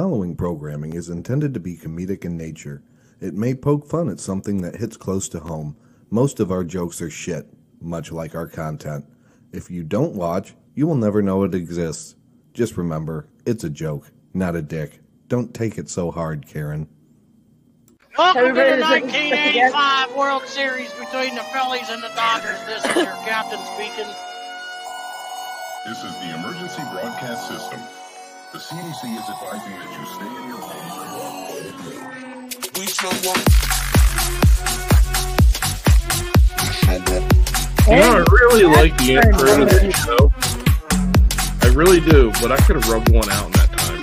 following programming is intended to be comedic in nature. It may poke fun at something that hits close to home. Most of our jokes are shit, much like our content. If you don't watch, you will never know it exists. Just remember, it's a joke, not a dick. Don't take it so hard, Karen. Welcome to the listen- listen again. 1985 World Series between the Phillies and the Dodgers. This is your captain speaking. This is the emergency broadcast system. The CDC is advising that you stay in your homes. We show up. You know, I really like the intro to this show. I really do, but I could have rubbed one out in that time.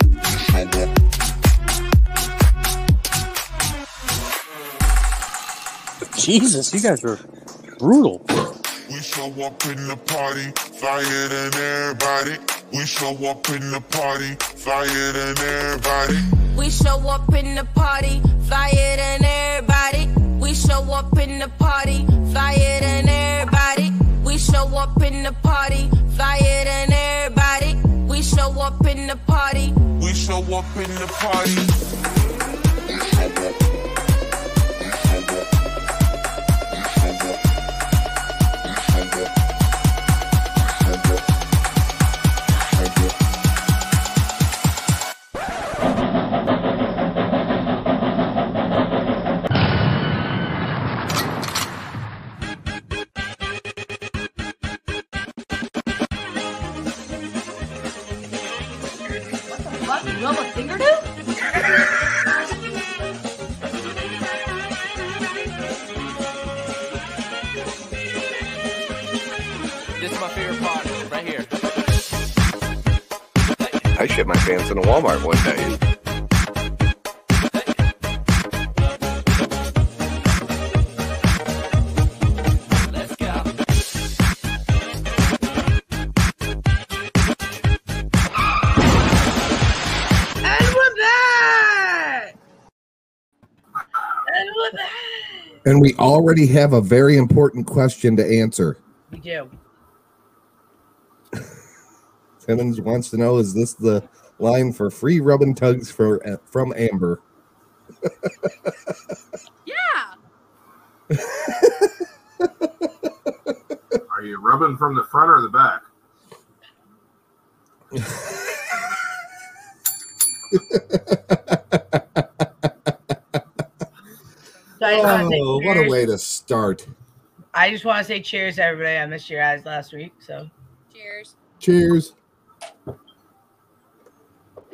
Jesus, you guys are brutal. We show up in the party, flyer than everybody. We show up in the party, flyer than everybody. We show up in the party, flyer than everybody. We show up in the party, flyer than everybody. We show up in the party, flyer than everybody. We show up in the party. We show up in the party. What? I pants in a Walmart one day. And we're! And we're back! And we already have a very important question to answer. We do. Simmons wants to know is this the line for free rub and tugs for uh, from Amber? Yeah. Are you rubbing from the front or the back? So I just want to say Oh, what a cheers. way to start. I just want to say cheers everybody. I missed your eyes last week, so Cheers. Cheers.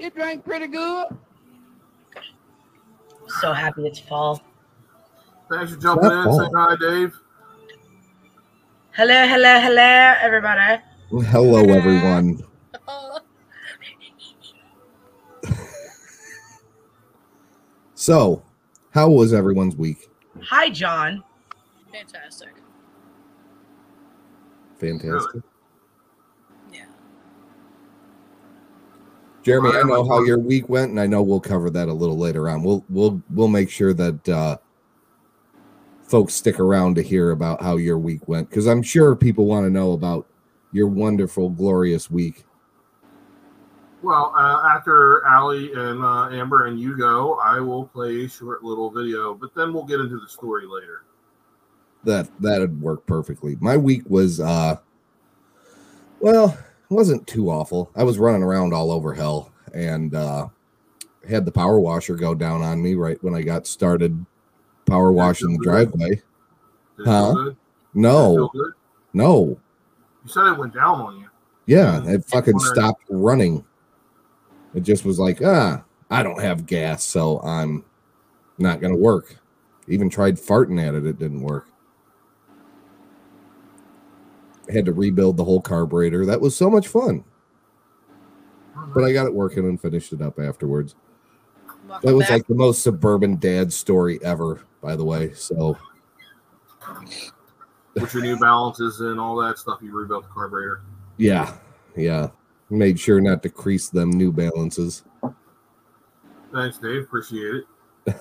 You drank pretty good. so happy it's fall. Thanks for jumping Not in. Say hi, Dave. Hello, hello, hello, everybody. Hello, everyone. So, how was everyone's week? Hi, John. Fantastic. Fantastic. Jeremy, I know how your week went, and I know we'll cover that a little later on. We'll we'll we'll make sure that uh, folks stick around to hear about how your week went because I'm sure people want to know about your wonderful, glorious week. Well, uh, after Allie and uh, Amber and you go, I will play a short little video, but then we'll get into the story later. That that'd work perfectly. My week was uh, well, wasn't too awful. I was running around all over hell and uh, had the power washer go down on me right when I got started power washing the driveway. Huh? feel good? Did it No, no. You said it went down on you. Yeah, it fucking stopped running. It just was like, ah, I don't have gas, so I'm not gonna work. Even tried farting at it, it didn't work. Had to rebuild the whole carburetor. That was so much fun. But I got it working and finished it up afterwards. Welcome That was back. like the most suburban dad story ever, by the way. So With your new balances and all that stuff, you rebuilt the carburetor. yeah, yeah. Made sure not to crease them new balances. Thanks, Dave. Appreciate it.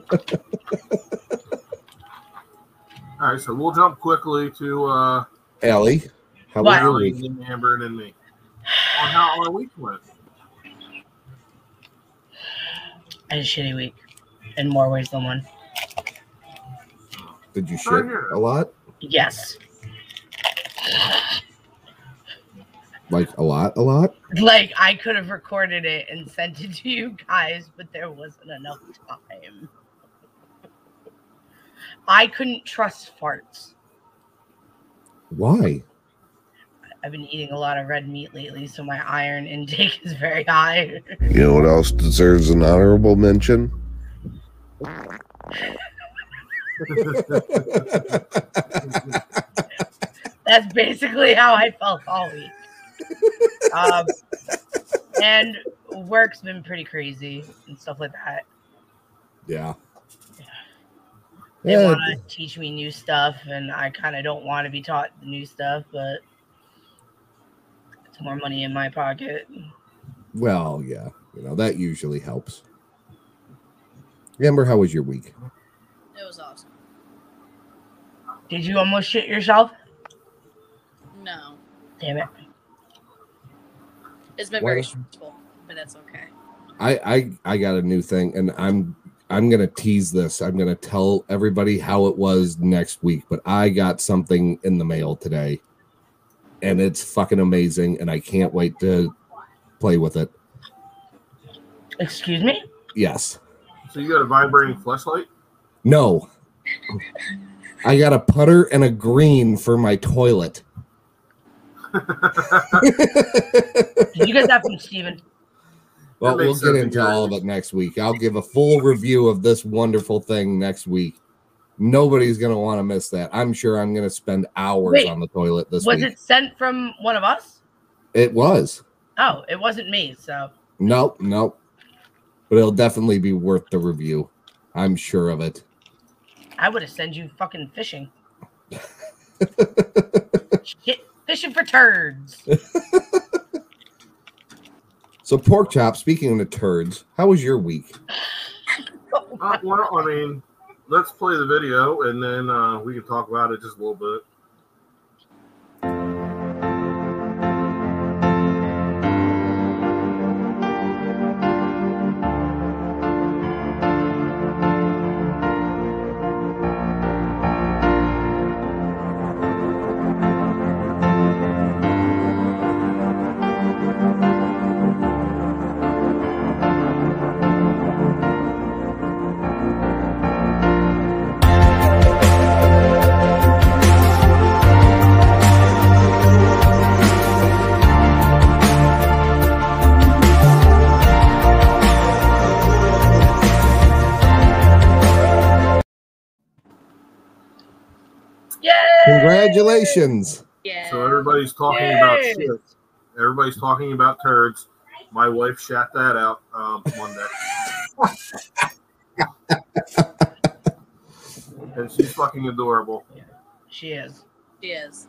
All right, so we'll jump quickly to uh, Allie, how What? was your week? and Amber, and me. on how our week went. I had a shitty week in more ways than one. Did you Sorry shit to hear that. a lot? Yes. Like a lot, a lot? Like I could have recorded it and sent it to you guys, but there wasn't enough time. I couldn't trust farts. Why? I've been eating a lot of red meat lately, so my iron intake is very high. You know what else deserves an honorable mention? That's basically how I felt all week. Um, and work's been pretty crazy and stuff like that. yeah. They Yeah, want to teach me new stuff, and I kind of don't want to be taught the new stuff, but it's more money in my pocket. well, yeah. You know, that usually helps. Amber, how was your week? It was awesome. Did you almost shit yourself? No, Damn it. it's been Why very stressful, but that's okay. I I I got a new thing and I'm I'm gonna tease this. I'm gonna tell everybody how it was next week, but I got something in the mail today, and it's fucking amazing, and I can't wait to play with it. Excuse me? Yes. So you got a vibrating flashlight? No. I got a putter and a green for my toilet. You get that from Steven? Well, we'll get into your all of it next week. I'll give a full review of this wonderful thing next week. Nobody's gonna want to miss that. I'm sure I'm gonna spend hours Wait, on the toilet this Was week. it sent from one of us? It was. Oh, it wasn't me, so Nope, nope. But it'll definitely be worth the review. I'm sure of it. I would have sent you fucking fishing. Shit, fishing for turds. So, pork chop. Speaking of the turds, how was your week? Uh, well, I mean, let's play the video and then uh, we can talk about it just a little bit. Congratulations. Yeah. So everybody's talking about Yay! shit. Everybody's talking about turds. My wife shat that out um, Monday. and she's fucking adorable. She is. She is.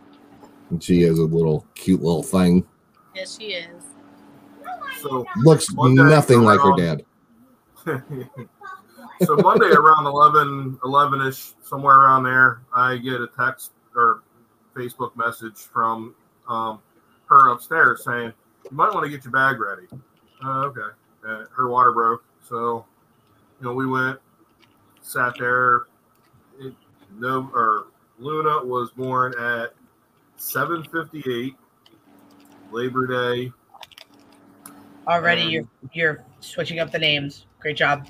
And she is a little cute little thing. Yes, she is. So Looks Monday nothing like her dad. so Monday around 11, 11-ish, somewhere around there, I get a text or Facebook message from um, her upstairs saying, you might want to get your bag ready. Uh, okay. Uh, her water broke. So, you know, we went, sat there. It, no, or Luna was born at 7.58, Labor Day. Already Um, you're you're switching up the names. Great job.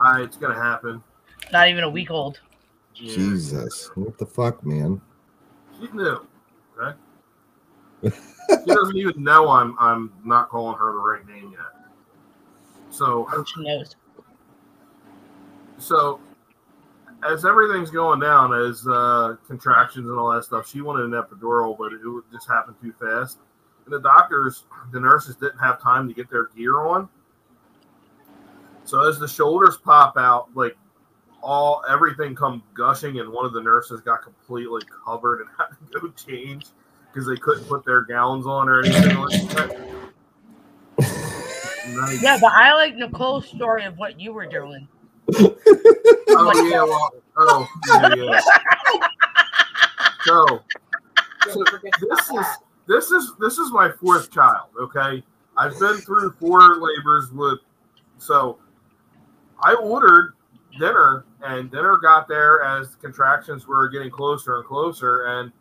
I, it's going to happen. Not even a week old. Jesus. What the fuck, man? She's new. Okay. she doesn't even know I'm I'm not calling her the right name yet. So Oh, she knows. so as everything's going down, as uh, contractions and all that stuff, she wanted an epidural, but it would just happened too fast. And the doctors, the nurses didn't have time to get their gear on. So as the shoulders pop out, like all everything come gushing, and one of the nurses got completely covered and had to go change because they couldn't put their gowns on or anything like that. Nice. Yeah, but I like Nicole's story of what you were doing. Oh yeah, well, oh yeah, yeah. So, so this is this is this is my fourth child. Okay, I've been through four labors with, so I ordered dinner, and dinner got there as contractions were getting closer and closer, and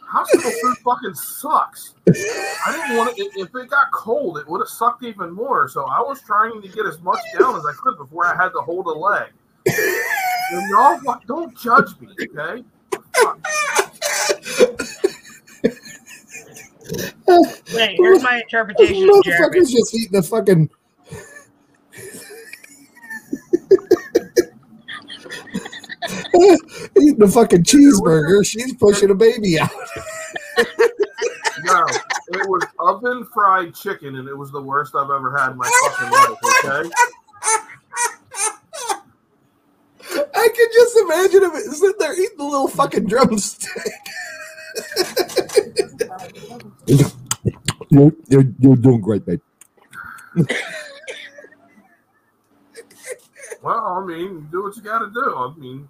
hospital food fucking sucks. I didn't want it. If it got cold, it would have sucked even more. So I was trying to get as much down as I could before I had to hold a leg. And y'all fuck- don't judge me, okay? Wait, here's my interpretation of Jeremy. Motherfucker's just eating a fucking. eating a fucking cheeseburger. She's pushing a baby out. No, it was oven fried chicken, and it was the worst I've ever had in my fucking life. Okay. I can just imagine him sitting there eating the little fucking drumstick. you're, you're, you're doing great, babe. Well, I mean, do what you got to do. I mean,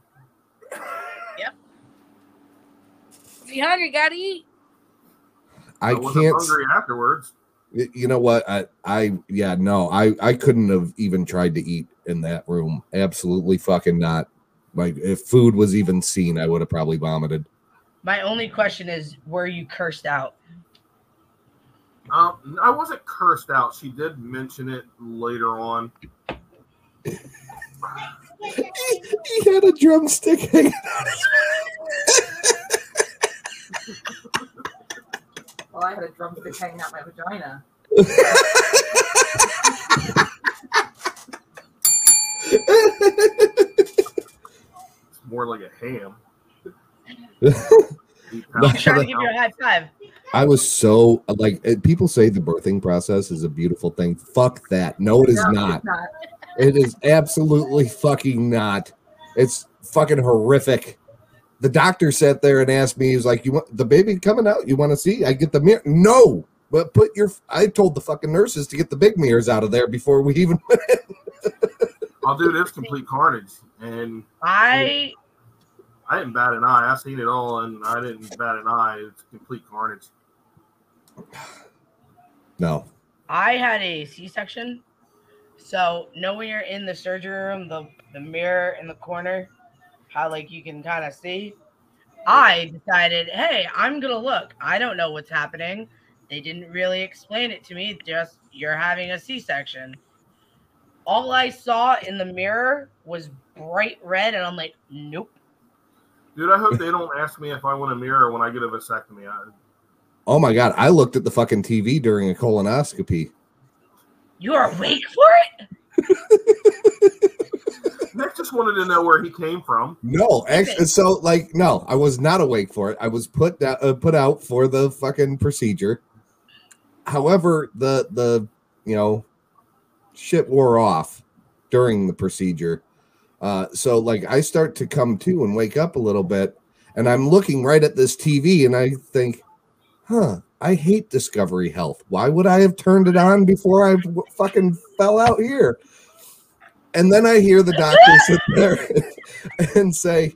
If you're hungry, gotta eat. I wasn't can't. hungry afterwards. You know what? I, I, yeah, no, I, I couldn't have even tried to eat in that room. Absolutely fucking not. Like, if food was even seen, I would have probably vomited. My only question is, were you cursed out? Um, I wasn't cursed out. She did mention it later on. He had a drumstick hanging out. Well, I had a drumstick hanging out my vagina. It's more like a ham. I'm trying to give you a high five. I was so like people say the birthing process is a beautiful thing. Fuck that. No, it is No, not. it's not. It is absolutely fucking not. It's fucking horrific. The doctor sat there and asked me, he was like, You want the baby coming out? You want to see? I get the mirror. No, but put your I told the fucking nurses to get the big mirrors out of there before we even went in. I'll do this complete carnage, and I I didn't bat an eye. I seen it all, and I didn't bat an eye. It's complete carnage. No. I had a C-section, so know when you're in the surgery room, the the mirror in the corner, how like you can kind of see. I decided, hey, I'm gonna look. I don't know what's happening. They didn't really explain it to me. Just you're having a C-section. All I saw in the mirror was bright red, and I'm like, nope. Dude, I hope they don't ask me if I want a mirror when I get a vasectomy. I, Oh my god, I looked at the fucking TV during a colonoscopy. You are awake for it? Nick just wanted to know where he came from. No, actually, so like, no, I was not awake for it. I was put da- uh, put out for the fucking procedure. However, the the you know shit wore off during the procedure. Uh, so like, I start to come to and wake up a little bit, and I'm looking right at this TV, and I think, huh. I hate Discovery Health. Why would I have turned it on before I fucking fell out here? And then I hear the doctor sit there and say,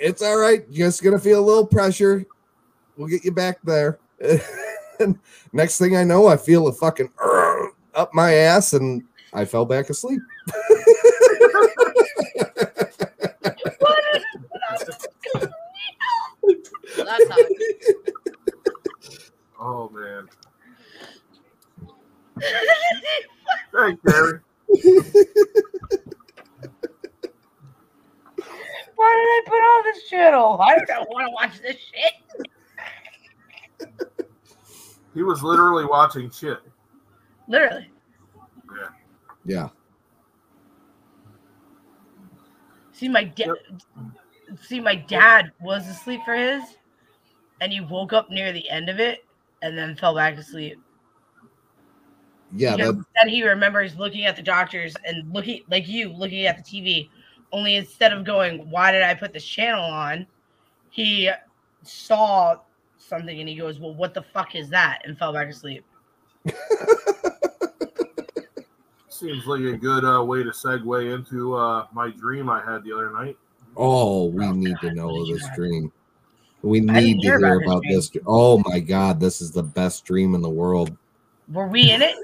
It's all right. Just going to feel a little pressure. We'll get you back there. and next thing I know, I feel a fucking up my ass and I fell back asleep. That's how Oh man. Hey, Gary. Why did I put on this channel? I don't want to watch this shit. He was literally watching shit. Literally. Yeah. Yeah. See my dad. See my dad was asleep for his, and he woke up near the end of it, and then fell back asleep. Yeah. because That, then he remembers looking at the doctors and looking like you looking at the TV. Only instead of going, "Why did I put this channel on?" He saw something and he goes, "Well, what the fuck is that?" and fell back asleep. Seems like a good uh, way to segue into uh, my dream I had the other night. oh, we need to know this dream. We didn't need to hear hear about about this. Oh my god, this is the best dream in the world. Were we in it?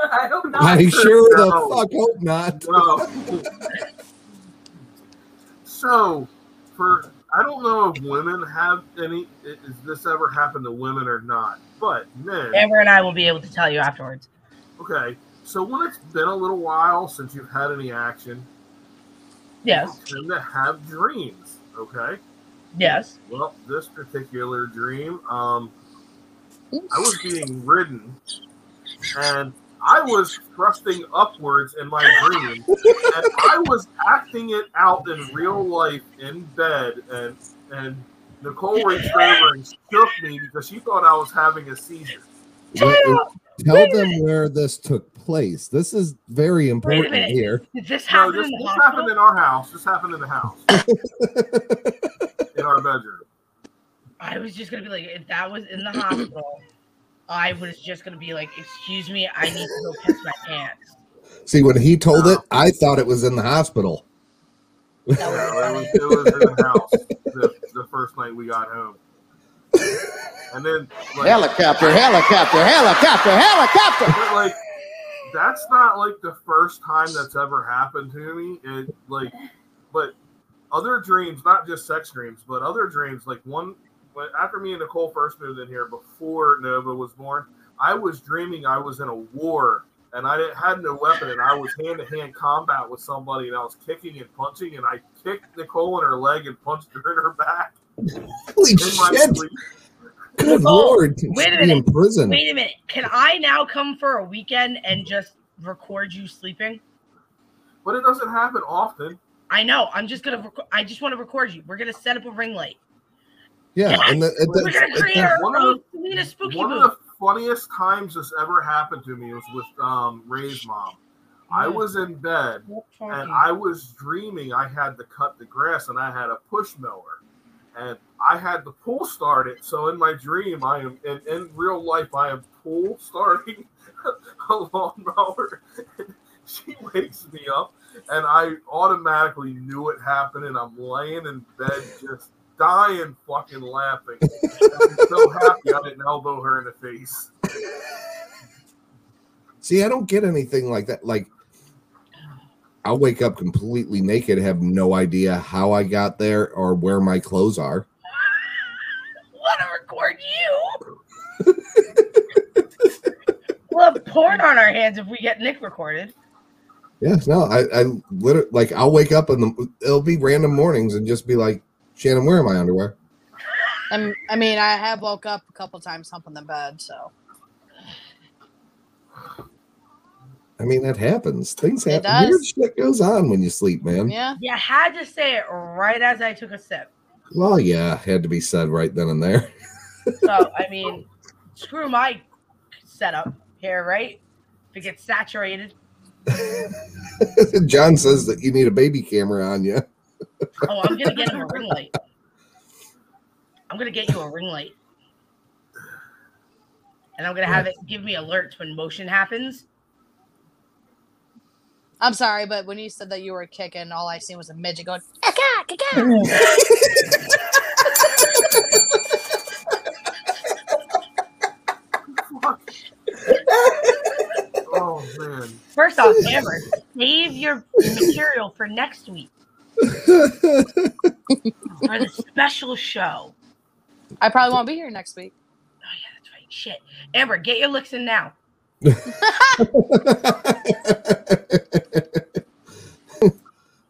I hope not. I sure the No. fuck hope not. Well, so for I don't know if women have any. Is this ever happened to women or not? But men, Amber and I will be able to tell you afterwards. okay. So when it's been a little while since you've had any action, Yes. you tend to have dreams. Okay. Yes. Well, this particular dream, um, I was being ridden, and I was thrusting upwards in my dream, and I was acting it out in real life in bed, and and Nicole reached over and shook me because she thought I was having a seizure. What- Tell them where this took place. This is very important here. Did this No, happen this, in this happened in our house. This happened in the house, in our bedroom. I was just gonna be like, if that was in the hospital, I was just gonna be like, excuse me, I need to go piss my pants. See, when he told it, I thought it was in the hospital. Yeah, it, was, it was in the house the, the first night we got home. And then like, Helicopter, helicopter, helicopter, helicopter. But like that's not like the first time that's ever happened to me. It like but other dreams, not just sex dreams, but other dreams, like one when after me and Nicole first moved in here before Nova was born, I was dreaming I was in a war and I didn't, had no weapon and I was hand to hand combat with somebody and I was kicking and punching and I kicked Nicole in her leg and punched her in her back. Holy shit! sleep. Good Oh, lord, wait a she'd in minute. prison. Wait a minute. Can I now come for a weekend and just record you sleeping? But it doesn't happen often. I know. I'm just gonna. Rec- I just want to record you. We're gonna set up a ring light. Yeah, and the, it, We're gonna create it's- our one of own Selena Spooky One of the funniest times this ever happened to me was with um, Ray's mom. I was in bed and I was dreaming I had to cut the grass and I had a push mower and I had the pool started. So in my dream, I am in, in real life, I am pool starting a lawnmower. she wakes me up and I automatically knew it happened and I'm laying in bed just dying fucking laughing. I'm so happy I didn't elbow her in the face. See, I don't get anything like that. Like, I'll wake up completely naked, have no idea how I got there or where my clothes are. want to record you. we'll have porn on our hands if we get Nick recorded. Yes, no, I, I literally like I'll wake up and the, it'll be random mornings and just be like, Shannon, where are my underwear? I'm, I mean, I have woke up a couple times humping the bed, so I mean, that happens. Things It happen. Weird shit goes on when you sleep, man. yeah. You had to say it right as I took a sip. Well, yeah, had to be said right then and there. So I mean, screw my setup here, right? If it gets saturated, John says that you need a baby camera on you. Oh, I'm gonna get him a ring light. I'm gonna get you a ring light, and I'm gonna have it give me alerts when motion happens. I'm sorry, but when you said that you were kicking, all I seen was a midget going. Oh man. First off, Amber, save your material for next week for the special show. I probably won't be here next week. Oh yeah, that's right. Shit, Amber, get your licks in now.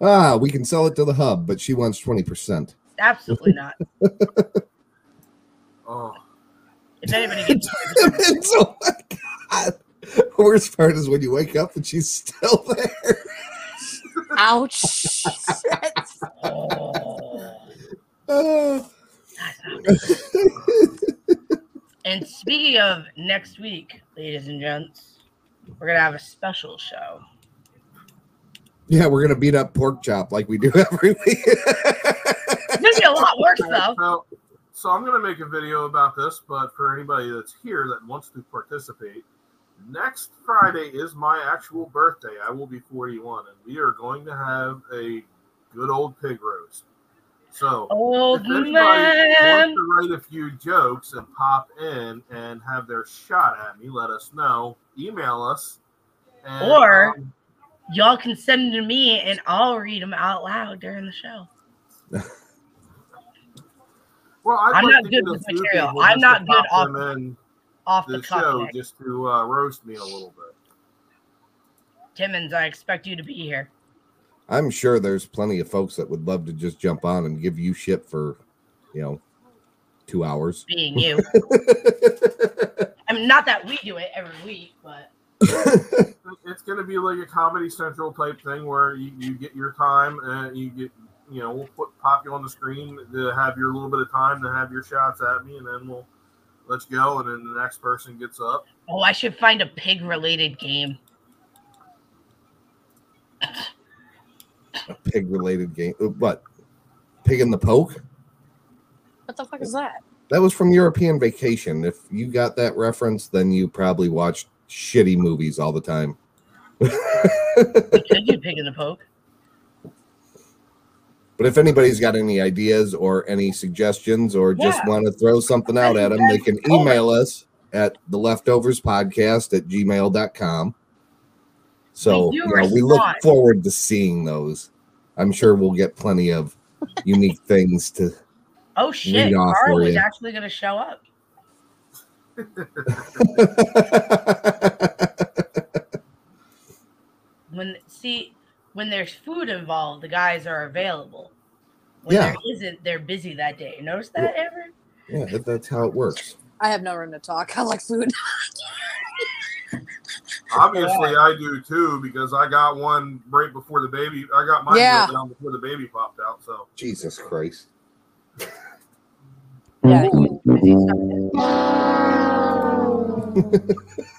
ah, we can sell it to the hub, but she wants 20%. Absolutely not. Oh. If anybody gets It's- oh my god. Worst part is when you wake up and she's still there. Ouch. Oh. And speaking of next week, ladies and gents, we're gonna have a special show. yeah, we're gonna beat up pork chop like we do every week. It's gonna be a lot worse though. So, so I'm going to make a video about this, but for anybody that's here that wants to participate, next Friday is my actual birthday. I will be 41, and we are going to have a good old pig roast. So Old if anybody man. wants to write a few jokes and pop in and have their shot at me, let us know. Email us. And, Or um, y'all can send them to me and I'll read them out loud during the show. well, I'm like not good with material. I'm not good off, off the, the cuff. show Nick. just to uh, roast me a little bit. Timmons, I expect you to be here. I'm sure there's plenty of folks that would love to just jump on and give you shit for, you know, two hours. Being you. I mean, not that we do it every week, but It's going to be like a Comedy Central type thing where you, you get your time and you get, you know, we'll put pop you on the screen to have your little bit of time to have your shots at me, and then we'll let's go, and then the next person gets up. oh, I should find a pig related game. A pig related game. uh, What? Pig in the poke? What the fuck is that? That was from European Vacation. If you got that reference, then you probably watched shitty movies all the time. We could do pig in the poke. But if anybody's got any ideas or any suggestions or just want to throw something out at them, they can email us at the leftovers podcast at gmail.com. So We you know, we look forward to seeing those. I'm sure we'll get plenty of unique things to Oh shit, Carl is actually gonna show up. when see when there's food involved, the guys are available. When Yeah. there isn't, they're busy that day. Notice that ever? Yeah, that- that's how it works. I have no room to talk. I like food. Obviously, I do too because I got one right before the baby. I got mine Yeah. yeah. down before the baby popped out. So Jesus Christ. Yeah.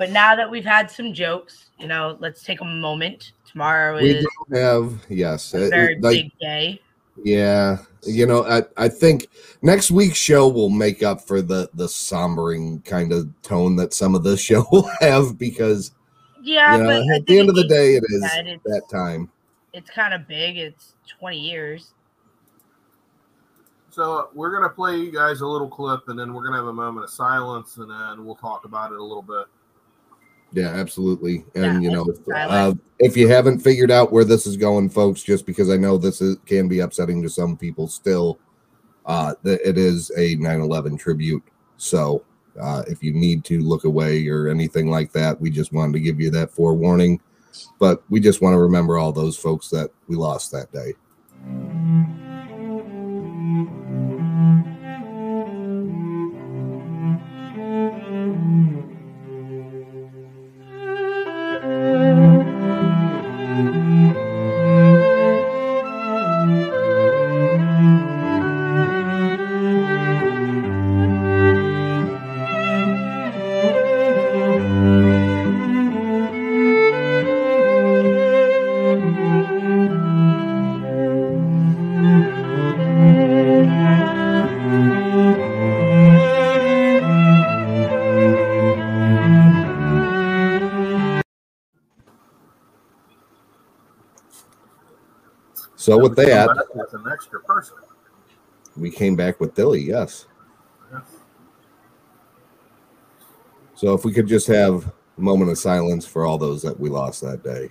But now that we've had some jokes, you know, let's take a moment. Tomorrow We is do have yes, a it- very it- like big day. Yeah, you know, I, I think next week's show will make up for the the sombering kind of tone that some of the show will have because Yeah, you know, but at the end of the day, it needs is that. It's- that time. It's kind of big. It's 20 years. So uh, we're gonna play you guys a little clip, and then we're gonna have a moment of silence, and then we'll talk about it a little bit. Yeah, absolutely. And you know, if, uh, if you haven't figured out where this is going, folks, just because I know this is, can be upsetting to some people still, uh, it is a 9/11 tribute. So uh, if you need to look away or anything like that, we just wanted to give you that forewarning. But we just want to remember all those folks that we lost that day. So with that, with an extra person. we came back with Dilly. Yes. So if we could just have a moment of silence for all those that we lost that day.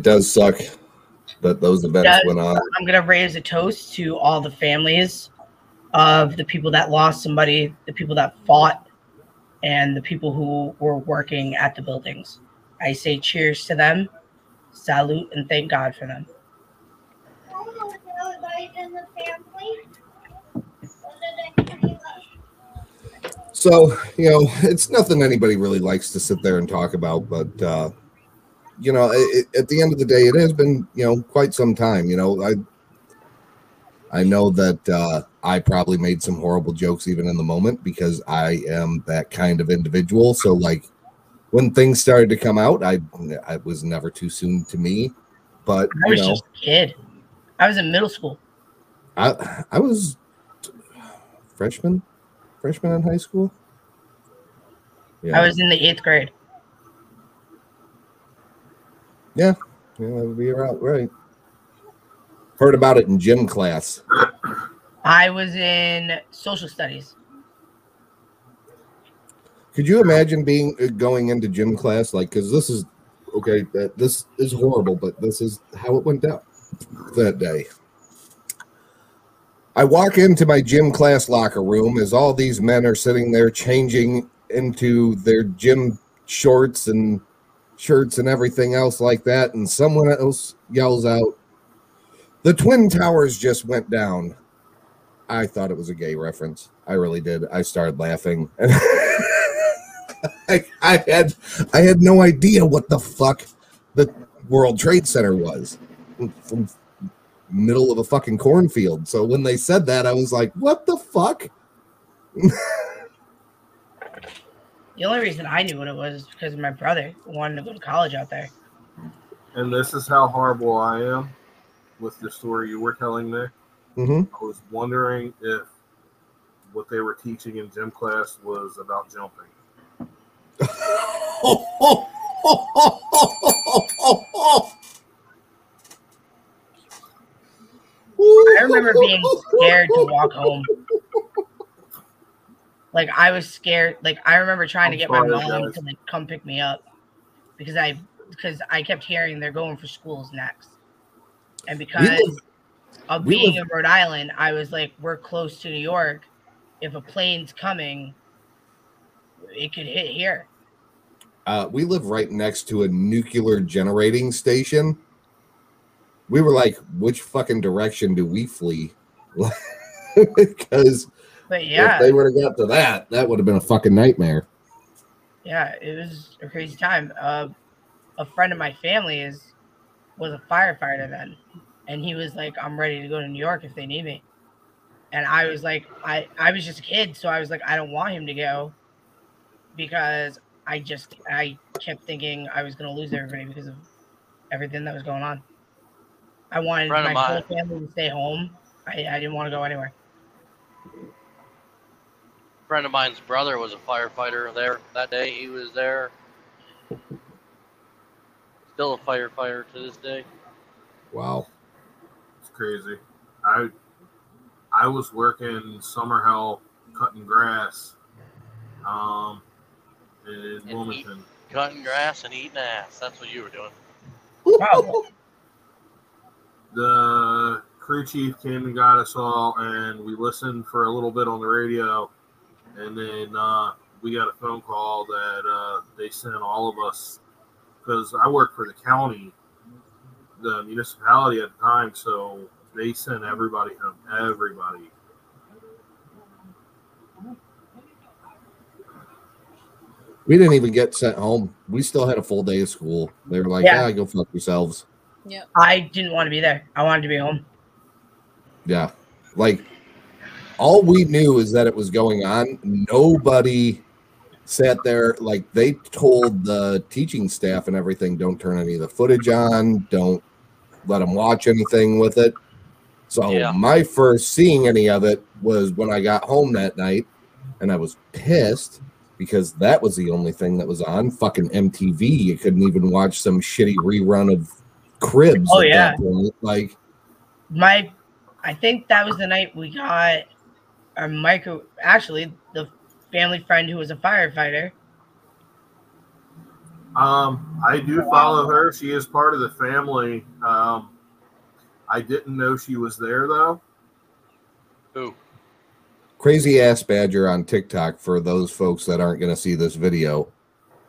It does suck that those events Does- went on. I'm gonna raise a toast to all the families of the people that lost somebody, the people that fought, and the people who were working at the buildings. I say cheers to them, salute, and thank God for them. So, you know, it's nothing anybody really likes to sit there and talk about, but uh, you know, it, at the end of the day, it has been you know quite some time. You know, I I know that uh, I probably made some horrible jokes even in the moment because I am that kind of individual. So like when things started to come out, I I was never too soon to me. But I was know, just a kid. I was in middle school. I I was freshman, freshman in high school. Yeah. I was in the eighth grade. Yeah, yeah, that would be about right. Heard about it in gym class. I was in social studies. Could you imagine being uh, going into gym class like because this is okay that this is horrible, but this is how it went down that day. I walk into my gym class locker room as all these men are sitting there changing into their gym shorts and shirts and everything else like that, and someone else yells out, "The twin towers just went down." I thought it was a gay reference. I really did. I started laughing. I, I had I had no idea what the fuck the World Trade Center was from middle of a fucking cornfield. So when they said that, I was like, "What the fuck?" The only reason I knew what it was is because my brother wanted to go to college out there. And this is how horrible I am with the story you were telling me. Mhm. I was wondering if what they were teaching in gym class was about jumping. I remember being scared to walk home. Like I was scared. Like I remember trying to I'm get my mom guys. to like come pick me up because I because I kept hearing they're going for schools next, and because live- of being live- in Rhode Island, I was like, we're close to New York. If a plane's coming, it could hit here. Uh, we live right next to a nuclear generating station. We were like, which fucking direction do we flee? because But yeah, if they would have got to that, that would have been a fucking nightmare. yeah, it was a crazy time. Uh, a friend of my family is was a firefighter then, and he was like, "I'm ready to go to New York if they need me," and I was like, "I I was just a kid, so I was like, I don't want him to go because I just I kept thinking I was gonna lose everybody because of everything that was going on. I wanted my whole family to stay home. I, I didn't want to go anywhere. Friend of mine's brother was a firefighter there that day. He was there. Still a firefighter to this day. Wow. It's crazy. I I was working summer help cutting grass um in Wilmington. Cutting grass and eating ass. That's what you were doing. Wow. The crew chief came and got us all and we listened for a little bit on the radio and then uh, we got a phone call that uh, they sent all of us because I worked for the county, the municipality at the time, so they sent everybody home. Everybody. We didn't even get sent home. We still had a full day of school. They were like, Yeah. yeah, go fuck yourselves. Yeah, I didn't want to be there. I wanted to be home. Yeah. Like all we knew is that it was going on. Nobody sat there like they told the teaching staff and everything don't turn any of the footage on, don't let them watch anything with it. So Yeah. my first seeing any of it was when I got home that night and I was pissed because that was the only thing that was on fucking MTV. You couldn't even watch some shitty rerun of Cribs. Oh, at yeah. that point. Like my I think that was the night we got our micro actually the family friend who was a firefighter. Um, I do follow her. She is part of the family. Um, I didn't know she was there though. Who? crazy ass badger on TikTok for those folks that aren't going to see this video.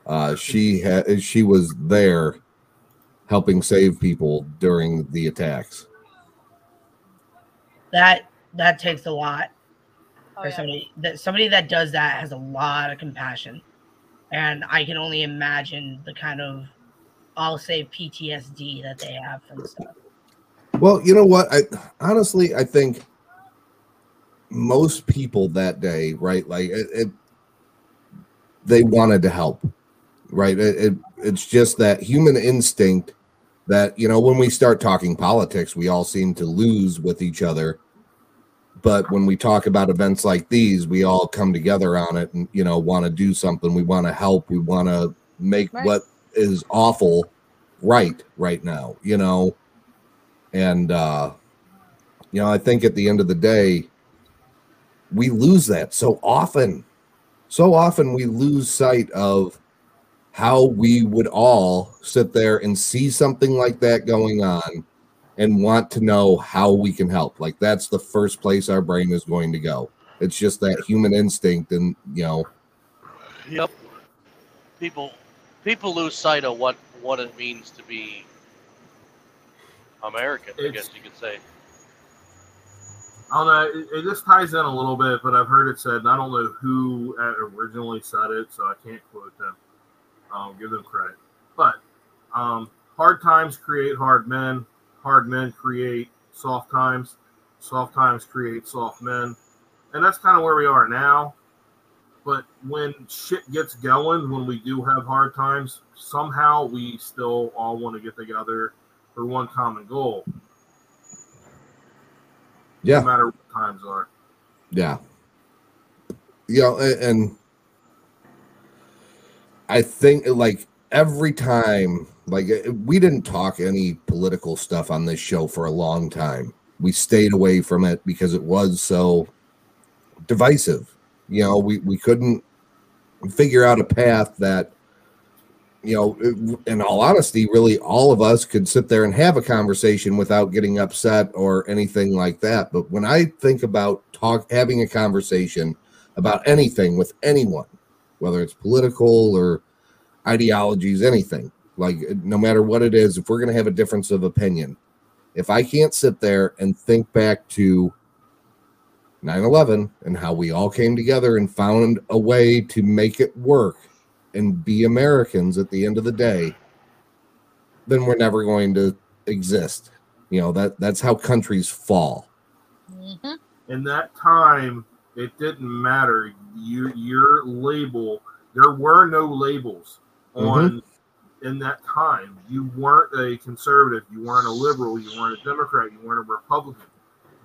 Uh, she had she was there helping save people during the attacks. That that takes a lot Oh, for yeah. somebody that somebody that does that has a lot of compassion. And I can only imagine the kind of I'll say PTSD that they have from stuff. Well, you know what? I honestly, I think most people that day, right? Like it, it they wanted to help, right? It, it it's just that human instinct that you know when we start talking politics, we all seem to lose with each other. But when we talk about events like these, we all come together on it and you know want to do something. We want to help. We want to make Right. what is awful right right now. You know, and uh you know i think at the end of the day we lose that so often so often we lose sight of how we would all sit there and see something like that going on and want to know how we can help like that's the first place our brain is going to go it's just that human instinct and you know Yep. People people lose sight of what what it means to be American. I guess you could say. I don't know. It, it just ties in a little bit, but I've heard it said, and I don't know who uh, originally said it, so I can't quote them. Um, give them credit. But um, hard times create hard men. Hard men create soft times. Soft times create soft men. And that's kind of where we are now. But when shit gets going, when we do have hard times, somehow we still all want to get together for one common goal. Yeah. No matter what times are. Yeah. A- and I think like every time, like uh, we didn't talk any political stuff on this show for a long time. We stayed away from it because it was so divisive. You know, we, we couldn't figure out a path that, you know, in all honesty, really all of us could sit there and have a conversation without getting upset or anything like that. But when I think about talk having a conversation about anything with anyone, whether it's political or ideologies, anything, like no matter what it is, if we're going to have a difference of opinion, if I can't sit there and think back to 9 11 and how we all came together and found a way to make it work and be Americans at the end of the day, then we're never going to exist. You know, that that's how countries fall. Mm-hmm. in that time it didn't matter you your label there were no labels mm-hmm. on in that time. You weren't a conservative. You weren't a liberal. You weren't a democrat. You weren't a republican.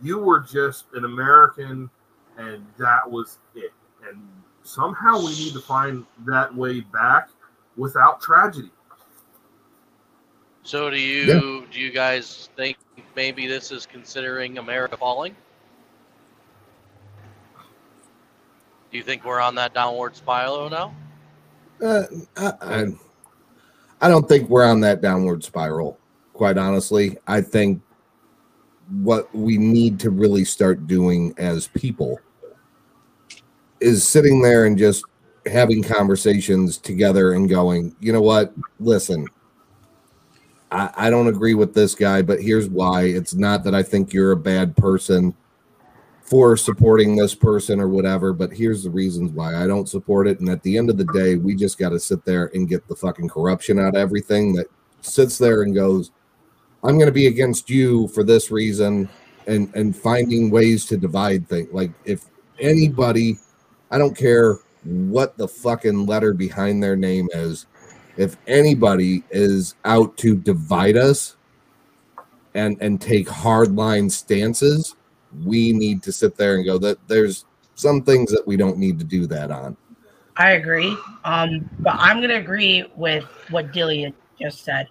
You were just an american and that was it. And somehow we need to find that way back without tragedy. So do you Yeah. do you guys think maybe this is considering America falling? Do you think we're on that downward spiral now? Uh, I, I, I don't think we're on that downward spiral. Quite honestly, I think what we need to really start doing as people is sitting there and just having conversations together and going, you know what? Listen, I, I don't agree with this guy, but here's why. It's not that I think you're a bad person for supporting this person or whatever, but here's the reasons why I don't support it. And at the end of the day, we just got to sit there and get the fucking corruption out of everything that sits there and goes, I'm going to be against you for this reason and and finding ways to divide things. Like if anybody, I don't care what the fucking letter behind their name is, if anybody is out to divide us and and take hardline stances, we need to sit there and go that there's some things that we don't need to do that on. I agree. Um, but I'm gonna agree with what Delia just said.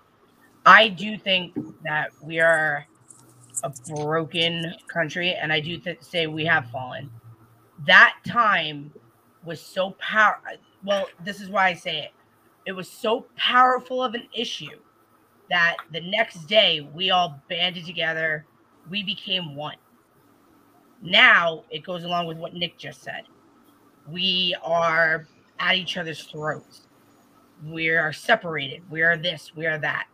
I do think that we are a broken country, and I do th- say we have fallen. That time was so power. Well, this is why I say it. It was so powerful of an issue that the next day we all banded together. We became one. Now it goes along with what Nick just said. We are at each other's throats. We are separated. We are this. We are that.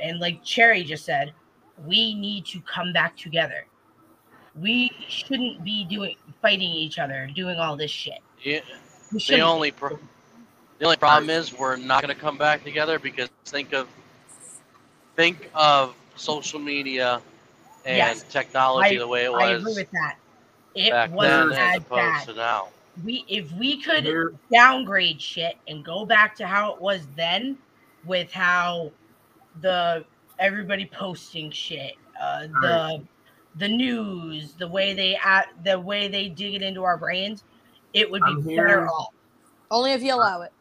And like Cherry just said, we need to come back together. We shouldn't be doing fighting each other, doing all this shit. Yeah. The only pro- the only problem is we're not going to come back together because think of think of social media and Yes. technology I- the way it was. I agree with that. It wasn't then as as opposed bad. to now. we if we could Here- downgrade shit and go back to how it was then with how the everybody posting shit uh the Right. the news the way they at the way they dig it into our brains it would be I'm better hearing- off Only if you allow it.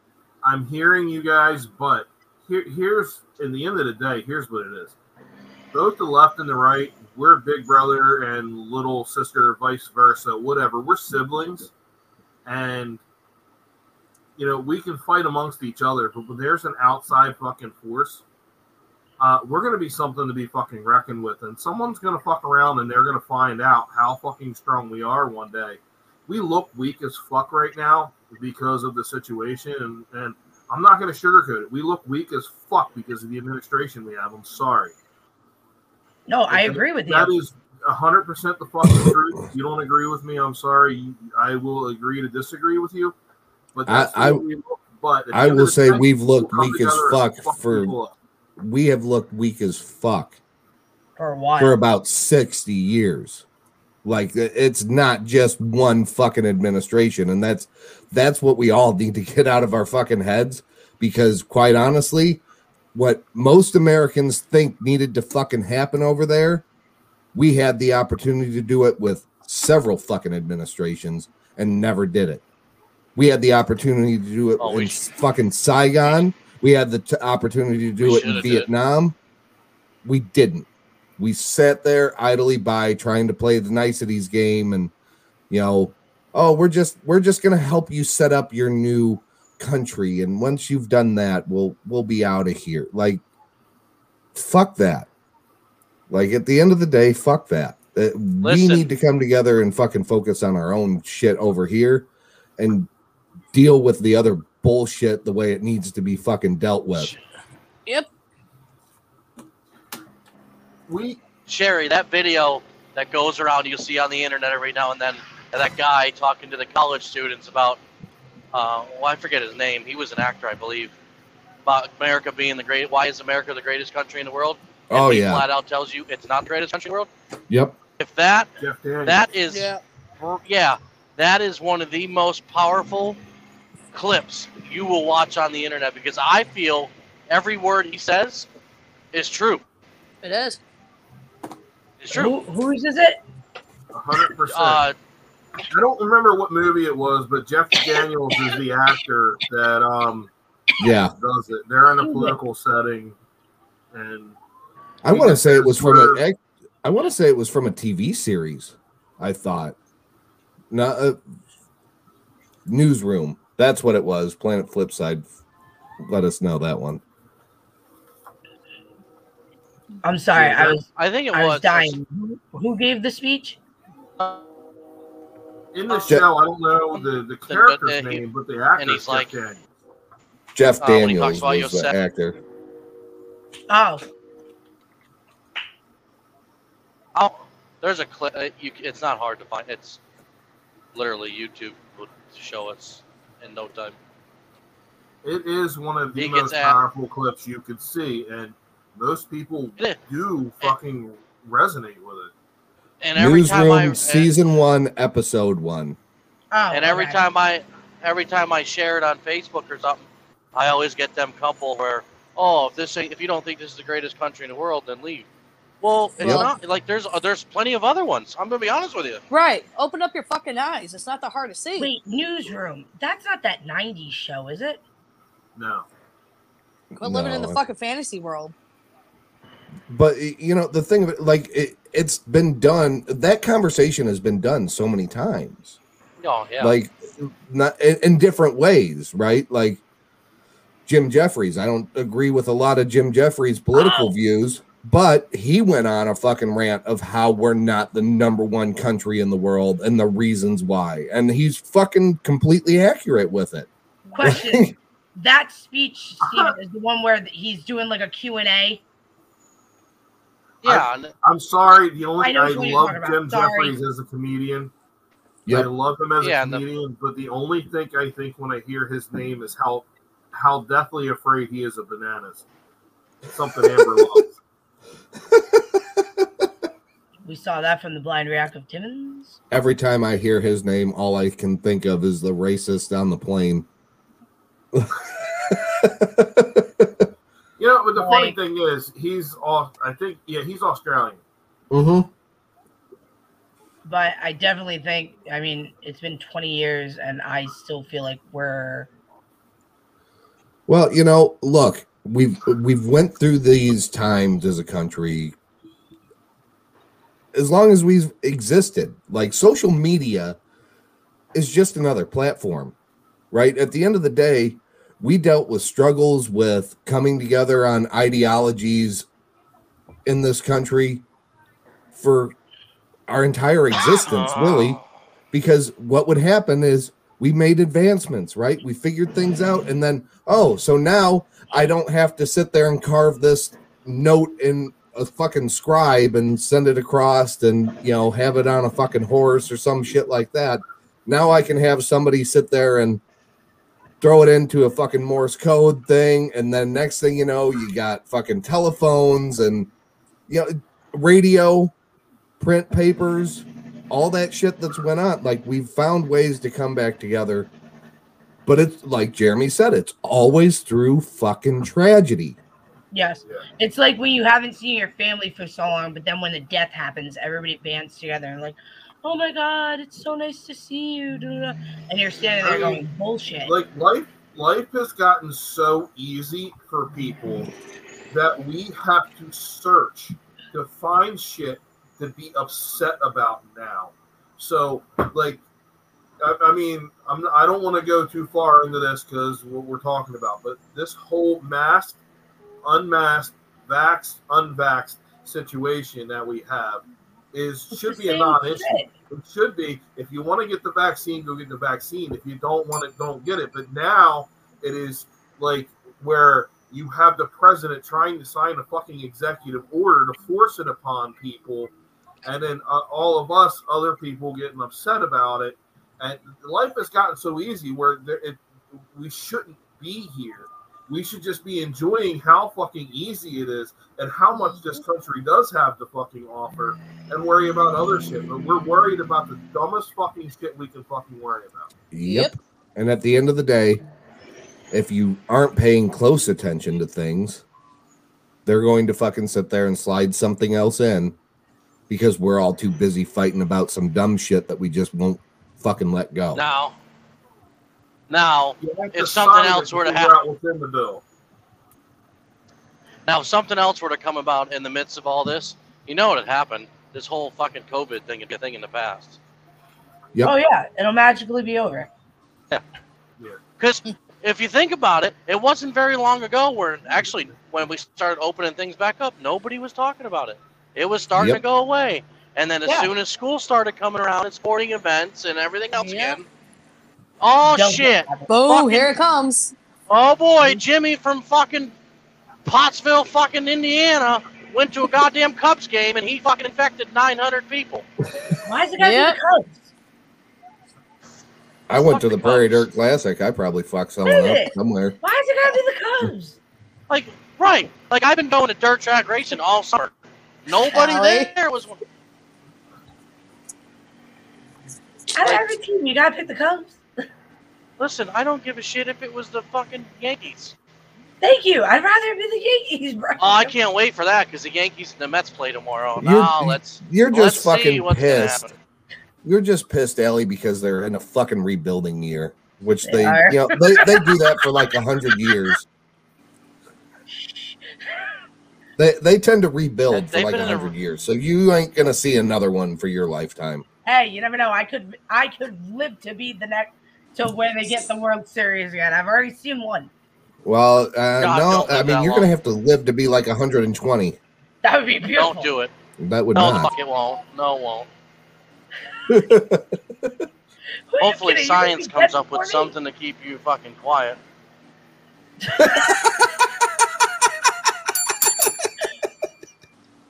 I'm hearing you guys, but here, here's in the end of the day, here's what it is. Both the left and the right, we're big brother and little sister, vice versa, whatever. We're siblings, and you know we can fight amongst each other. But when there's an outside fucking force, uh, we're gonna be something to be fucking reckoned with, and someone's gonna fuck around and they're gonna find out how fucking strong we are one day. We look weak as fuck right now because of the situation, and, and I'm not going to sugarcoat it. We look weak as fuck because of the administration we have. I'm sorry. No i That- agree with That you is 100% the fucking truth. If you don't agree with me, I'm sorry. I will agree to disagree with you. But that's I- the way we look. But I will say day, we've looked weak as fuck fuck for we have looked weak as fuck for a while for about 60 years. Like it's not just one fucking administration and that's that's what we all need to get out of our fucking heads because quite honestly, what most Americans think needed to fucking happen over there, we had the opportunity to do it with several fucking administrations and never did it. We had the opportunity to do it Oh, in fucking Saigon. We had the t- opportunity to do it in shoulda did. Vietnam. We didn't. We sat there idly by trying to play the niceties game and you know, oh, we're just we're just going to help you set up your new country and once you've done that, we'll we'll be out of here. Like fuck that. Like at the end of the day, fuck that. Uh, we need to come together and fucking focus on our own shit over here and deal with the other bullshit the way it needs to be fucking dealt with. Yep. We Sherry, that video that goes around you see on the internet every now and then, and that guy talking to the college students about, uh, well, I forget his name. He was an actor, I believe, about America being the great. Why is America the greatest country in the world? And Oh, he yeah. flat out tells you it's not the greatest country in the world. Yep. If that Jeff that is Yeah. yeah, that is one of the most powerful clips you will watch on the internet because I feel every word he says is true. It is. It's true. Who, whose is it 100%. Uh, I don't remember what movie it was, but Jeff Daniels is the actor that um Yeah. does it. They're in a political setting, and I want to say it was from a. I want to say it was from a TV series. I thought, not a newsroom. That's what it was. Planet Flipside. Let us know that one. i'm sorry i was I think it i was was dying who, who gave the speech in the Je- show, I don't know the the character's uh, he- name, but the actor and he's Jeff like- Daniels. Jeff Uh, Daniels talks about was the Yosef- actor. oh Oh, there's a clip. uh, You, it's not hard to find. It's literally YouTube would show us in no time. It is one of the He gets most at- powerful clips you could see, and most people do fucking resonate with it. And every time I Newsroom season one, episode one. oh and every okay. time I every time I share it on Facebook or something, I always get them couple where, oh, if this ain't, if you don't think this is the greatest country in the world, then leave. Well, it's Yep. not like there's uh, there's plenty of other ones. I'm gonna be honest with you. Right. Open up your fucking eyes. It's not that hard to see. wait newsroom that's not that 90s show is it No, Quit living in the fucking fantasy world. But you know the thing of it, like it, it's been done. That conversation has been done so many times. Oh yeah. like not in, in different ways, right? Like Jim Jeffries. I don't agree with a lot of Jim Jeffries' political Ow. views, but he went on a fucking rant of how we're not the number one country in the world and the reasons why. And he's fucking completely accurate with it. question that speech Steven, is the one where he's doing like a q&a yeah. I, am sorry. The only I, I love Jim. Jeffries as a comedian. Yep. I love him as yeah, a comedian, the, but the only thing I think when I hear his name is how how deathly afraid he is of bananas. Something Amber loves. We saw that from the blind react of Timmons. Every time I hear his name, all I can think of is the racist on the plane. You know, but the funny Like- thing is, he's off. I think, yeah, he's Australian. Mm-hmm. But I definitely think, I mean, it's been 20 years and I still feel like we're Well, you know, look, we've we've went through these times as a country as long as we've existed. Like social media is just another platform, right? At the end of the day, we dealt with struggles with coming together on ideologies in this country for our entire existence, really, because what would happen is we made advancements, right? We figured things out, and then, oh, so now I don't have to sit there and carve this note in a fucking scribe and send it across and, you know, have it on a fucking horse or some shit like that. Now I can have somebody sit there and throw it into a fucking Morse code thing, and then next thing you know, you got fucking telephones and you know radio, print papers, all that shit that's went on. Like we've found ways to come back together, but it's like Jeremy said, it's always through fucking tragedy. Yes. It's like when you haven't seen your family for so long, but then when the death happens, everybody bands together and like, oh my god, it's so nice to see you. da, da, da." And you're standing there going, bullshit. Like life, life has gotten so easy for people that we have to search to find shit to be upset about now. So, like, I, I mean, I'm I don't want to go too far into this because what we're talking about, but this whole masked, unmasked, vaxxed, unvaxxed situation that we have is should be a non-issue. shit. It should be. If you want to get the vaccine, go get the vaccine. If you don't want it, don't get it. But now it is like where you have the president trying to sign a fucking executive order to force it upon people, and then uh, all of us other people getting upset about it. And life has gotten so easy where there, it, we shouldn't be here. We should just be enjoying how fucking easy it is and how much this country does have to fucking offer and worry about other shit. But we're worried about the dumbest fucking shit we can fucking worry about. Yep. And at the end of the day, if you aren't paying close attention to things, they're going to fucking sit there and slide something else in because we're all too busy fighting about some dumb shit that we just won't fucking let go. Now, now, if something else were to happen, out what's in the bill. now if something else were to come about in the midst of all this, you know what had happened? This whole fucking COVID thing would be a thing in the past. Yep. Oh yeah, it'll magically be over. Yeah. Because if you think about it, it wasn't very long ago where actually when we started opening things back up, nobody was talking about it. It was starting Yep. to go away. And then as Yeah. soon as school started coming around and sporting events and everything else again, oh Don't shit! Boom, Fucking- here it comes. Oh boy, Jimmy from fucking Pottsville, fucking Indiana, went to a goddamn Cubs game and he fucking infected 900 people. Why is it guys Yep. in the Cubs? I went to the Fuck the Prairie Dirt Classic. I probably fucked someone Did up somewhere. Why is it gotta be the Cubs? Like, right? Like I've been going to dirt track racing all summer. Nobody Allie? there was. One. Out of every team, you gotta pick the Cubs. Listen, I don't give a shit if it was the fucking Yankees. Thank you. I'd rather it be the Yankees, bro. Oh, I can't wait for that because the Yankees and the Mets play tomorrow. You're- Now let's You're let's just see fucking what's pissed. You're just pissed, Ellie, because they're in a fucking rebuilding year, which They they, you know, they, they do that for like a hundred years. They they tend to rebuild for They've like been a in a- hundred years, so you ain't gonna see another one for your lifetime. Hey, you never know. I could I could live to be the next to when they get the World Series again. I've already seen one. Well, uh, God, no, I mean you're long. gonna have to live to be like 120. That would be beautiful. Don't do it. That would No, the not. fuck it won't. No, it won't. Who are you Hopefully, kidding? You science comes up with something to keep you fucking quiet.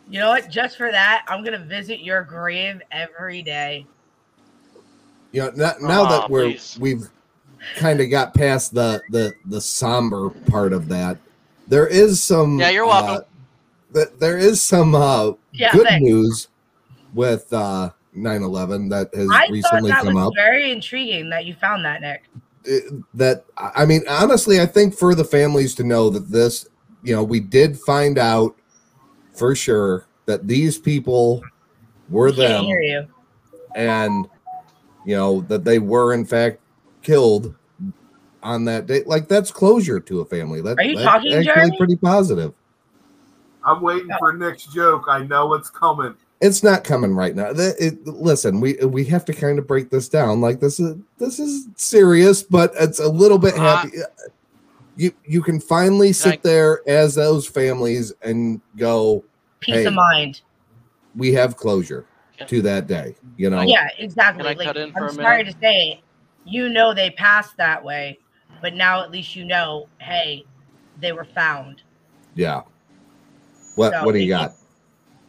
You know what? Just for that, I'm gonna visit your grave every day. You know, now, now Aw, that we're please. we've kind of got past the the the somber part of that, there is some. Yeah, you're uh, welcome. th- there is some uh, Yeah, good thanks. news with uh 9/11 that has I thought recently that come was up. very intriguing that you found that, Nick. it- that I mean, honestly, I think for the families to know that this, you know, we did find out for sure that these people were Can't them, hear you. and you know that they were in fact killed on that day. Like that's closure to a family. That, Are you that's talking, actually Jeremy? pretty positive. I'm waiting for Nick's joke. I know it's coming. It's not coming right now. The- it- listen, we we have to kind of break this down. Like this is this is serious, but it's a little bit uh-huh. happy. you you can finally sit there as those families and go, Peace "Hey, of mind. we have closure to that day." You know, Yeah, exactly. Can I like, cut in for I'm a sorry minute? to say it. You know they passed that way, but now at least you know, hey, they were found. yeah. What So what do you got?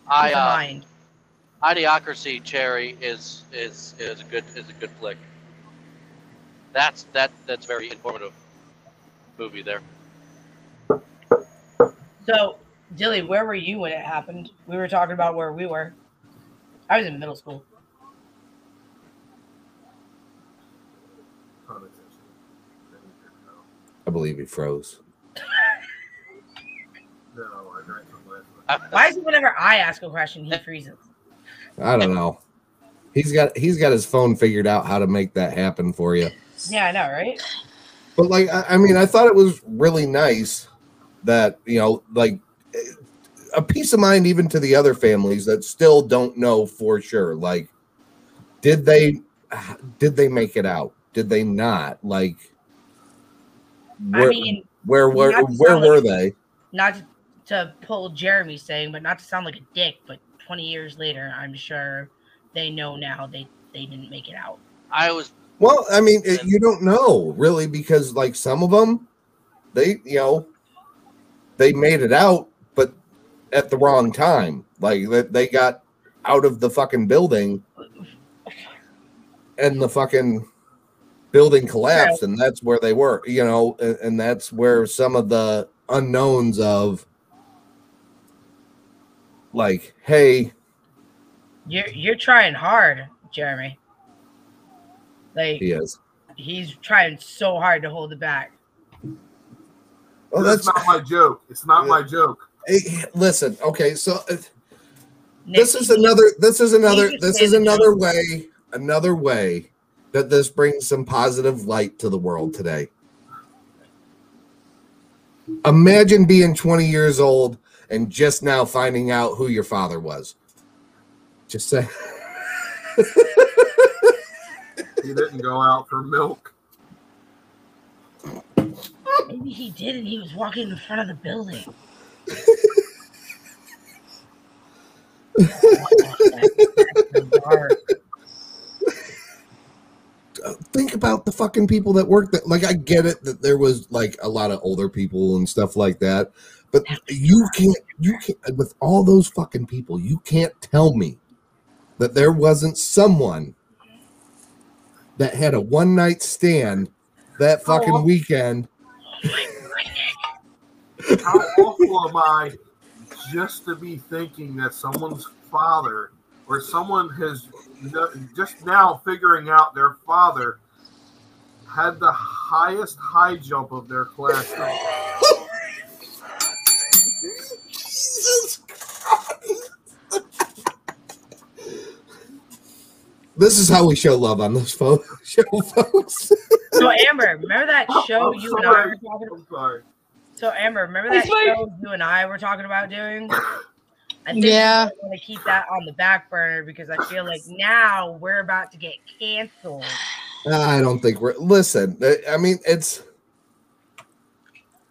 I uh, mind. Idiocracy Cherry is is is a good is a good flick. That's that that's very informative movie there. So, Dilly, where were you when it happened? We were talking about where we were. I was in middle school. I believe he froze. No, I drank some last night. Why is it whenever I ask a question, he freezes? I don't know. He's got he's got his phone figured out how to make that happen for you. Yeah, I know, right? But like, I, I mean, I thought it was really nice that you know, like, a peace of mind even to the other families that still don't know for sure. Like, did they did they make it out? Did they not? Like, I where mean, where were not where were like- they? Not to, to pull Jeremy's saying, but not to sound like a dick, but 20 years later, I'm sure they know now they, they didn't make it out. I was Well, I mean, it, you don't know really because like some of them, they you know, they made it out, but at the wrong time. Like that they got out of the fucking building, and the fucking building collapsed, and that's where they were. You know, and, and that's where some of the unknowns of like, hey, You're you're trying hard, Jeremy. Like he is. he's trying so hard to hold it back. Oh, that's, that's- not my joke. It's not my joke. Hey, listen, okay, so uh, this is another this is another this is another way another way that this brings some positive light to the world today imagine being 20 years old and just now finding out who your father was just say He didn't go out for milk. Maybe he did, and he was walking in front of the building. think about the fucking people that work that like I get it that there was like a lot of older people and stuff like that but you can't you can't with all those fucking people you can't tell me that there wasn't someone that had a one night stand that fucking Oh. weekend How awful am I just to be thinking that someone's father or someone has just now figuring out their father had the highest high jump of their class. Jesus this is how we show love on this phone show folks So Amber, remember that oh, show I'm you and I were talking I'm sorry. So Amber, remember that It's show you and I were talking about doing? I think Yeah. I'm gonna keep that on the back burner because I feel like now we're about to get canceled. Ah, I don't think we're listen. I- I mean, it's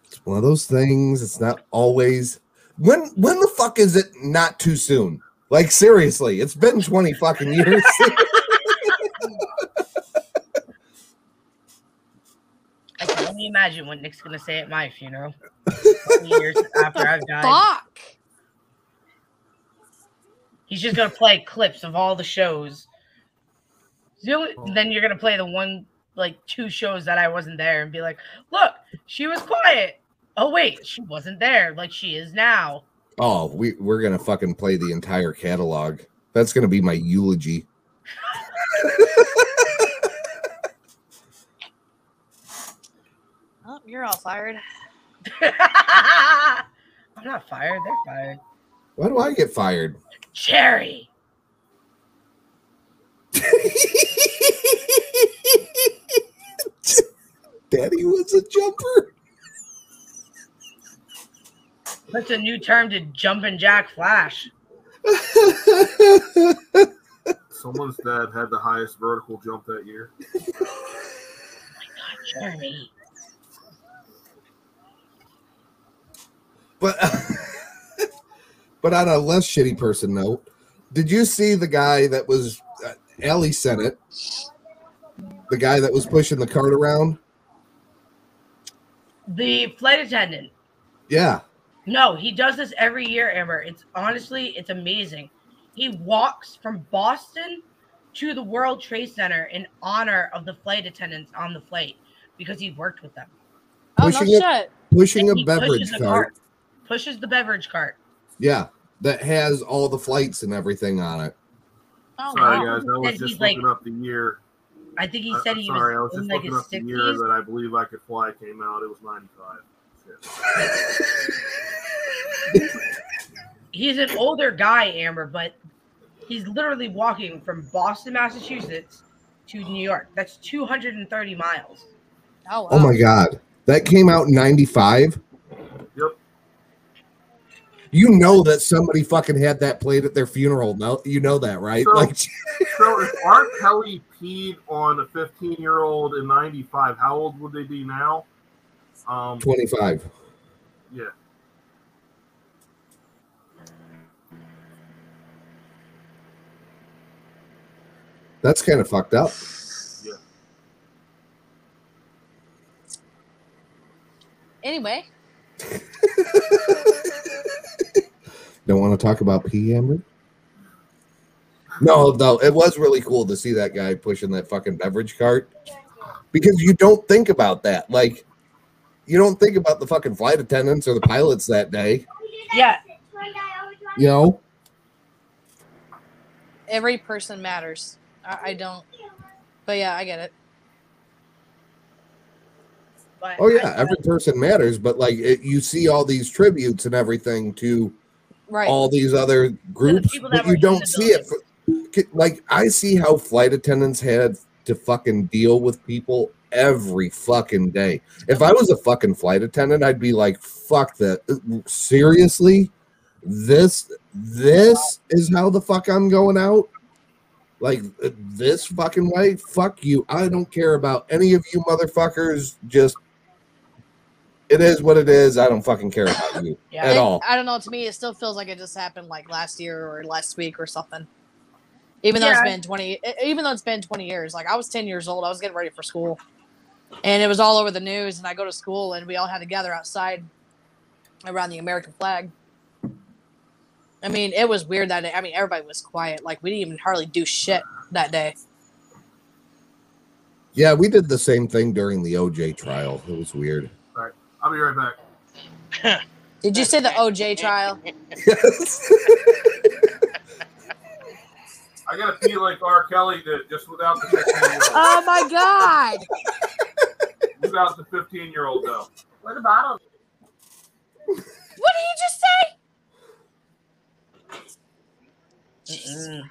it's one of those things. It's not always when when the fuck is it not too soon? Like seriously, it's been twenty fucking years. I can only imagine what Nick's gonna say at my funeral. 20 years after I've died. Fuck. He's just gonna play clips of all the shows. The oh. Then you're gonna play the one like two shows that I wasn't there and be like, look, she was quiet. Oh wait, she wasn't there like she is now. oh, we we're gonna fucking play the entire catalog That's gonna be my eulogy. you're all fired. I'm not fired. They're fired. Why do I get fired? Cherry. Daddy was a jumper. That's a new term to jumping jack flash. Someone's dad had the highest vertical jump that year. Oh my God, Jeremy. But but on a less shitty person note, did you see the guy that was uh, Ellie said it? The guy that was pushing the cart around? The flight attendant. Yeah. No, he does this every year, Amber. It's honestly, it's amazing. He walks from Boston to the World Trade Center in honor of the flight attendants on the flight because he worked with them. Oh, no Pushing it- shit. Pushing And a beverage pushes cart. Pushes the beverage cart. Yeah. That has all the flights and everything on it. Oh, Sorry, wow. guys. I was just he's like- up the year. I think he Uh, said he sorry, I was, was in just like looking his up the year that I believe I could fly came out. It was 95. He's an older guy, Amber, but he's literally walking from Boston, Massachusetts to New York. That's 230 miles. Oh, wow. Oh my god. That came out in 95. Yep. You know that somebody fucking had that played at their funeral. No, you know that, right? So- like So if R. Kelly peed on a 15 year old in 95, how old would they be now? Um, 25. Yeah. That's kind of fucked up. Yeah. Anyway, Don't want to talk about pee, Amber? No, no, it was really cool to see that guy pushing that fucking beverage cart because you don't think about that. Like, you don't think about the fucking flight attendants or the pilots that day, Yeah, you know? every person matters. I, I don't. But yeah, I get it. but Oh, yeah, every person matters, but like, it, you see all these tributes and everything to Right. all these other groups, that but you don't see it. For, like, I see how flight attendants had to fucking deal with people every fucking day. If I was a fucking flight attendant, I'd be like, fuck that. Seriously? This this is how the fuck I'm going out? Like uh, this fucking way? Fuck you. I don't care about any of you motherfuckers. Just it is what it is. I don't fucking care about you Yeah. at And all. I don't know. To me, it still feels like it just happened like last year or last week or something. Even though Yeah. it's been twenty, even though it's been twenty years. Like I was ten years old, I was getting ready for school, and it was all over the news. And I go to school, and we all had to gather outside around the American flag. I mean, it was weird that day. I mean, everybody was quiet. Like we didn't even hardly do shit that day. Yeah, we did the same thing during the OJ trial. It was weird. All right. I'll be right back. Did you say the OJ trial? yes. I got to pee like R. Kelly did, just without the 15 year old. Oh my god! without the 15 year old, though. Where the bottle? What did he just say?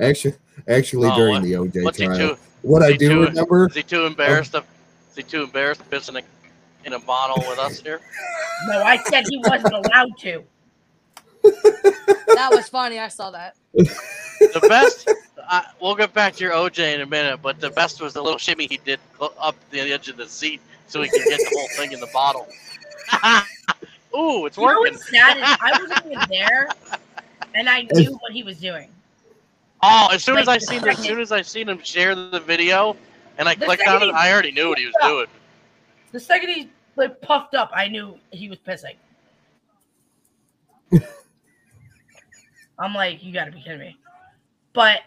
Actually, actually Oh, during what- the OJ trial, too- what I do too- remember, Is he too embarrassed to? Is he too embarrassed to piss in a in a bottle with us here? no, I said he wasn't allowed to. That was funny. I saw that. The best. I, we'll get back to your OJ in a minute, but the best was the little shimmy he did up the edge of the seat so he could get the whole thing in the bottle. Ooh, it's You know working. what's sad is I wasn't even there, and I knew what he was doing. Oh, as soon as I the seen as soon as I seen him share the video and I The clicked on it, I already knew what he was doing. The second he like puffed up, I knew he was pissing. I'm like, you gotta be kidding me. But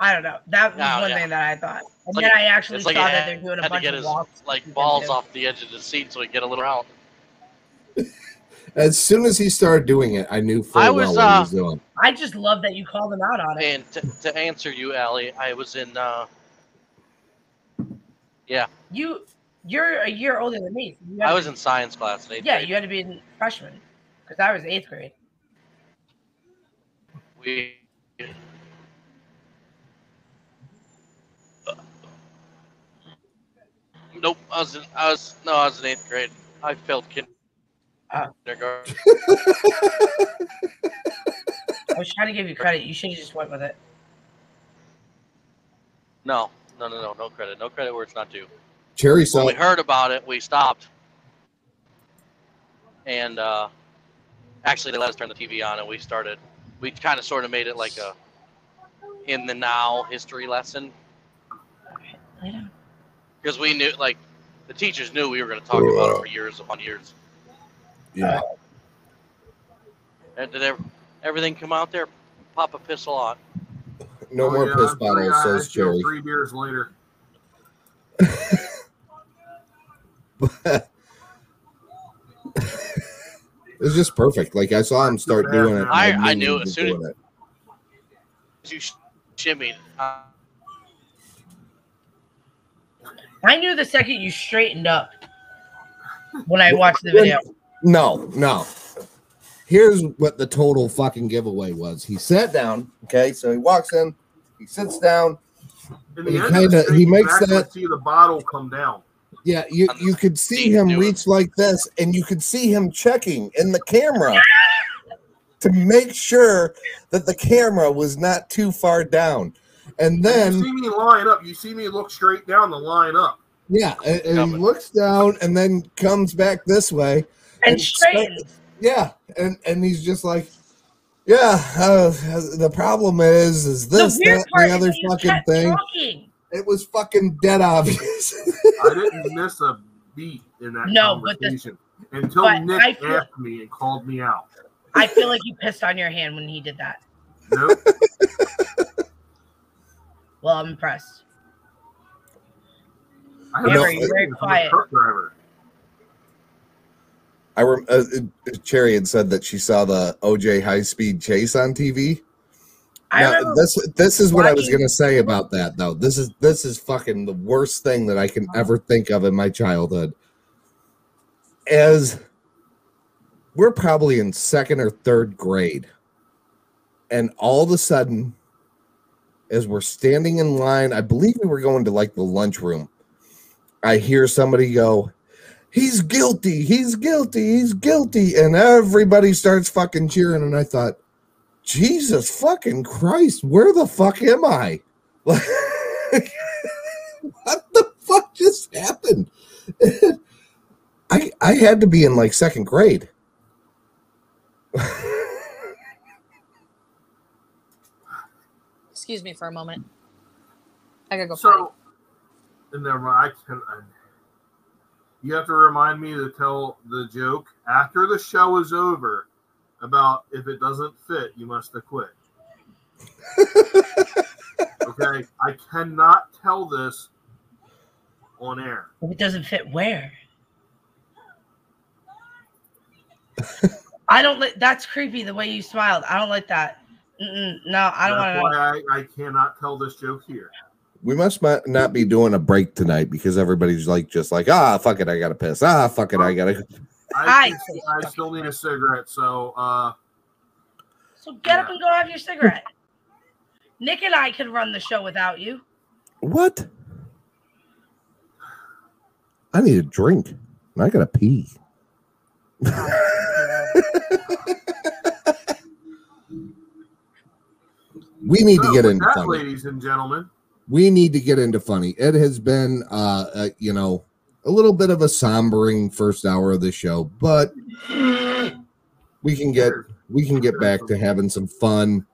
I don't know. That was Oh, one yeah. thing that I thought. And It's then I actually it's saw that had- they're doing a had to bunch get of his walks. like balls off the edge of the seat so he get a little out. as soon as he started doing it, I knew full I well was, what he uh, was doing. I just love that you called him out on it. And to, to answer you, Allie, I was in. uh Yeah, You, you're a year older than me. so I was be- in science class in Yeah, grade. you had to be a freshman because I was eighth grade. We. Nope, I was in. I was no, I was in eighth grade. I failed Ah. kindergarten. I was trying to give you credit. You should have just went with it. No, no, no, no, no credit. No credit where it's not due. Cherry when we heard about it, we stopped. And uh, actually, they let us turn the TV on, and we started. We kind of sort of made it like a in the now history lesson because we knew, like, the teachers knew we were going to talk about it for years upon years. Yeah. And did everything come out there? Pop a pistol on. No Oh, more yeah, piss bottles, three- I says feel Cherry. Three beers later. It's just perfect. Like I saw him start doing it. and I- I knew as soon as- doing. You sh- shimmied. Uh, I knew the second you straightened up when I watched the video. No, no. Here's what the total fucking giveaway was. He sat down. Okay, so he walks in, he sits down. In He kinda- he makes that- See the bottle come down. Yeah, you you could see him reach like this, and you could see him checking in the camera to make sure that the camera was not too far down. And then you see me line up. You see me look straight down the line up. Yeah, and, and he looks down and then comes back this way And start- straightens. Yeah, and and he's just like, yeah. Uh, the problem is, is this the that, the other is that you fucking thing? talking. It was fucking dead obvious. I didn't miss a beat in that No, but the- conversation until but Nick feel- asked me and called me out. I feel like you pissed on your hand when he did that. Nope. Well, I'm impressed. I Amber, a you're very I'm a quiet. truck driver. I rem- uh, Cherry had said that she saw the OJ high speed chase on TV. I Now, this this is what I was gonna say about that though. This is this is fucking the worst thing that I can ever think of in my childhood. As we're probably in second or third grade, and all of a sudden, as we're standing in line, I believe we were going to like the lunchroom. I hear somebody go, He's guilty, he's guilty, he's guilty, and everybody starts fucking cheering. And I thought, Jesus fucking Christ, where the fuck am I? Like, what the fuck just happened? I I had to be in like second grade. Excuse me for a moment. I gotta go. So, and never mind. I can. I, you have to remind me to tell the joke after the show is over about if it doesn't fit, you must have quit. okay, I cannot tell this on air. If it doesn't fit, where? I don't like. That's creepy. The way you smiled. I don't like that. Mm-mm, no, I don't want to. why I, I cannot tell this joke here. We must not not be doing a break tonight because everybody's like just like ah fuck it I gotta piss ah fuck it I gotta I, I still need a cigarette, so uh, So get up and go have your cigarette. Nick and I could run the show without you. what I need a drink and I gotta pee. we need to so get in, into that, ladies and gentlemen. We need to get into funny. It has been, uh, uh, you know, a little bit of a sombering first hour of the show, but we can get we can get back to having some fun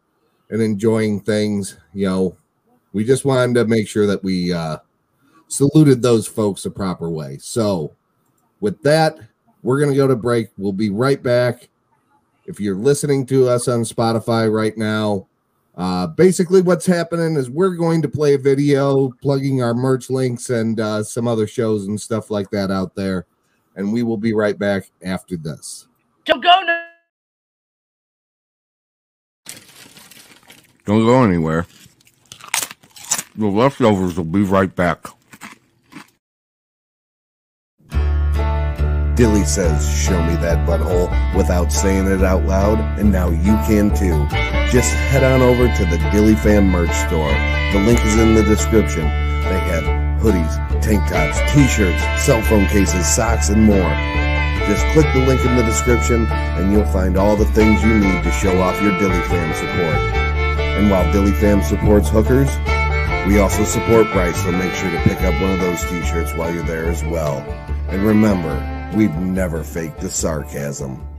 and enjoying things. You know, we just wanted to make sure that we uh, saluted those folks the proper way. So, with that, we're gonna go to break. We'll be right back. If you're listening to us on Spotify right now, uh, basically, what's happening is we're going to play a video plugging our merch links and uh, some other shows and stuff like that out there. And we will be right back after this. Don't go now. Don't go anywhere. The Leftoverz will be right back. Dilly says, Show me that butthole without saying it out loud, and now you can too. Just head on over to the Dilly Fam merch store. The link is in the description. They have hoodies, tank tops, t shirts, cell phone cases, socks, and more. Just click the link in the description, and you'll find all the things you need to show off your Dilly Fam support. And while Dilly Fam supports hookers, we also support Bryce, so make sure to pick up one of those t shirts while you're there as well. And remember, we've never faked the sarcasm.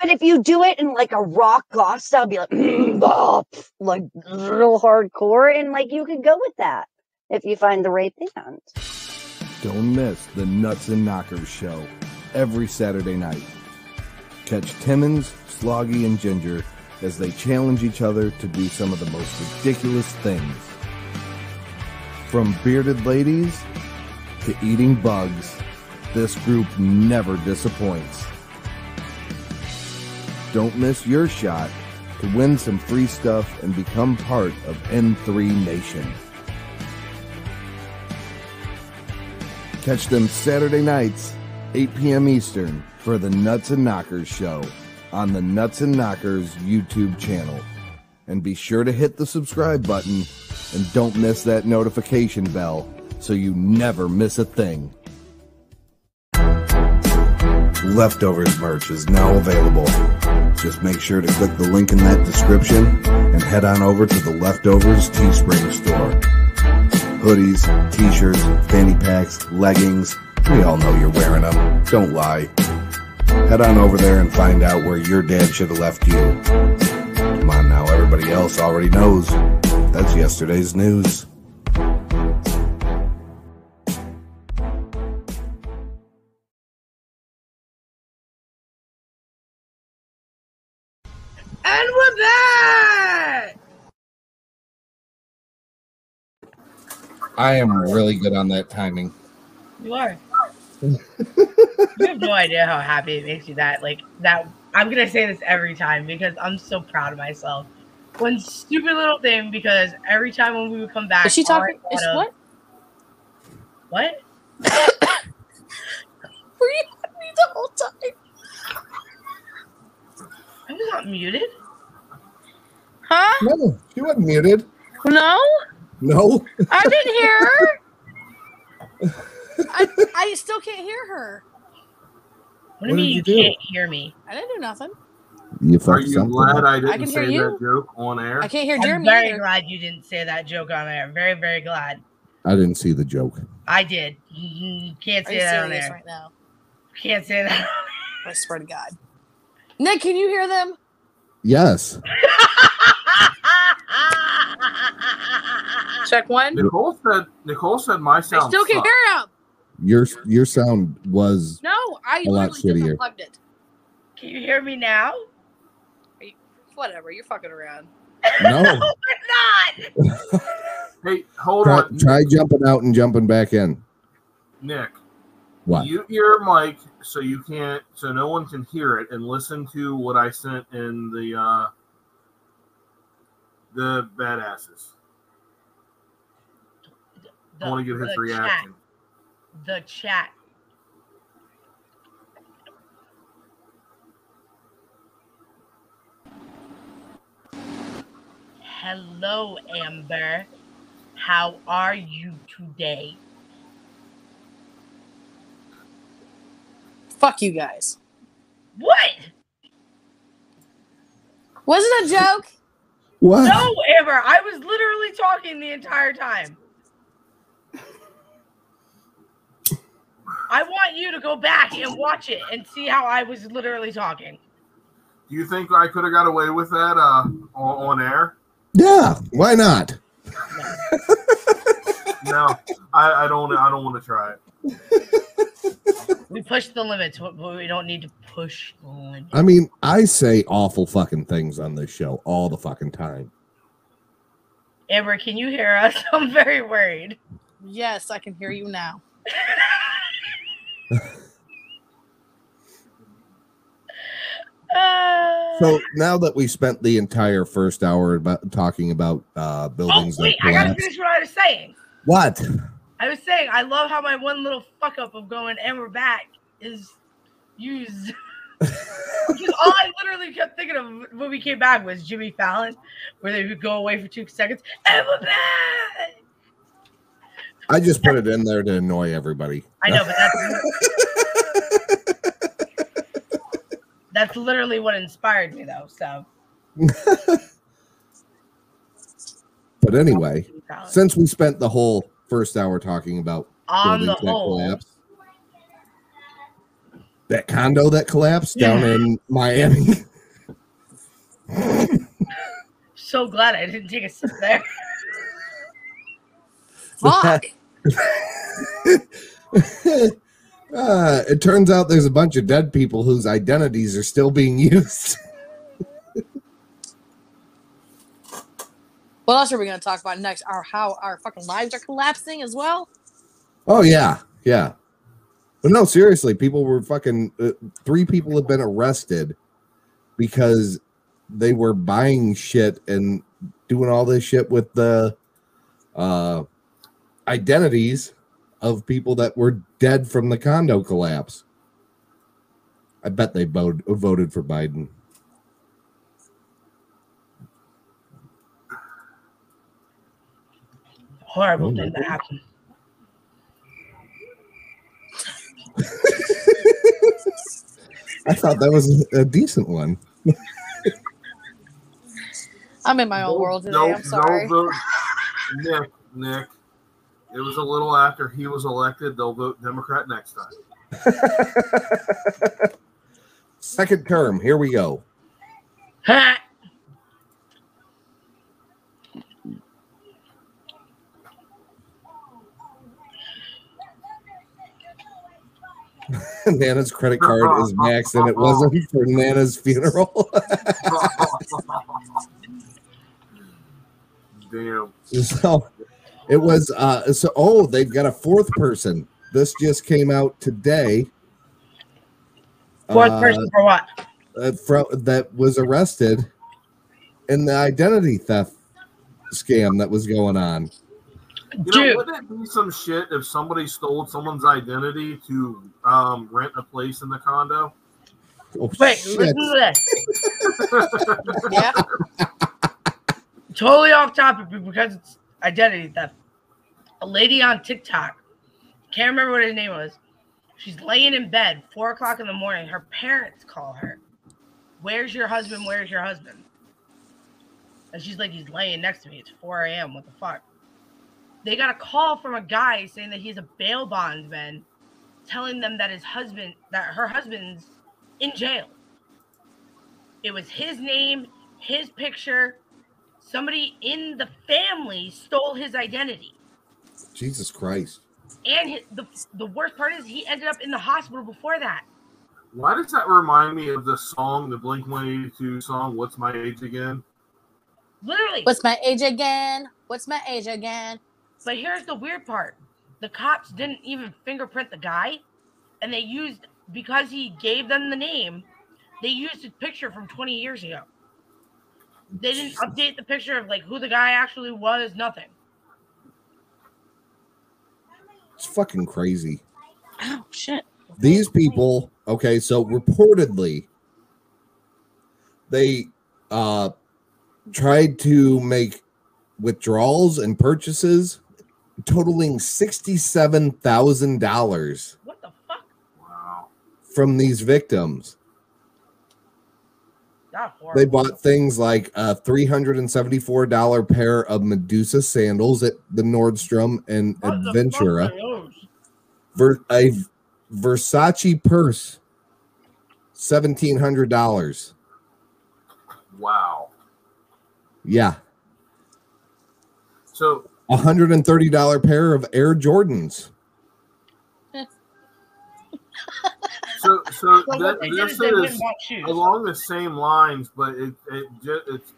But if you do it in like a rock goth style, be like, "Mm, bah," like real hardcore, and like you could go with that if you find the right band. Don't miss the Nuts and Knockers show every Saturday night. Catch Timmons, Sloggy, and Ginger as they challenge each other to do some of the most ridiculous things. From bearded ladies to eating bugs, this group never disappoints. Don't miss your shot to win some free stuff and become part of N3 Nation. Catch them Saturday nights, 8 p.m. Eastern, for the Nuts and Knockers show on the Nuts and Knockers YouTube channel. And be sure to hit the subscribe button and don't miss that notification bell so you never miss a thing. Leftoverz merch is now available. Just make sure to click the link in that description and head on over to the Leftoverz Teespring store. Hoodies, t-shirts, fanny packs, leggings. We all know you're wearing them. Don't lie. Head on over there and find out where your dad should have left you. Come on now, everybody else already knows. That's yesterday's news. We're. I am really good on that timing. You are. you have no idea how happy it makes you that like that. I'm gonna say this every time because I'm so proud of myself. One stupid little thing because every time when we would come back, Is she talking? Is thought of- what? What? Were you on me the whole time? I was not muted. Huh? No, she wasn't muted. No, No. I didn't hear her. I, I still can't hear her. What do you mean you you do? can't hear me? I didn't do nothing. You Are fucked you something. glad I I didn't can say hear you. that joke on air? I can't hear you. I'm very either. glad you didn't say that joke on air. Very, very glad. I didn't see the joke. I did. You can't Are say you that on serious air. right now? Can't say that. I swear to God. Nick, can you hear them? Yes. Check one. Nicole said. Nicole said my I sound. still can sucks. hear them. Your your sound was No, I A lot literally just shittier. unplugged it. Can you hear me now? Are you- Whatever, you're fucking around. no. We're not. Hey, hold try, on, try jumping out and jumping back in. Nick. What? Mute your mic so you can't, so no one can hear it, and listen to what I sent in the uh the badasses. I want to get his the reaction. Chat. The chat. Hello, Amber. How are you today? Fuck you guys. What? Wasn't a joke. What? No, Amber. I was literally talking the entire time. I want you to go back and watch it and see how I was literally talking. Do you think I could have got away with that uh on, on air? Yeah. Why not? No, I, I don't. I don't want to try it. We push the limits, but but we don't need to push the limits. I mean, I say awful fucking things on this show all the fucking time. Amber, can you hear us? I'm very worried. Yes, I can hear you now. Uh, So now that we spent the entire first hour about talking about uh, Oh buildings wait, that I gotta finish what I was saying. What? I was saying I love how my one little fuck up of going and we're back is used. Because all I literally kept thinking of when we came back was Jimmy Fallon, where they would go away for two seconds and we're back. I just put it in there to annoy everybody. I know, but that's that's literally what inspired me, though. So But anyway, since we spent the whole first hour talking about On the that whole. collapsed, that condo that collapsed down in Miami. so glad I didn't take a sip there. Fuck. uh, it turns out there's a bunch of dead people whose identities are still being used. What else are we going to talk about next? Our how our fucking lives are collapsing as well. Oh yeah, yeah. But no, seriously, people were fucking. Uh, three people have been arrested because they were buying shit and doing all this shit with the uh, identities of people that were dead from the condo collapse. I bet they voted voted for Biden. Horrible Oh, thing no. that happened. I thought that was a decent one. I'm in my own world today. No, I'm sorry. no vote. Nick, Nick. It was a little after he was elected. They'll vote Democrat next time. Second term. Here we go. Nana's credit card is maxed, and it wasn't for Nana's funeral. Damn. so it was. Uh, so oh, they've got a fourth person. This just came out today. Fourth Uh, person for what? uh, fro- that was arrested in the identity theft scam that was going on. You know, wouldn't it be some shit if somebody stole someone's identity to um, rent a place in the condo? Oh, Wait, shit. listen to this. yeah. Totally off topic because it's identity theft. A lady on TikTok, can't remember what her name was. She's laying in bed, four o'clock in the morning. Her parents call her. Where's your husband? Where's your husband? And she's like, he's laying next to me. It's 4 a.m. What the fuck? They got a call from a guy saying that he's a bail bondsman, telling them that his husband, that her husband's in jail. It was his name, his picture. Somebody in the family stole his identity. Jesus Christ. And hi the, the worst part is he ended up in the hospital before that. Why does that remind me of the song, the Blink 182 song, What's My Age Again? Literally. What's my age again? What's my age again? But here's the weird part the cops didn't even fingerprint the guy, and they used, because he gave them the name, they used his picture from 20 years ago. They didn't update the picture of like who the guy actually was, nothing. It's fucking crazy. Oh shit. These people, okay, so reportedly they uh tried to make withdrawals and purchases totaling $67,000 What the fuck? from these victims. They bought things like a $374 pair of Medusa sandals at the Nordstrom and What Aventura. Ver- a Versace purse, seventeen hundred dollars. Wow. Yeah, So, a hundred and thirty dollar pair of Air Jordans. so, so So that, what this is they is and bought shoes. along the same lines, but it, it just, it's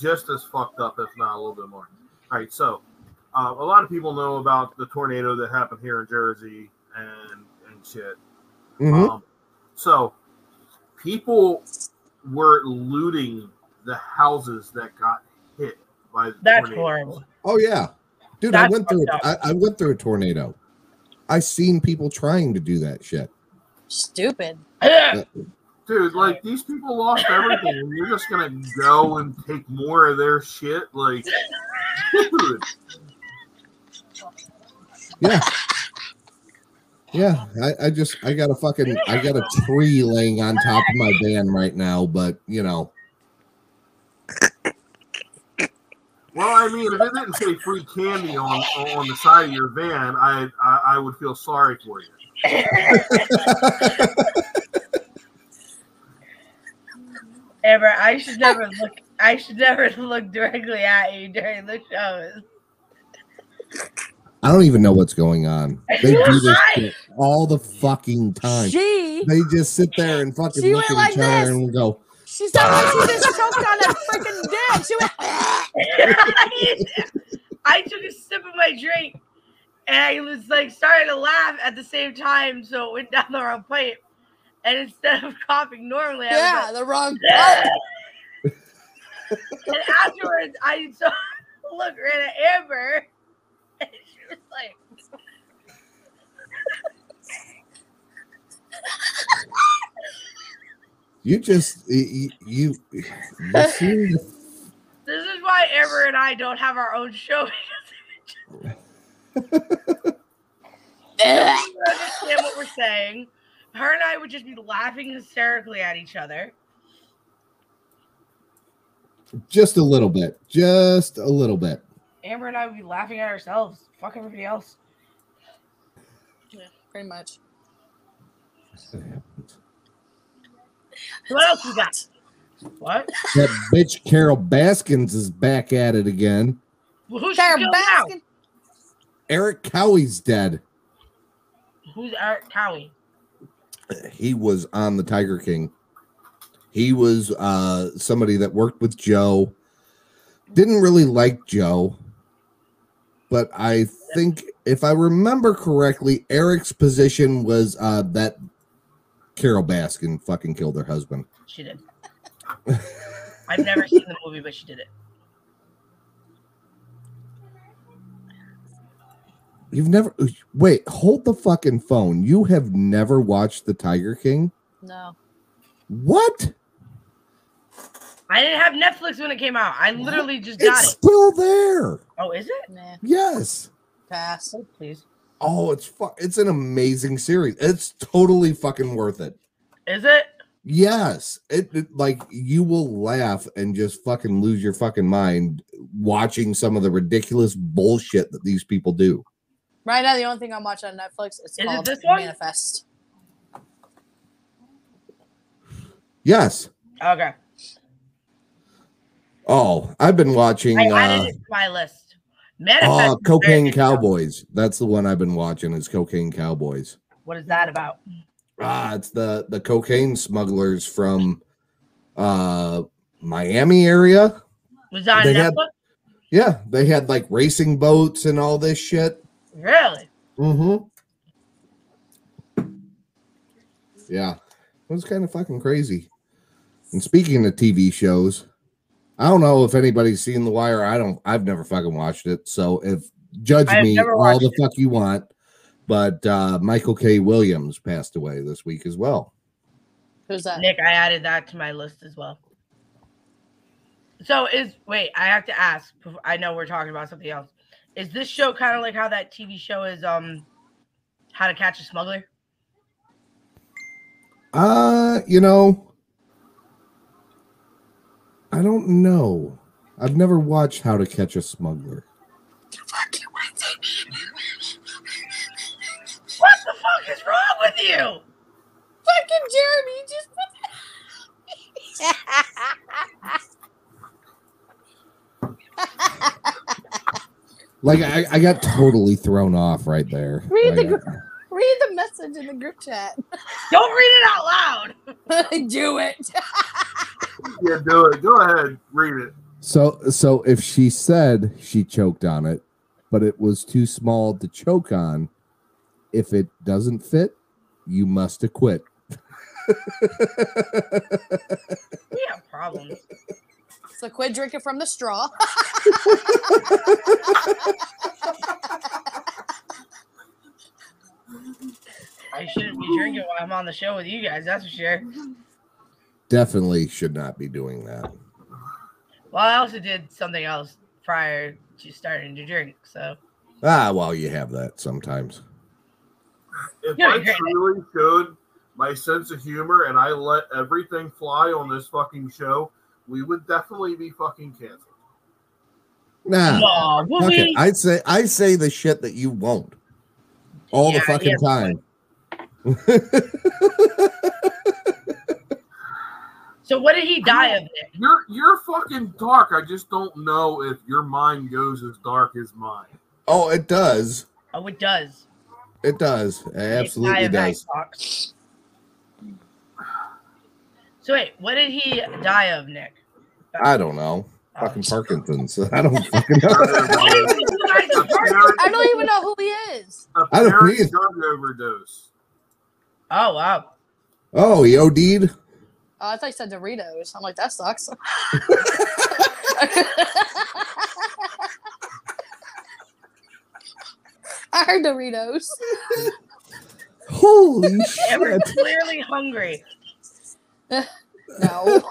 just as fucked up, if not a little bit more. All right, so uh, a lot of people know about the tornado that happened here in Jersey and and shit. Mhm. Um, so people were looting the houses that got hit by the That's tornado. horrible. Oh yeah, dude. I went through. fucked I, I went through a tornado. I seen people trying to do that shit. Stupid. Dude, like these people lost everything, and you're just gonna go and take more of their shit. Like, dude, Yeah. Yeah, I, I just I got a fucking I got a tree laying on top of my van right now, but you know, well, I mean, if it didn't say free candy on on the side of your van, I I, I would feel sorry for you. Amber, I should never look. I should never look directly at you during the shows. I don't even know what's going on. They do this shit all the fucking time. She- they just sit there and fucking look went at like each other and go, She sounded like she just choked on a freaking dick. She went. I took a sip of my drink and I was like starting to laugh at the same time, so it went down the wrong pipe. And instead of coughing normally, I Yeah, was the wrong pipe. and afterwards, I saw look right at Amber, and she was like, "You just you you, you seem "This is why Amber and I don't have our own show." because we don't understand what we're saying. Her and I would just be laughing hysterically at each other. just a little bit, just a little bit." Amber and I would be laughing at ourselves. Fuck everybody else. Yeah, pretty much. What else we got? What? That bitch Carole Baskins is back at it again. Well, who's Carole still now? Erik Cowie's dead. Who's Erik Cowie? He was on the Tiger King. He was uh somebody that worked with Joe. Didn't really like Joe. But I think if I remember correctly, Erik's position was uh that Carole Baskin fucking killed her husband. She did. I've never seen the movie, but she did it. You've never wait, hold the fucking phone. You have never watched the Tiger King? No. What? I didn't have Netflix when it came out. I literally just got It's it. still there. Oh, is it? Nah. Yes. Pass. Oh, please. Oh, it's fu- it's an amazing series. It's totally fucking worth it. Is it? Yes, it, it- like you will laugh and just fucking lose your fucking mind watching some of the ridiculous bullshit that these people do. Right now, the only thing I'm watching on Netflix is it called this one? Manifest. Yes. Okay. Oh, I've been watching I uh, added it to my list. Manifest. uh Cocaine. Cowboys. That's the one I've been watching is Cocaine Cowboys. What is that about? Ah, it's the the cocaine smugglers from uh Miami area. Was that on They Netflix? had- Yeah, they had like racing boats and all this shit. Really? Mm-hmm. Yeah. It was kind of fucking crazy. And speaking of TV shows, I don't know if anybody's seen The Wire. I don't I've never fucking watched it. So if judge me all the it. fuck you want. But uh Michael K. Williams passed away this week as well. Who's that? Nick, I added that to my list as well. So is wait, I have to ask. I know we're talking about something else. Is this show kind of like how that TV show is? Um, How to Catch a Smuggler. Uh, you know, I don't know. I've never watched How to Catch a Smuggler. What the fuck is wrong with you? Fucking Jeremy just Like I, I got totally thrown off right there. read the gr- read the message in the group chat. Don't read it out loud. Do it. Yeah, do it. Go ahead, read it. So so if she said she choked on it, but it was too small to choke on, if it doesn't fit, you must acquit. We have problems. So quit drinking from the straw. I shouldn't be drinking while I'm on the show with you guys. That's for sure. Definitely should not be doing that. Well, I also did something else prior to starting to drink. So Ah, well, you have that sometimes. If Yeah, I truly showed my sense of humor and I let everything fly on this fucking show, we would definitely be fucking canceled. Nah. Aw, would fuck we? I'd say I say the shit that you won't. All the fucking yeah. time. So what did he die of? Nick? You're you're fucking dark. I just don't know if your mind goes as dark as mine. Oh, it does. Oh, it does. It does. It absolutely of does. So wait, what did he die of, Nick? I don't know. Oh. Fucking Parkinson's. I don't fucking know. I don't even know who he is. I don't Apparent drug overdose. Oh wow. Oh, he OD'd? Oh, I thought you said Doritos. I'm like, that sucks. I heard Doritos. Holy Amber's shit. clearly hungry. no.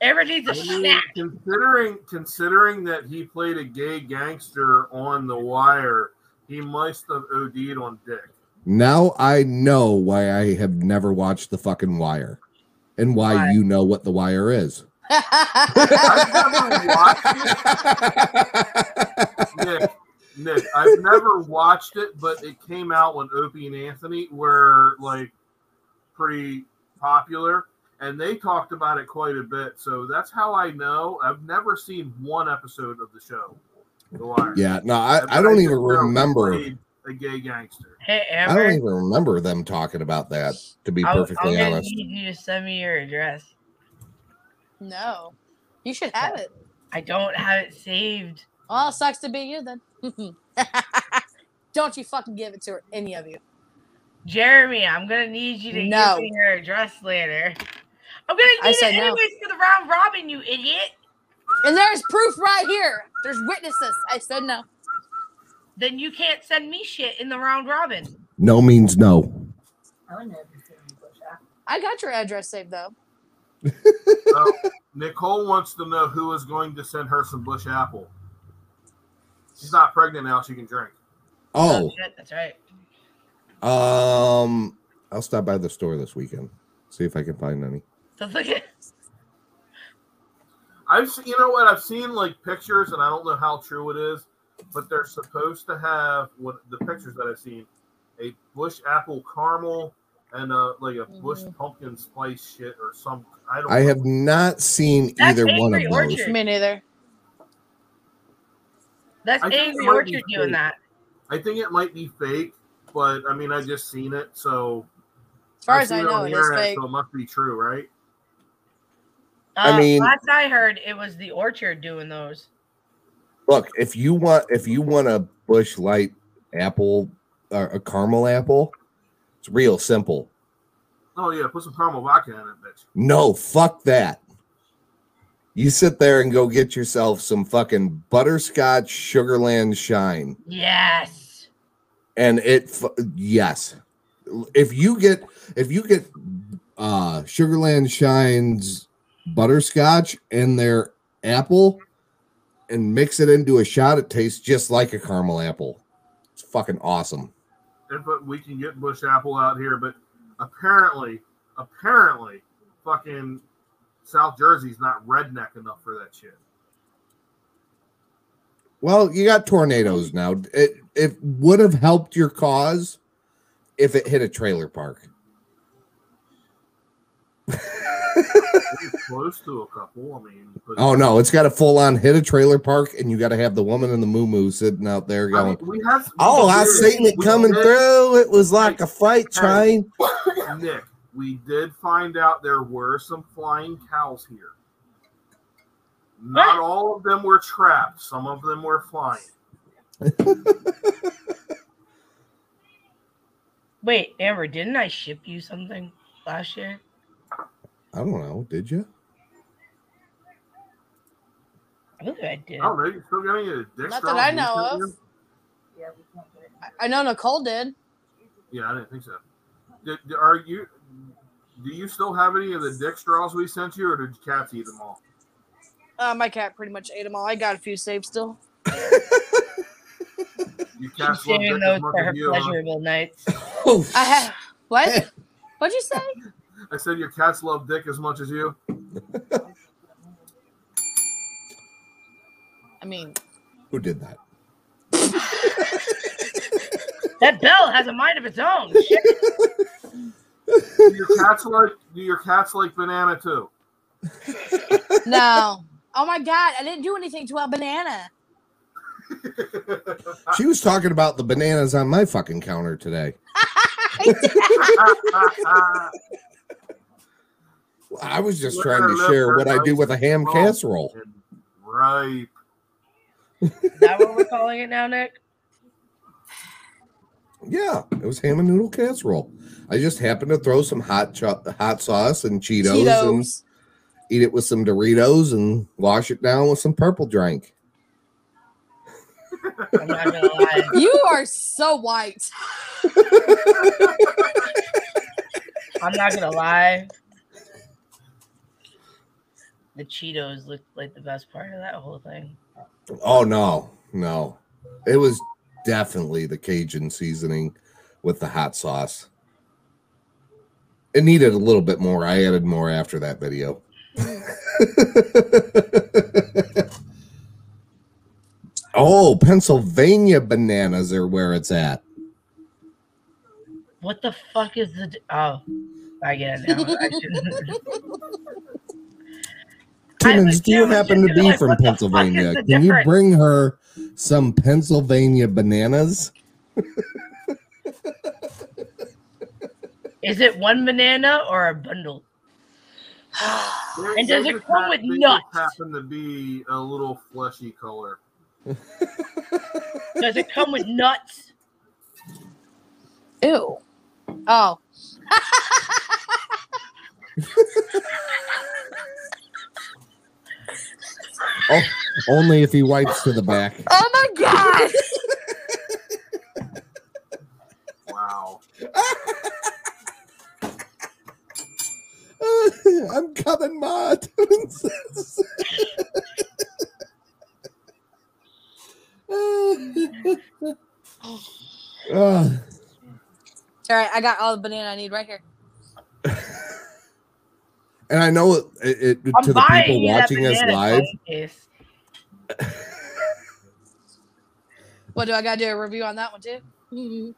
Amber needs a I mean, snack. considering considering that he played a gay gangster on The Wire, he must have OD'd on dick. Now I know why I have never watched the fucking wire. And why, Why? you know what the wire is. I've never watched it. Nick, Nick, I've never watched it, but it came out when Opie and Anthony were like pretty popular, and they talked about it quite a bit. So that's how I know. I've never seen one episode of the show. The Wire. Yeah, no, I, But I don't just even remember. played A gay gangster. Hey I don't even remember them talking about that, to be I'm, I'm perfectly gonna honest. need you to send me your address. no. You should have it. I don't have it saved. Well, sucks to be you then. Don't you fucking give it to her, any of you. Jeremy, I'm gonna need you to No. give me your address later. I'm gonna I need said it no. anyways for the round robin, you idiot. And there's proof right here. There's witnesses. I said no. Then you can't send me shit in the round robin. No means no. I got your address saved though. Uh, Nicole wants to know who is going to send her some Busch apple. She's not pregnant now; she can drink. Oh, shit, that's right. um, I'll stop by the store this weekend. See if I can find any. So look at I've seen, you know what? I've seen like pictures, and I don't know how true it is, but they're supposed to have what the pictures that I've seen a Busch apple caramel and a like a Busch pumpkin spice shit or some. I don't. I know. have not seen That's either one of Angry those. Orchard. Me neither. that's I Angry Orchard doing that. I think it might be fake, but I mean, I just seen it, so. As far I've as I know, on it the internet, fake. So it must be true, right? I Uh, mean- last I heard, it was the Orchard doing those. Look, if you want, if you want a Busch light apple or a caramel apple, it's real simple. Oh yeah, put some caramel vodka in it, bitch. No, fuck that. You sit there and go get yourself some fucking butterscotch Sugarland Shine, Yes. and it. Yes, if you get if you get uh Sugarland Shine's butterscotch and their apple, and mix it into a shot, it tastes just like a caramel apple. It's fucking awesome. And but we can get Busch apple out here, but apparently, apparently, fucking South Jersey's not redneck enough for that shit. Well, you got tornadoes now. It it would have helped your cause if it hit a trailer park. It's close to a couple. I mean, Oh no, it's got a full on hit a trailer park, and you got to have the woman in the moo moo sitting out there I mean, going, we have. "Oh, I seen it coming did- through. It was like a freight train." Nick, we did find out there were some flying cows here. Not all of them were trapped. Some of them were flying. Wait, Amber, didn't I ship you something last year? I don't know. Did you? I think I did. Oh, they still getting you a dick straws? Not that I You know still of. do? I- I know Nicole did. Yeah, I didn't think so. Did, are you? Do you still have any of the dick straws we sent you, or did cats eat them all? Uh, my cat pretty much ate them all. I got a few saved still. You She's cats love saving dick those much for as her you. huh? pleasurable nights. I have what? What'd you say? I said your cats love dick as much as you. I mean, Who did that? That bell has a mind of its own. Shit. Do your cats like? Do your cats like banana too? no. Oh my god, I didn't do anything to a banana. She was talking about the bananas on my fucking counter today. I was just trying to share what I do with a ham casserole. Right. Is that what we're calling it now, Nick? Yeah, it was ham and noodle casserole. I just happened to throw some hot cho- hot sauce and Cheetos, and eat it with some Doritos and wash it down with some purple drink. I'm not lie. You are so white. I'm not gonna lie. The Cheetos looked like the best part of that whole thing. Oh no, no. It was definitely the Cajun seasoning with the hot sauce. It needed a little bit more. I added more after that video. oh, Pennsylvania bananas are where it's at. What the fuck is the? d- Oh, I get it now. I shouldn't. Timmons, do you happen to be like, from what the fuck is Pennsylvania? the Can you bring her some Pennsylvania bananas? Is it one banana or a bundle? And does it come with they just nuts? Happen to be a little fleshy color. Does it come with nuts? Ew. Oh. Oh, only if he wipes to the back. Oh my god. Wow. I'm coming, Ma. All right, I got all the banana I need right here. and I know it, it, I'm to the people watching us live. What do I gotta do a review on that one too?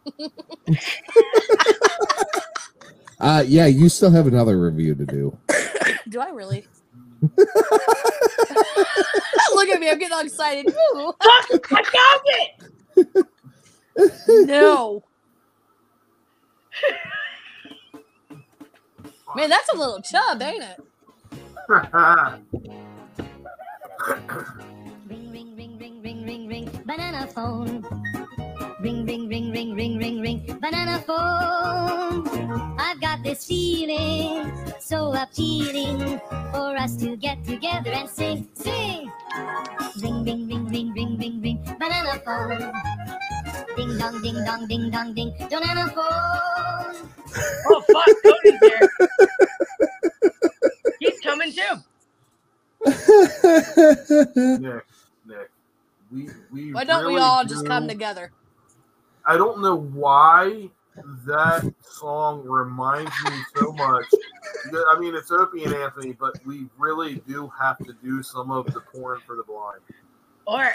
Uh, yeah, you still have another review to do. do I really? Look at me, I'm getting all excited. Fuck, I found it. No. Man, that's a little chub, ain't it? Ring, ring, ring, ring, ring, ring, ring, banana phone. Ring, ring, ring, ring, ring, ring, ring, banana phone. I've got this feeling so appealing for us to get together and sing, sing. Ring, ring, ring, ring, ring, ring, ring, banana phone. Ding dong, ding dong, ding dong, ding, banana phone. Oh fuck, Cody's here. He's coming too. Nick, Nick, we we Why don't we really all just come together? I don't know why that song reminds me so much. I mean, it's Opie and Anthony, but we really do have to do some of the porn for the blind. Or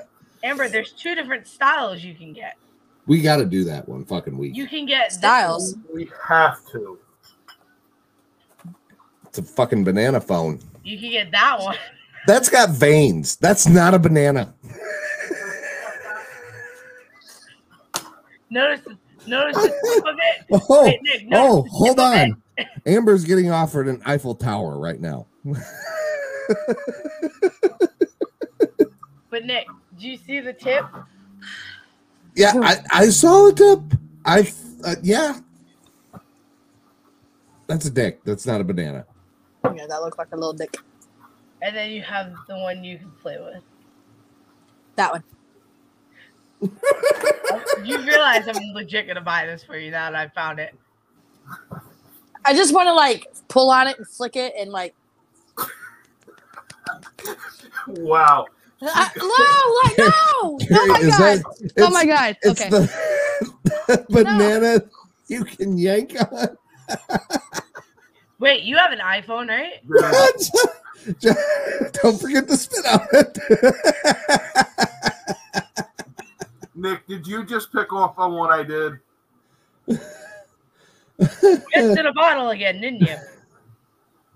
Amber. Amber, there's two different styles you can get. We got to do that one fucking week. You can get Styles. We have to. It's a fucking banana phone. You can get that one. That's got veins. That's not a banana. Notice, notice the tip of it. Oh, Wait, Nick, oh, hold tip of it. on. Amber's getting offered an Eiffel Tower right now. But Nick, do you see the tip? Yeah, I, I saw the tip. I uh, yeah. That's a dick. That's not a banana. Yeah, that looks like a little dick. and then you have the one you can play with. That one. You realize I'm legit gonna buy this for you now that I found it. I just want to like pull on it and flick it and like. Wow. I, no, like, no! Oh my Is god! that- oh my god! It's Okay. the banana you can yank on. Wait, you have an iPhone, right? Don't forget to spit on it. Nick, did you just pick off on what I did? It's in a bottle again, didn't you?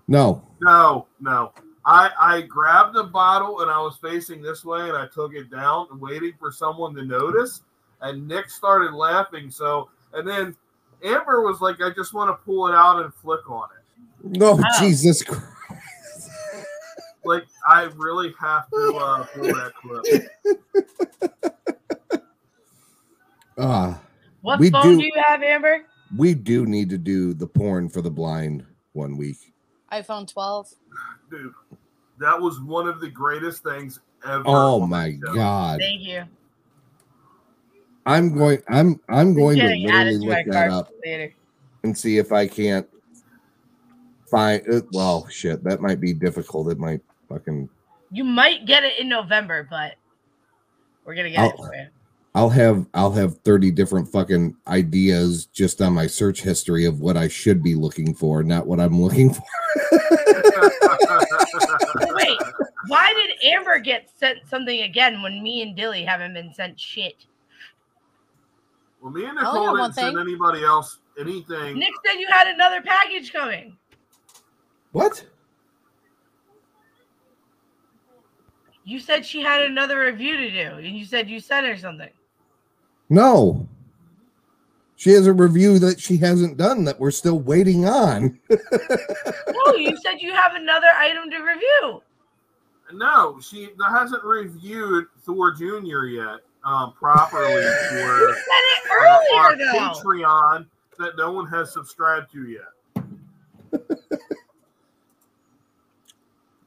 no. No, no. I I grabbed the bottle and I was facing this way and I took it down, waiting for someone to notice. And Nick started laughing. So and then Amber was like, "I just want to pull it out and flick on it." No, Jesus Christ. Like I really have to uh, pull that clip. Ah, What phone do, do you have, Amber? we do need to do the porn for the blind one week. iPhone 12. Dude, that was one of the greatest things ever. Oh my show. god. Thank you. I'm going I'm I'm going to literally to look that up later. and see if I can't find uh, well shit, that might be difficult. It might fucking You might get it in November, but we're gonna get it I'll- for you. I'll have I'll have 30 different fucking ideas just on my search history of what I should be looking for, not what I'm looking for. Wait, why did Amber get sent something again when me and Dilly haven't been sent shit? Well, me and I only Nicole have one didn't send thing. anybody else anything. Nick said you had another package coming. What? You said she had another review to do, and you said you sent her something. No. She has a review that she hasn't done that we're still waiting on. No, you said you have another item to review. No, she hasn't reviewed Thor Junior yet um, properly for You said it uh, our earlier, though. Patreon that no one has subscribed to yet.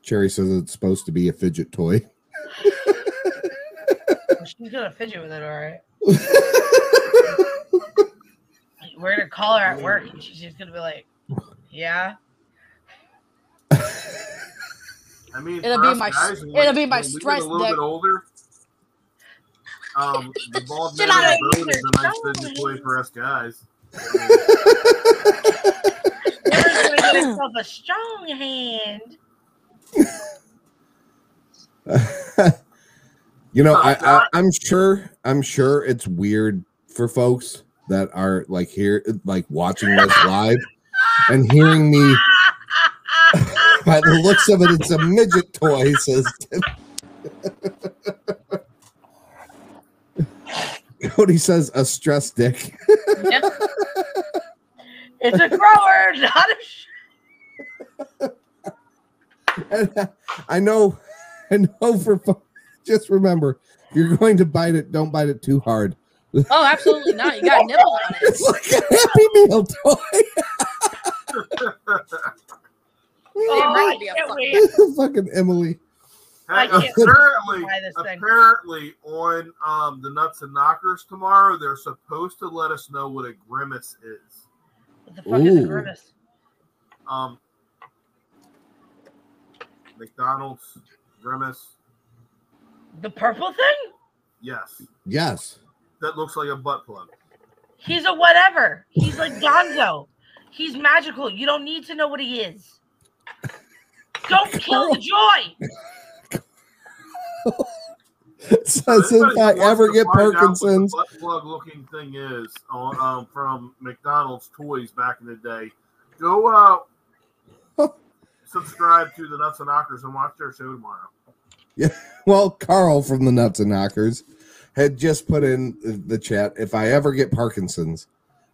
Cherry says it's supposed to be a fidget toy. She's gonna fidget with it, all right. We're gonna call her at work, and she's just gonna be like, "Yeah." I mean, It'll be my- guys, it'll we- be my when we stress a little dick. bit older. Um, the bald man I and boat is a nice your fidget toy for us guys. Amber's gonna get herself a strong hand. You know, oh, I, I I'm sure I'm sure it's weird for folks that are like here like watching this live and hearing me by the looks of it, it's a midget toy, says Tim. Cody says a stress dick. It's a grower, not a. Sh- uh, I know, I know for fo- just remember, you're going to bite it, don't bite it too hard. Oh, absolutely not. You got to nibble on it. It's like a Happy Meal toy. oh, I be fuck- wait. Fucking Emily. I Hey, can't wait apparently, try this thing. apparently on um, the Nuts and Knockers tomorrow, they're supposed to let us know what a grimace is. What the fuck is a grimace? Um, McDonald's grimace, The purple thing? yes, Yes. that looks like a butt plug. He's a whatever. He's like Gonzo. He's magical. You don't need to know what he is. Don't kill the joy. Says if I ever get Parkinson's, butt plug looking thing is on um, from McDonald's toys back in the day. Go uh, subscribe to the Nuts and Knockers and watch their show tomorrow. Yeah. Well, Carl from the Nuts and Knockers had just put in the chat. If I ever get Parkinson's,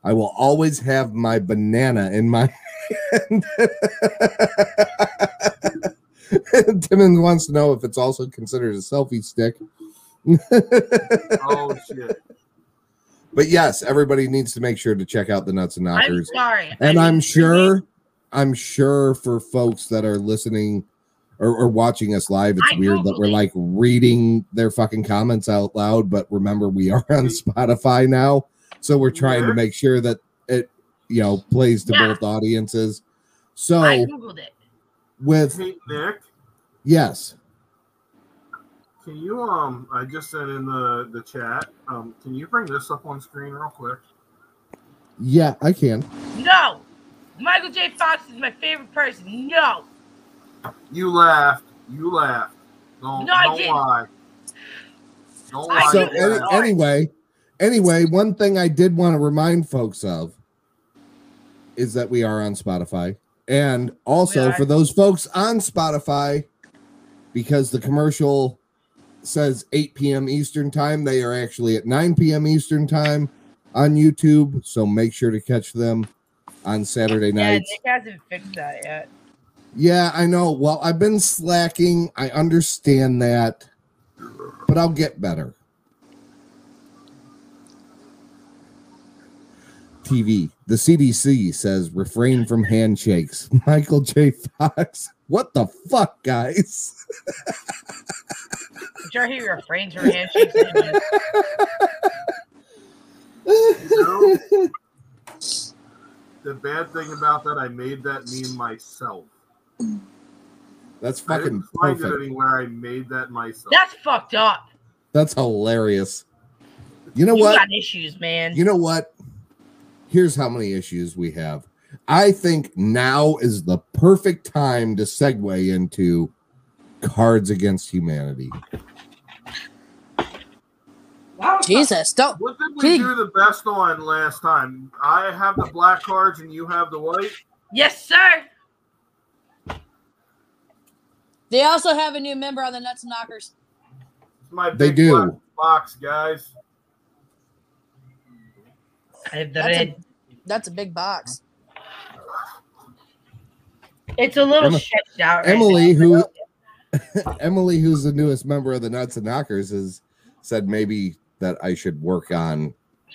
I will always have my banana in my hand. Timmons wants to know if it's also considered a selfie stick. Oh shit! But yes, everybody needs to make sure to check out the Nuts and I'm Knockers. sorry. And I I'm sure, I'm sure for folks that are listening or, or watching us live, it's I weird that we're like reading their fucking comments out loud. But remember, we are on Spotify now, so we're trying to make sure that it, you know, plays to Yeah. both audiences. So I googled it. with Hey Nick, yes, can you um? I just said in the the chat. Um, can you bring this up on screen real quick? yeah, I can. No, Michael J. Fox is my favorite person. No, You laughed. You laughed. Don't, No, I don't didn't. lie. Don't lie. So any, anyway, anyway, one thing I did want to remind folks of is that we are on Spotify, and also for those folks on Spotify, because the commercial says 8 p.m. Eastern time, they are actually at 9 p.m. Eastern time on YouTube. So make sure to catch them on Saturday yeah, nights. Nick hasn't fixed that yet. Yeah, I know. Well, I've been slacking. I understand that, but I'll get better. TV. The CDC says refrain from handshakes. Michael J. Fox. What the fuck, guys? I'm sure he refrains from handshakes. anyway. The bad thing about that, I made that meme myself. That's I fucking didn't find it perfect. anywhere. I made that myself. That's fucked up. That's hilarious. You know you what? got issues, man. You know what? Here's how many issues we have. I think now is the perfect time to segue into Cards Against Humanity. Jesus, don't. What did we Pig. do the best on last time? I have the black cards and you have the white. yes, sir. They also have a new member on the Nuts and Knockers. It's my They do. box, guys. I have the That's a, that's a big box. It's a little Emma- stretched out. right Emily, now. who Emily, who's the newest member of the Nuts and Knockers, has said maybe that I should work on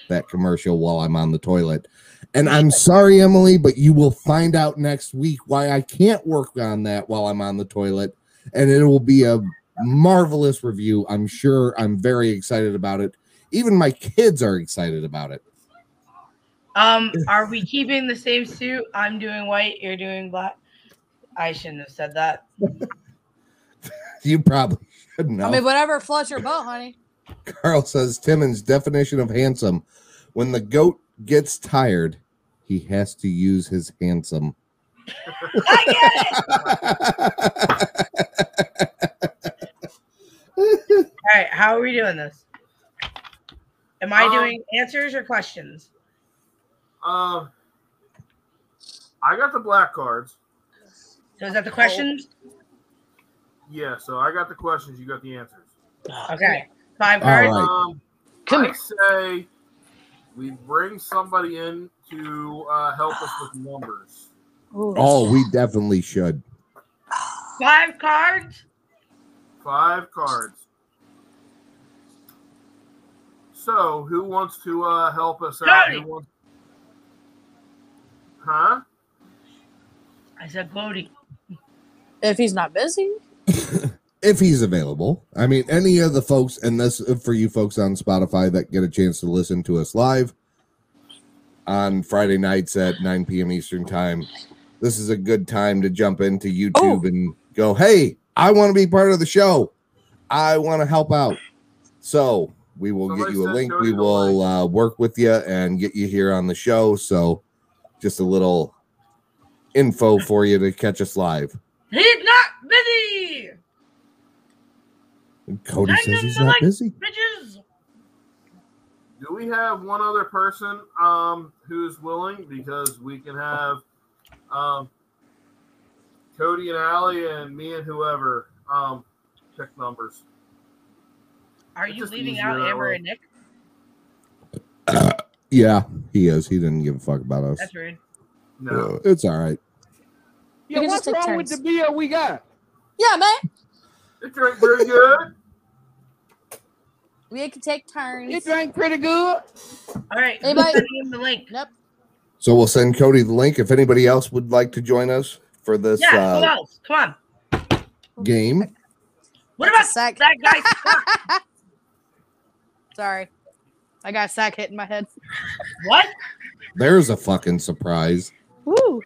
that commercial while I'm on the toilet. And I'm sorry, Emily, but you will find out next week why I can't work on that while I'm on the toilet. And it will be a marvelous review. I'm sure I'm very excited about it. Even my kids are excited about it. Um, are we keeping the same suit? I'm doing white. You're doing black. I shouldn't have said that. You probably should know. I mean, whatever floats your boat, honey. Carl says Timmons' definition of handsome. When the goat gets tired, he has to use his handsome. All right, how are we doing this? Am I Um, doing answers or questions? Um, I got the black cards. So is that the questions? Yeah, so I got the questions. You got the answers. Okay, five cards. right. Um, I say we bring somebody in to uh, help us with numbers. Oh, we definitely should. Five cards. Five cards. So, who wants to uh, help us out? Cody. Who wants- Huh? I said Cody. If he's not busy, If he's available. I mean, any of the folks, and this for you folks on Spotify that get a chance to listen to us live on Friday nights at 9 p.m. Eastern Time, this is a good time to jump into YouTube and go, hey, I want to be part of the show. I want to help out. So we will get you a link. We will uh, work with you and get you here on the show. So just a little info for you to catch us live. He's not busy. Cody Send says he's not link, busy. Bitches. Do we have one other person um, who's willing? Because we can have um, Cody and Allie and me and whoever um, pick numbers. Are It's you leaving out Amber and Nick? Yeah, he is. He didn't give a fuck about us. That's rude. No. Uh, it's all right. You can just take turns. the beer we got? Yeah, man. It drank pretty good. We can take turns. It drank pretty good. All right. Anybody- sending him the link? Nope. So we'll send Cody the link if anybody else would like to join us for this. Yeah. Who uh, else? Come on. Game. What about sack? that guy? Sorry. I got a sack hit in my head. what? There's a fucking surprise. Woo.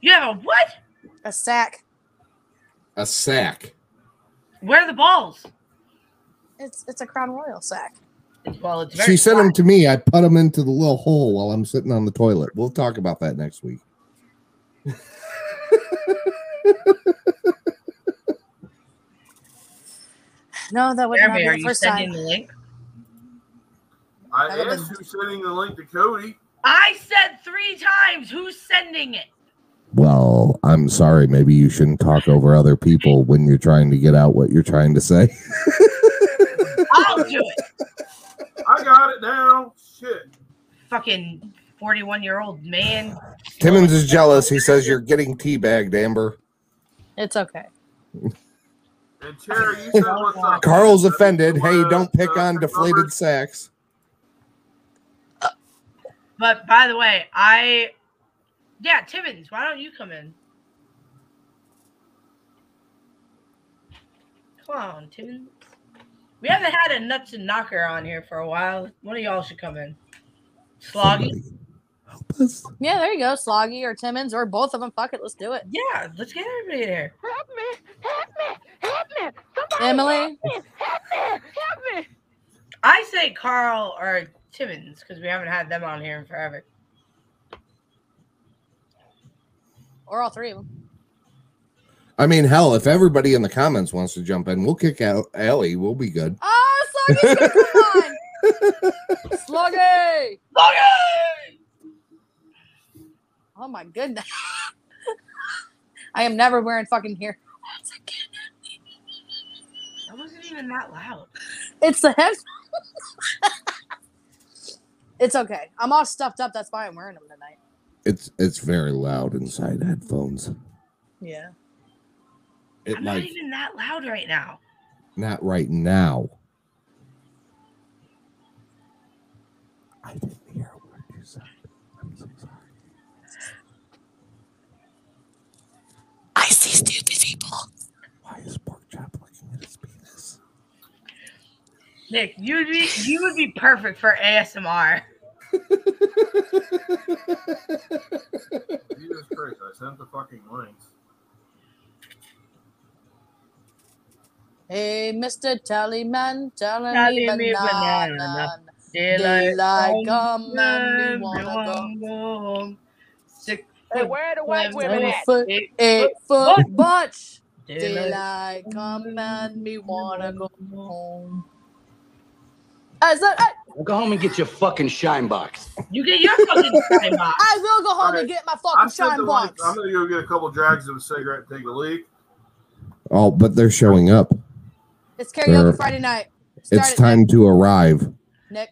You have a what? A sack. A sack. Where are the balls? It's it's a Crown Royal sack. Well, it's She sent them to me. I put them into the little hole while I'm sitting on the toilet. We'll talk about that next week. No, that would not Jeremy, be are the you first sending time. the link? I That would've asked who's sending the link to Cody. I said three times. Who's sending it? Well, I'm sorry. Maybe you shouldn't talk over other people when you're trying to get out what you're trying to say. I'll do it. I got it now. Shit. Fucking 41 year old man. Timmons is jealous. He says you're getting teabagged, Amber. It's okay. And Cherry, you said what's up. Carl's offended. Hey, don't pick on deflated sacks. But by the way, I. Yeah, Timmons, why don't you come in? Come on, Timmons. We haven't had a nuts and knocker on here for a while. One of y'all should come in. Sloggy. Yeah, there you go. Sloggy or Timmons or both of them. Fuck it. Let's do it. Yeah, let's get everybody there. Help me! Help me! Help me! Somebody Emily? help me! Help me! Help me! I say Carl or Timmons because we haven't had them on here in forever. Or all three of them. I mean, hell, if everybody in the comments wants to jump in, we'll kick out Ellie. We'll be good. Oh, Sluggy's gonna come on. Sluggy! Sluggy! Oh my goodness. I am never wearing fucking hair. That wasn't even that loud. It's the head. it's okay. I'm all stuffed up. That's why I'm wearing them tonight. It's it's very loud inside headphones. Yeah. It I'm like not even that loud right now. not right now. I didn't hear a word you said. I'm so sorry. I see stupid people. Why is pork chop looking at his penis? Nick, you'd be you would be perfect for ASMR. Jesus Christ, I sent the fucking links. Hey, Mr. Tallyman, telling Telling me me banana. banana. Daylight home, come and we wanna we go. home. Six Hey, where are the white women Eight at? foot, Eight eight foot foot butch. Daylight Daylight come and me wanna go home. I said, I, Go home and get your fucking shine box. You get your fucking time box. I will go home Alright. and get my I fucking shine the box. links. I'm gonna go get a couple drags of a cigarette and take a leak. Oh, but they're showing up. It's karaoke They're- Friday night. It's Start it, time to arrive. Nick.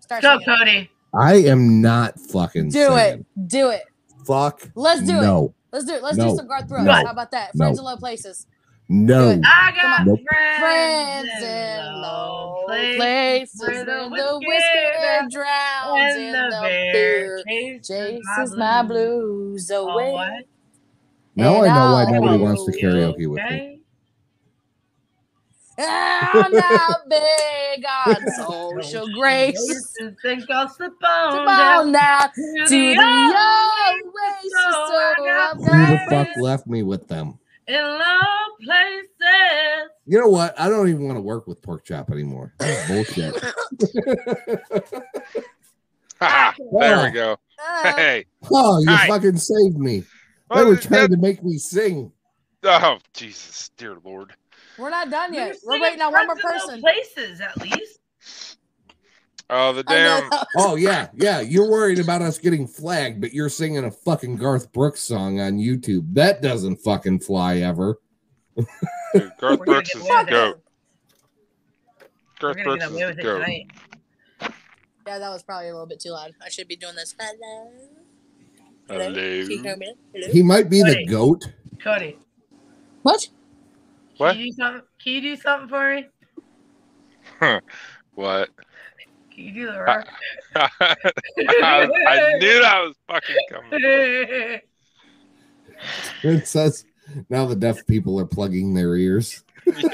Start Go, singing. Cody. I am not fucking Do singing. it. Do it. Fuck. Let's do no. it. Let's do it. Let's No. do some Garth Brooks. No. How about that? No. Friends in low places. No. I got Nope. friends, Friends in low place places where where the the whiskey whiskey drowns in the the beer beer. chases Chases my my blues Oh, away. what? Now And I know why nobody wants to karaoke with me. Okay. I'm not big on social grace. Think I'll slip on down now to to the the old old so So I got Who the fuck left me with them? in low places. You know what? I don't even want to work with pork chop anymore. That's bullshit. Ha, ah, ah. there we go. Hey. oh, you Hi. fucking saved me. They were trying to make me sing. Oh, Jesus, dear Lord. We're not done yet. You're We're waiting on one more Friends in Low person. Places, at least. Oh, the damn. Oh yeah, yeah. You're worried about us getting flagged, but you're singing a fucking Garth Brooks song on YouTube. That doesn't fucking fly ever. Dude, Garth We're Brooks is away the goat. Garth Brooks is away the goat. tonight. Yeah, that was probably a little bit too loud. I should be doing this. Hello. Hello. Can you hear me? Hello? He might be the goat. Cody, What? What? Can you do something? Can you do something for me? What? Can you do the roar? I, I knew that was fucking coming. It says now the deaf people are plugging their ears. before,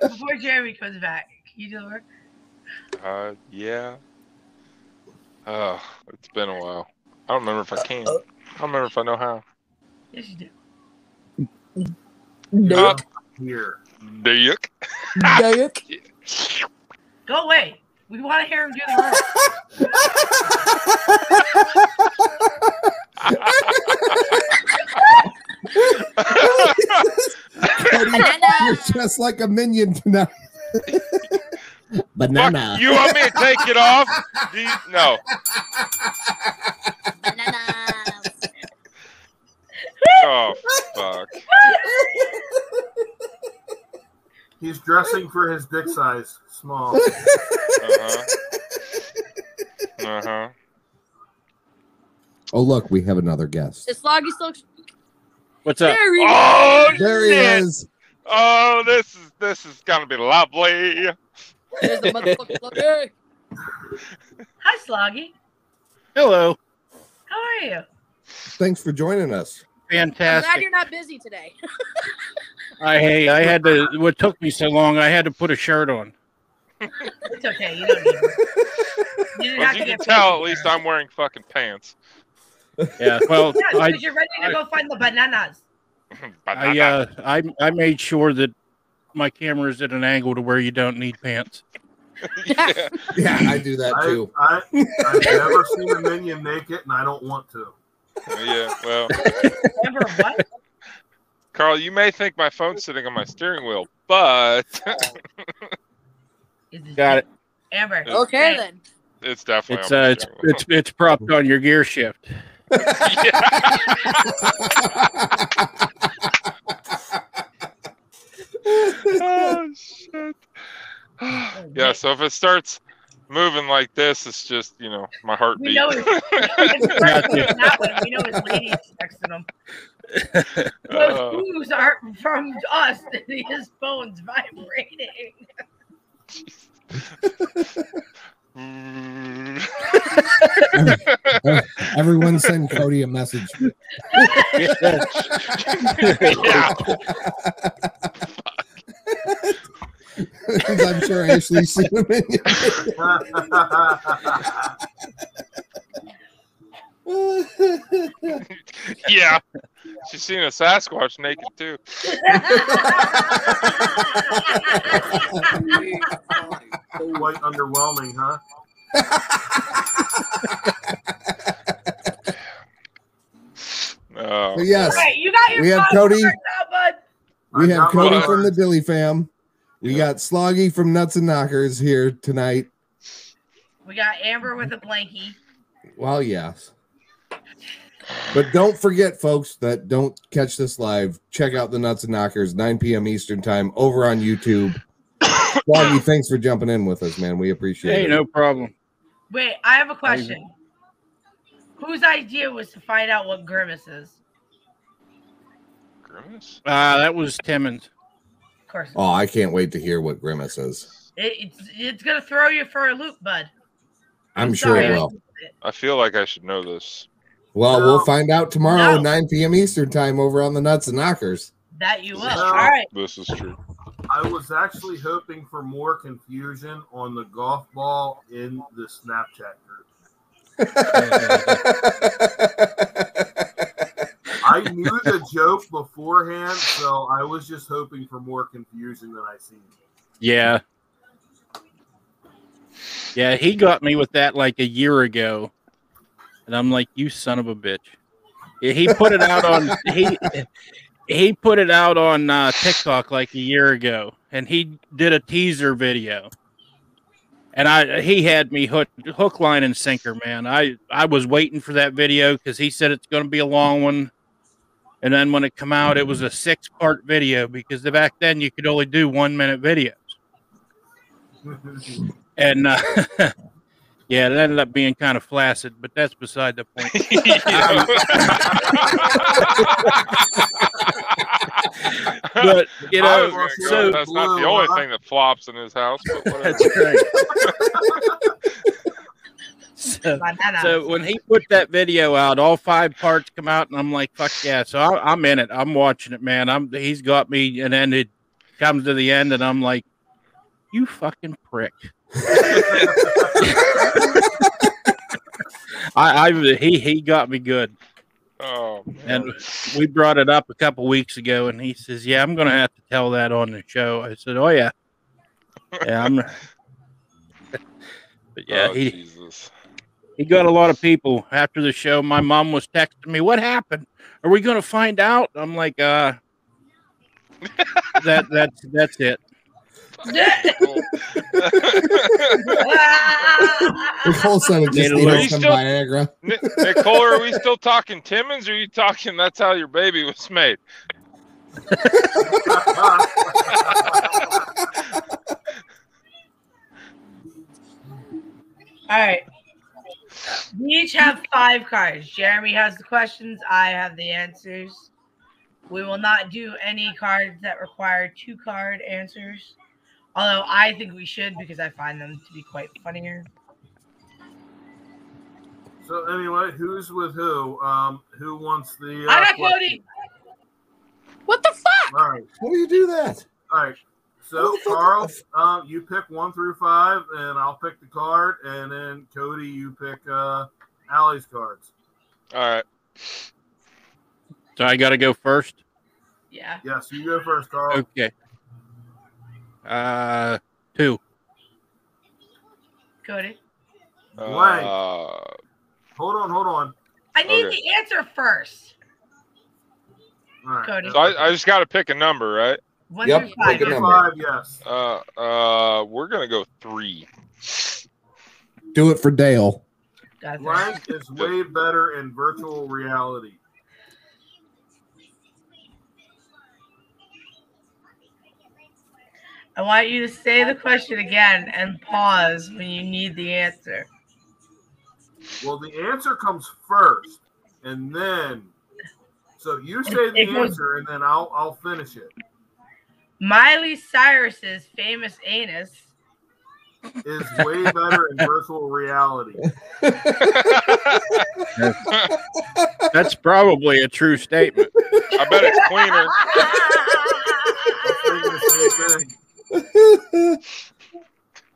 before Jeremy comes back, can you do the roar? Uh, yeah. Oh, it's been a while. I don't remember if I can. I don't remember if I know how. Yes, you do. Uh, Here. Dick. Dick. Go away. We want to hear him do the roar. Cody, you're just like a minion tonight. Banana. You want me to take it off? You- no. Oh fuck. He's dressing for his dick size. Small. Uh-huh. Uh-huh. Oh look, we have another guest. It's Sloggy still? What's up? There he Oh, There he shit. is. Oh, this is this is gonna be lovely. There's the motherfucking Sloggy. Hi, Sloggy. Hello. How are you? Thanks for joining us. I'm glad you're not busy today. I hey, I had to. What took me so long? I had to put a shirt on. It's okay. You don't need it. You didn't As you can tell, at least I'm wearing fucking pants. Yeah. Well, Yeah, I because you're ready to go find the bananas. I uh I I made sure that my camera is at an angle to where you don't need pants. Yeah, I do that I, too. I, I've never seen a minion naked, and I don't want to. Yeah, well, Remember what? Carl, you may think my phone's sitting on my steering wheel, but Got it. Amber. Okay then. it's definitely It's on uh it's it's it's propped on your gear shift. oh shit. yeah, so if it starts moving like this, it's just you know my We heartbeat. know his, it's right from that one. We know his lady's texting him. Those Uh, clues are from us. His phone's vibrating. Everyone send Cody a message. yeah. I'm sure Ashley's seen a minion. yeah. She's seen a Sasquatch naked too. Quite underwhelming, huh? Oh, But yes, Right, you got your we have Cody. right now. We I have Cody mine. from the Dilly fam. We got Sloggy from Nuts and Knockers here tonight. We got Amber with a blankie. Well, yes. But don't forget, folks, that don't catch this live. Check out the Nuts and Knockers, 9 p.m. Eastern time over on YouTube. Sloggy, thanks for jumping in with us, man. We appreciate Hey, it. Hey, no problem. Wait, I have a question. Whose idea was to find out what grimace is? Grimace? Uh that was Timmons. Of course. Oh, I can't wait to hear what Grimace is. It, it's it's gonna throw you for a loop, bud. I'm sure sorry, it will. I feel like I should know this. Well, we'll um, find out tomorrow, No. 9 p.m. Eastern time over on the Nuts and Knockers. That you will. No. All right. This is true. I was actually hoping for more confusion on the golf ball in the Snapchat group. I knew the joke beforehand, so I was just hoping for more confusion than I seen. Yeah. Yeah, he got me with that like a year ago. And I'm like, you son of a bitch. He put it out on he he put it out on uh, TikTok like a year ago and he did a teaser video. And I he had me hook, hook line and sinker, man. I I was waiting for that video cuz he said it's going to be a long one. And then when it come out it was a 6 part video because back then you could only do 1 minute videos. And uh, yeah, it ended up being kind of flaccid, but that's beside the point. But you know, was gonna so that's not the only thing that flops in his house. But. That's right. So, so when he put that video out, all five parts come out, and I'm like, "Fuck yeah!" So I, I'm in it. I'm watching it, man. I'm. He's got me, and then it comes to the end, and I'm like, "You fucking prick." I, I he he got me good. Oh, And we brought it up a couple weeks ago, and he says, "Yeah, I'm gonna have to tell that on the show." I said, "Oh yeah, yeah, I'm." but yeah, Oh, he Jesus. he got a lot of people after the show. My mom was texting me, "What happened? Are we gonna find out?" I'm like, "Uh, that that's that's it." Nicole said it just Are needed some still- Viagra. Nicole, are we still talking Timmons, or are you talking that's how your baby was made? All right. We each have five cards. Jeremy has the questions. I have the answers. We will not do any cards that require two card answers. Although I think we should because I find them to be quite funnier. So anyway, who's with who? Um, who wants the? Uh, I got question? Cody. What the fuck? All right. How do you do that? All right. So Carl, um, you pick one through five, and I'll pick the card, and then Cody, you pick uh, Allie's cards. All right. So I got to go first. Yeah. Yes, you go first, Carl. Okay. Uh, two. Cody. Blank. Uh, Hold on, hold on. I need Okay. the answer first. All right. Cody. so I, I just got to pick a number, right? One Yep, through five. pick a number. Five, yes. Uh, uh, we're gonna go three. Do it for Dale. Got that. Blank is way better in virtual reality. I want you to say the question again and pause when you need the answer. Well, the answer comes first, and then so you say the answer, and then I'll I'll finish it. Miley Cyrus's famous anus. Is way better in virtual reality. That's probably a true statement. I bet it's cleaner.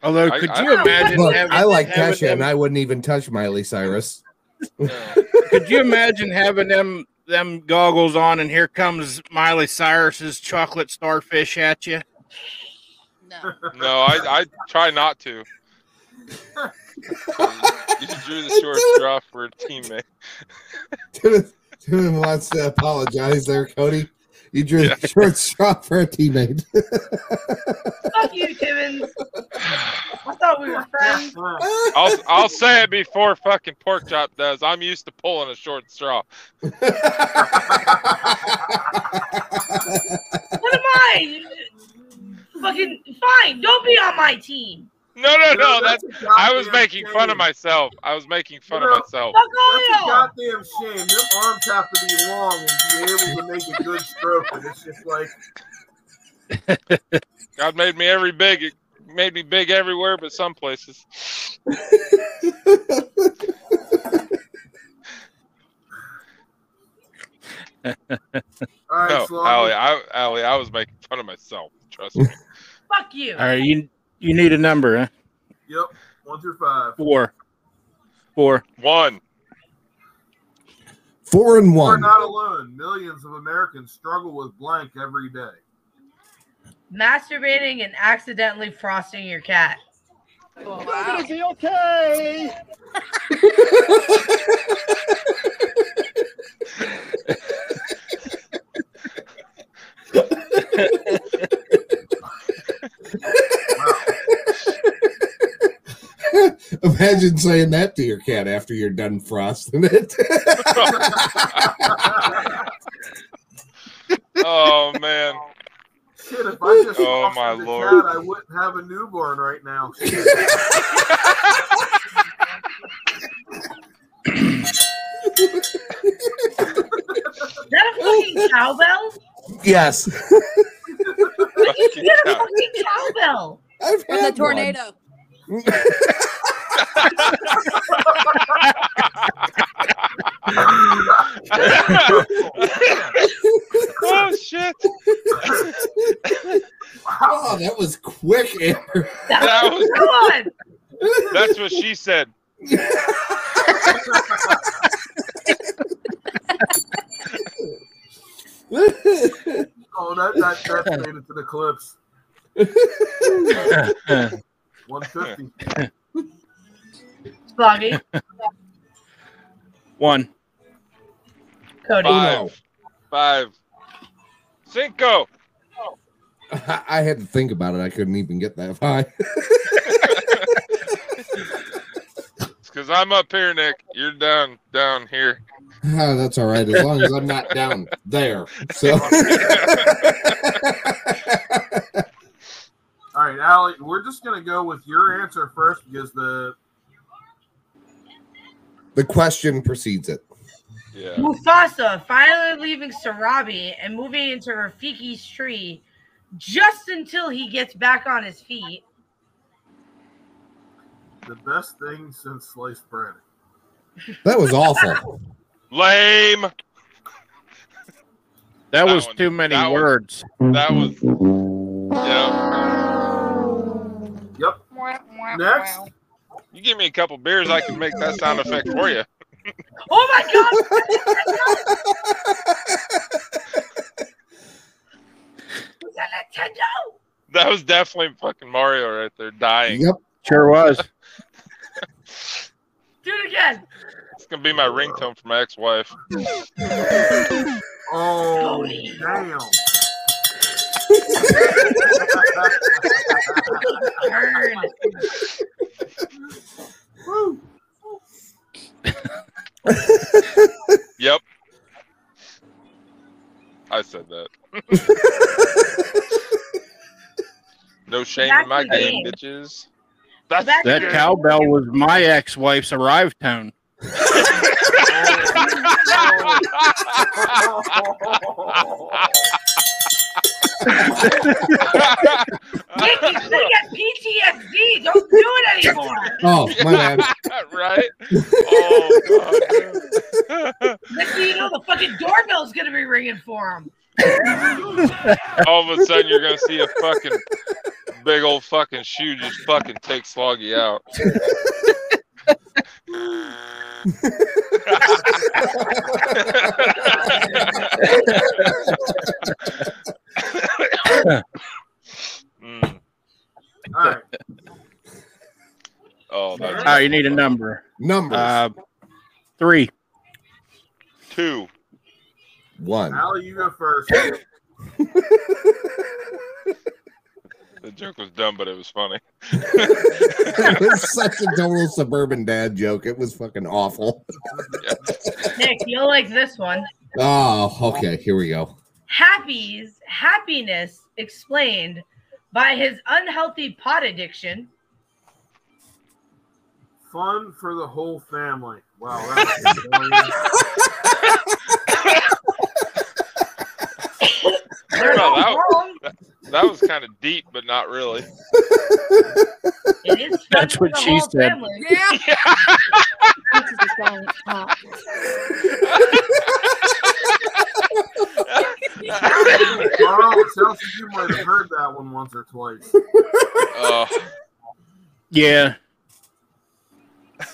Although, I- could I- you imagine Look, having, I like having Kesha, and I wouldn't even touch Miley Cyrus. could you imagine having them them goggles on and here comes Miley Cyrus's chocolate starfish at you? No, no, I, I try not to. you drew the short straw for a teammate. Timon wants to apologize there, Cody. You drew the short straw for a teammate. Fuck you, Timmons. I thought we were friends. I'll I'll say it before fucking pork chop does. I'm used to pulling a short straw. What am I? Fucking fine. Don't be on my team. No, no, no. That's that's a I was goddamn making fun of myself. I was making fun You of myself. Fuck all That's a goddamn shame. Your arms have to be long and be able to make a good stroke, and it's just like God made me every big. It made me big everywhere, but some places. all right, No, Allie, I, Allie, I was making fun of myself. Trust me. Fuck you. All right, you you need a number, huh? Yep, one through five. Four. Four. One. Four and We're not alone. Millions of Americans struggle with blank every day. Masturbating and accidentally frosting your cat. Gonna be okay. Imagine saying that to your cat after you're done frosting it. Oh man. Shit, if I just Oh, my the Lord. cat, I wouldn't have a newborn right now. Shit. Is that a fucking cowbell? yes. fucking Get a cow. fucking cowbell. I've From the had tornado. Oh shit! Oh, that was quick, Amber. That was Come on. that's what she said. Oh, that that that made it to the clips. 150. Sloggy. One. Cody. Five, five, cinco. I had to think about it. I couldn't even get that high. It's because I'm up here, Nick. You're down, down here. Ah, that's all right, as long as I'm not down there. So All right, Allie, we're just gonna go with your answer first because the the question precedes it. Yeah. Mufasa finally leaving Sarabi and moving into Rafiki's tree just until he gets back on his feet. the best thing since sliced bread. That was awful. Lame. That was one- too many that one- words. That was. Next. You give me a couple beers, I can make that sound effect for you. Oh my god! Was that Nintendo? That was definitely fucking Mario right there, dying. Yep. Sure was. Do it again. It's gonna be my ringtone for my ex-wife. Oh damn. Burn. Woo. Yep. I said that. no shame in my game, game. bitches. That's That's That the- cowbell was my ex-wife's arrive tone. Nick, you're get PTSD. Don't do it anymore. Oh, my bad. right? Oh god. Next you know, the fucking doorbell's gonna be ringing for him. All of a sudden you're gonna see a fucking big old fucking shoe just fucking take Sloggy out. Mm. All right. Oh, that's Oh, you need a number. Number Uh, three. two. One. Allie, you go first. The joke was dumb, but it was funny. it was such a total suburban dad joke. It was fucking awful. Nick, you'll like this one. Oh, okay. Here we go. Happy's happiness explained by his unhealthy pot addiction. Fun for the whole family. Wow. That They're Well, not wrong. that, that was kind of deep, but not really. It is That's for what the she whole said. family. Carl, it sounds like you might have heard that one once or twice. Oh, Yeah.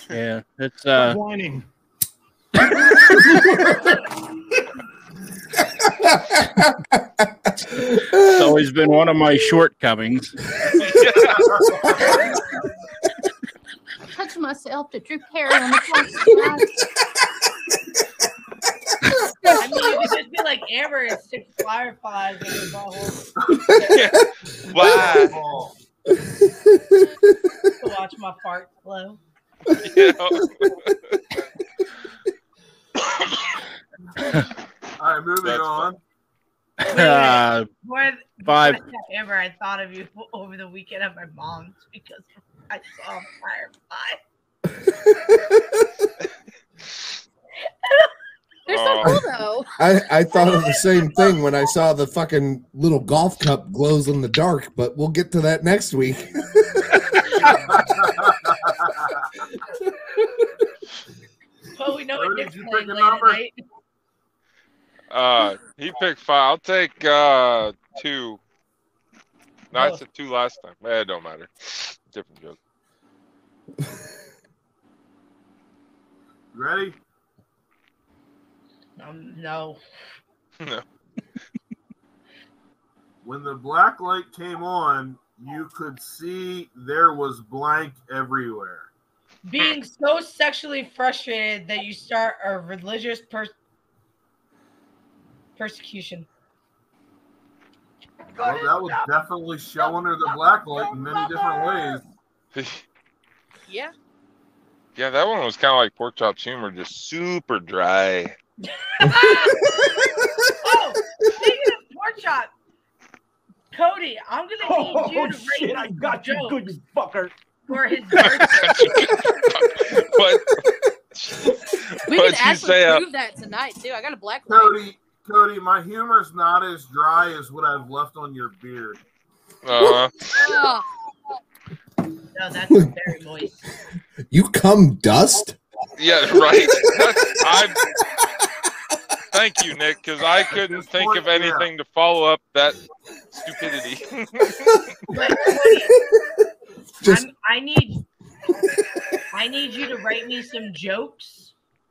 Yeah. It's uh whining. It's always been one of my shortcomings. touch myself to drip hair on the couch. I mean, you could just be like Amber and stick fireflies in your butthole wow. to watch my fart flow. Yeah. All right, moving That's on. Uh, More Five. Amber, I thought of you over the weekend at my mom's because I saw a firefly. They're Oh. so cool though. I, I thought of the same thing when I saw the fucking little golf cup glows in the dark, but we'll get to that next week. Well, we know what Cody, Nick's did you playing pick a late at number? night. Uh, he picked five. I'll take uh two. No, I said two last time. Eh, it don't matter. Different joke. Ready? Um, no. no. When the black light came on, you could see there was blank everywhere. Being so sexually frustrated that you start a religious per- persecution. Well, that was definitely showing under the black light in many different ways. Yeah. Yeah, that one was kind of like pork chops humor, just super dry. Oh, speaking of pork chop, Cody, I'm gonna need Oh, you to shit, rate I got you, good you fucker. for his birthday. But We What'd can you actually say, uh, prove that tonight too. I got a black light. Cody, Cody, my humor's not as dry as what I've left on your beard. uh, Oh, no, that's very moist. You come dust? yeah, right. I thank you, Nick, because I couldn't think of point, yeah. anything to follow up that stupidity. Just I'm, I need, I need you to write me some jokes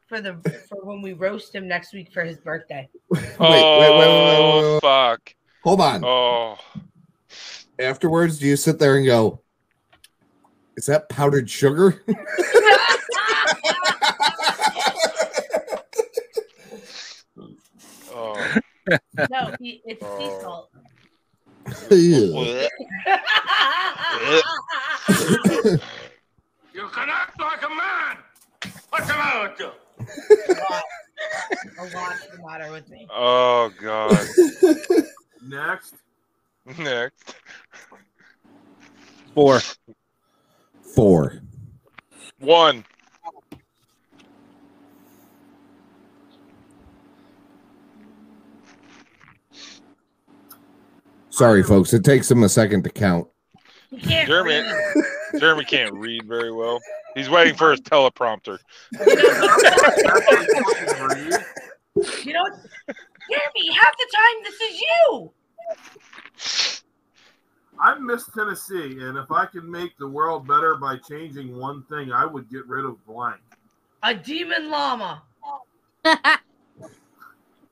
for the for when we roast him next week for his birthday. wait, wait, wait, oh wait, wait, wait. fuck! Hold on. Oh, Afterwards, do you sit there and go, "Is that powdered sugar?" oh. No, he, it's sea Oh. salt. Ew. You can act like a man. What's the matter with you? A lot, a lot's the matter with me. Oh god. Next, Next. Four. Four. One. Sorry, folks. It takes him a second to count. You can't Jeremy read. Jeremy can't read very well. He's waiting for his teleprompter. You know, Jeremy, half the time this is you. I miss Tennessee, and if I could make the world better by changing one thing, I would get rid of blank. A demon llama.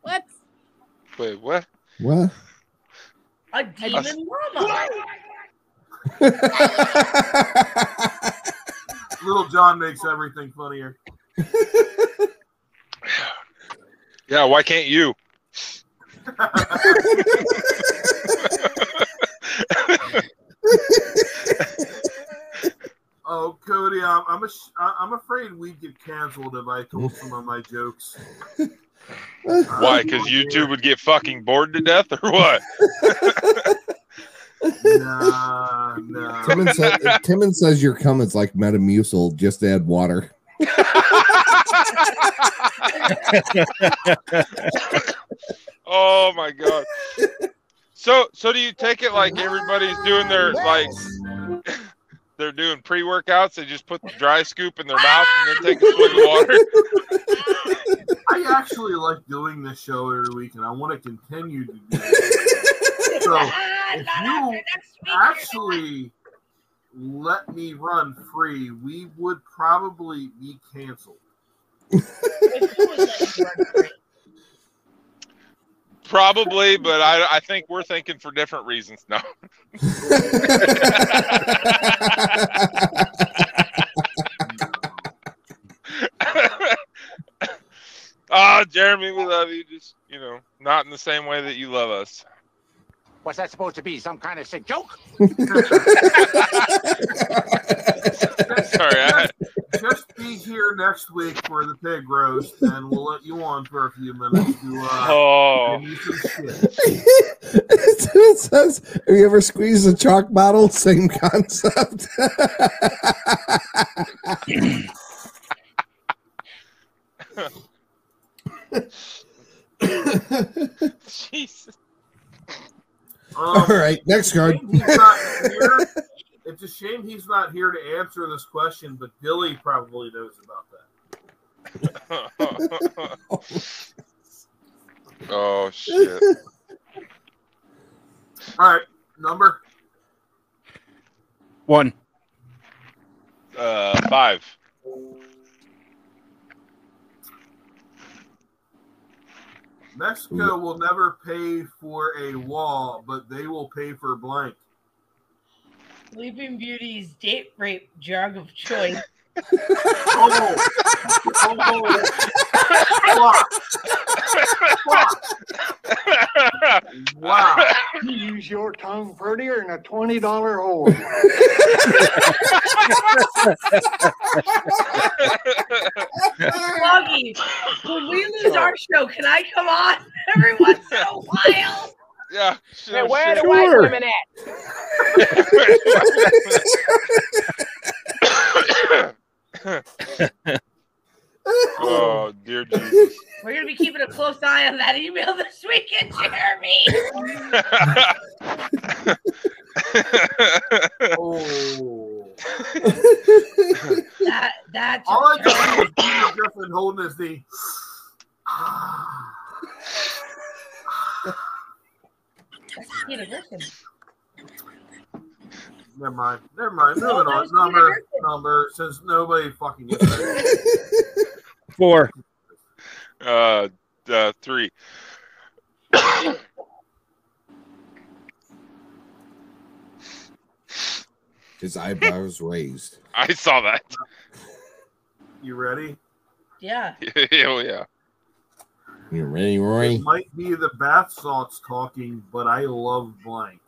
what? Wait, what? What? A demon llama. Little John makes everything funnier. Yeah, why can't you? Oh, Cody, I'm I'm, a, I'm afraid we'd get canceled if I told some of my jokes. Why? Because YouTube would get fucking bored to death, or what? Nah, nah. Timon, sa- Timon says your comment's like Metamucil. Just add water. oh my god. So, so do you take it like everybody's doing their like? They're doing pre-workouts. They just put the dry scoop in their mouth and then take a swig of water. I actually like doing this show every week, and I want to continue to do it. So, if you actually let me run free, we would probably be canceled. Probably, but I, I think we're thinking for different reasons. No. Ah, Jeremy, we love you. Just you know, not in the same way that you love us. What's that supposed to be? Some kind of sick joke? Sorry, I, Just be here next week for the pig roast, and we'll let you on for a few minutes to uh, Oh. give you some shit. it says, "Have you ever squeezed a chalk bottle?" Same concept. Jesus. All right, next card. He's not here. It's a shame he's not here to answer this question, but Billy probably knows about that. oh shit. All right, number One. Uh, five. Mexico will never pay for a wall, but they will pay for blank. Sleeping Beauty's date rape drug of choice. oh, oh, Wow. You use your tongue prettier than a $20 whore. Froggy, when we lose our show, can I come on every once in a while? Yeah. Hey, where the white Sure. women oh dear Jesus. We're gonna be keeping a close eye on that email this weekend, Jeremy. oh. that that All I can see is Peter Griffin holding his knee. That's Peter Never mind. Never mind. Oh, Moving that on. Number, Griffin. number. Since nobody fucking gets it. Four. Uh, uh three. His eyebrows raised. I saw that. You ready? Yeah. Hell yeah. You ready, Roy? It might be the bath salts talking, but I love blank.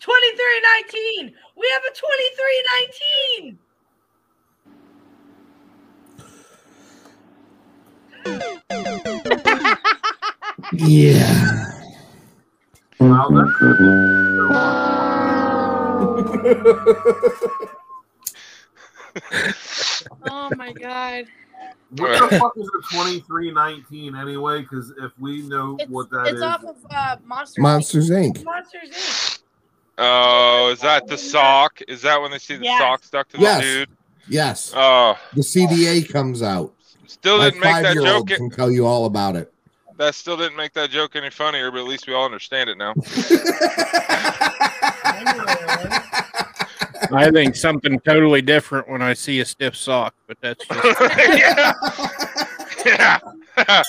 2319. We have a 2319. Yeah. Wow, Oh my god. What the fuck is a twenty three nineteen anyway? Because if we know what that is, It's off of uh, Monster. Monsters Inc. Monsters Inc. Oh, is that the sock? Is that when they see the Yes. sock stuck to the Yes. dude? Yes. Oh, The CDA comes out. still didn't make that joke. can tell you all about it. That still didn't make that joke any funnier, but at least we all understand it now. I think something totally different when I see a stiff sock, but that's just yeah. yeah.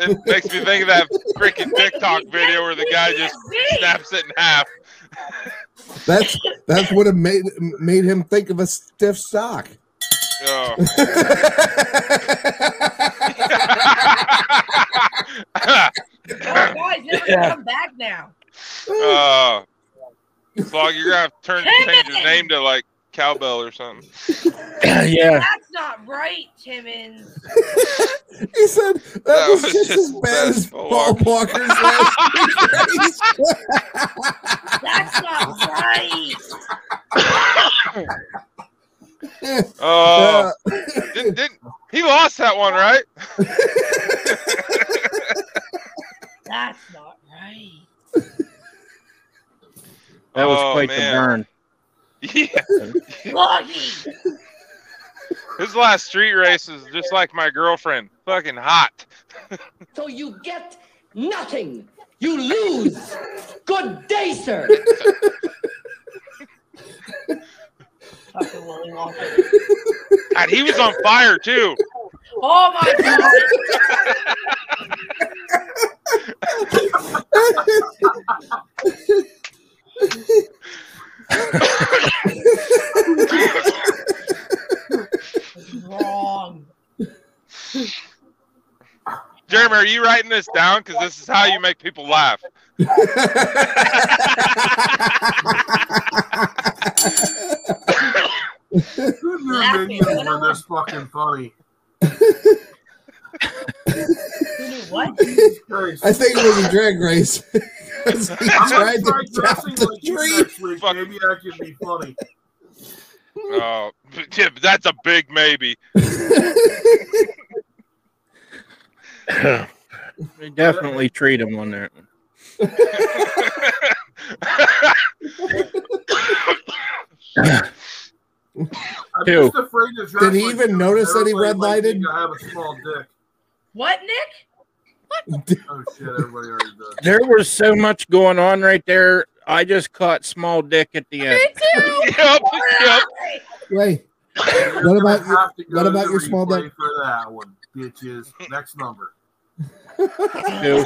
It makes me think of that freaking TikTok video where the guy just snaps it in half. That's that's what it made made him think of a stiff sock. Oh. Oh, guys, never gonna come back now. Uh, Flog, you're gonna have to turn change his name to like cowbell or something. yeah. That's not right, Timmons. He said that, That was, was just, just as bad as Paul Paul Walker's last That's not right. Oh, didn't, didn't he lost that one, right? That's not right. That was Oh, quite man. the burn. Yeah. Lucky. His last street race is just like my girlfriend, fucking hot. So you get nothing. You lose. Good day, sir. Fucking Willy Wonka. God, he was on fire too. Oh my god. Wrong. Jeremy, are you writing this down? Because this is how you make people laugh. who knew minions were this fucking funny? Who knew what? I think it was a drag race. 'Cause he I'm gonna tried to tap dressing the like tree. week. Maybe that could be funny. Oh, yeah, that's a big maybe. They definitely treat him on there. I'm just afraid to dress Did he even notice that he red-lighted? I have a small dick. What, Nick? Oh shit! Everybody already does. There was so much going on right there. I just caught small dick at the end. yep, yep. Wait. What about your, have to go what about your small dick? for that one, bitches? Next number. Two.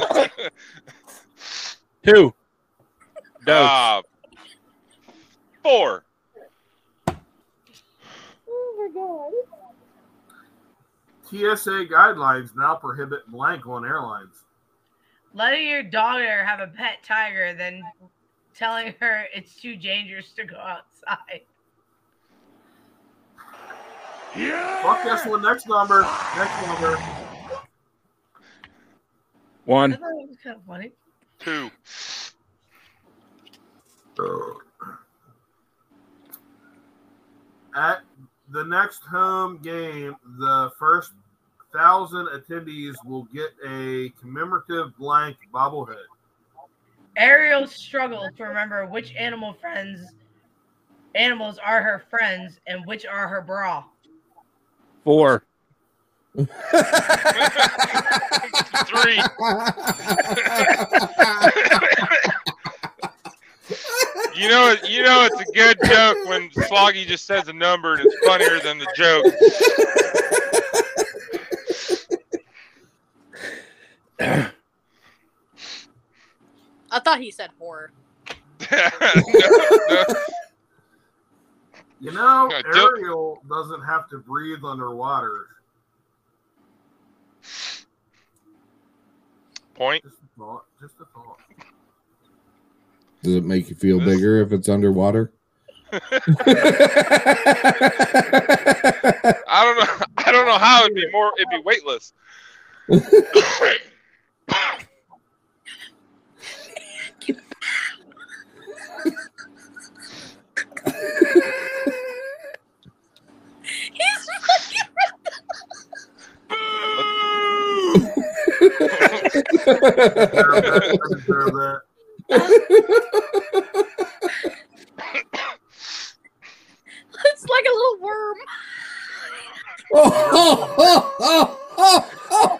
Two. Dose. Uh, four. TSA guidelines now prohibit blank on airlines. Letting your daughter have a pet tiger, then telling her it's too dangerous to go outside. Yeah. Fuck this one. Next number. Next number. One. thought it was kind of funny. Two. At the next home game, the first thousand attendees will get a commemorative blank bobblehead. Ariel struggles to remember which animal friends animals are her friends and which are her bra. Four. Three. you know, you know, it's a good joke when Sloggy just says a number and it's funnier than the joke. I thought he said four. You know, Ariel doesn't have to breathe underwater. Point. Just a thought. Just a thought. Does it make you feel bigger if it's underwater? I don't know. I don't know how it'd be more. It'd be weightless. He's that. it's like a little worm. Oh, oh, oh, oh,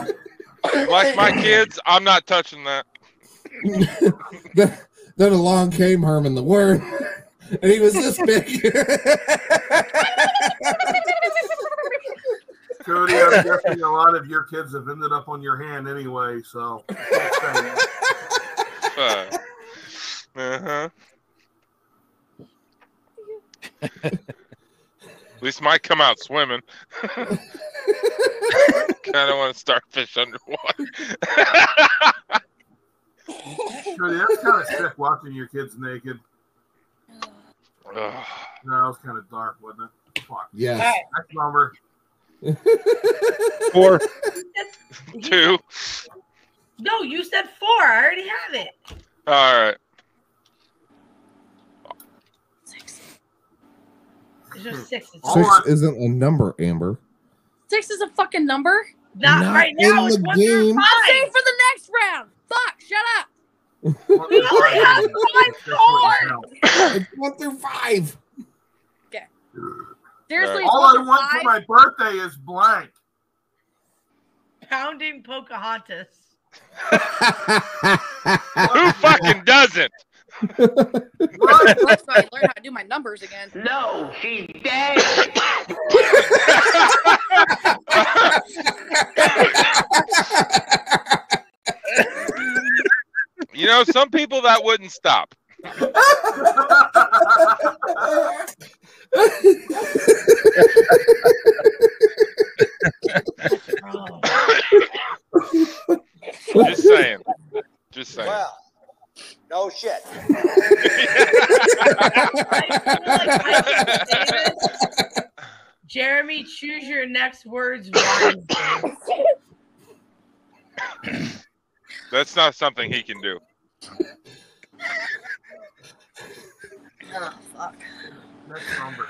oh. Like my kids, I'm not touching that. then, then along came Herman the worm, and he was this big. Cody, I'm guessing a lot of your kids have ended up on your hand anyway, so. Uh huh. At least mine come out swimming. kind of want to start fish underwater. Cody, that's kind of sick watching your kids naked. Ugh. No, it was kind of dark, wasn't it? Fuck. Yes. Next number. Four. Two. No, you said four. I already have it. All right. It's just six. It's Six I- isn't a number, Amber. Six is a fucking number. not, not right now. It's the one through game. I'll say five. for the next round. Fuck, shut up. We only have five scores. It's one through five. Okay. Seriously, All I want five? for my birthday is blank. Pounding Pocahontas. Who fucking doesn't? That's why I learned how to do my numbers again. No, she's dead. You know, some people that wouldn't stop. Just saying. Just saying. Well, no shit. Jeremy, choose your next words. That's not something he can do. Oh, fuck. Next number.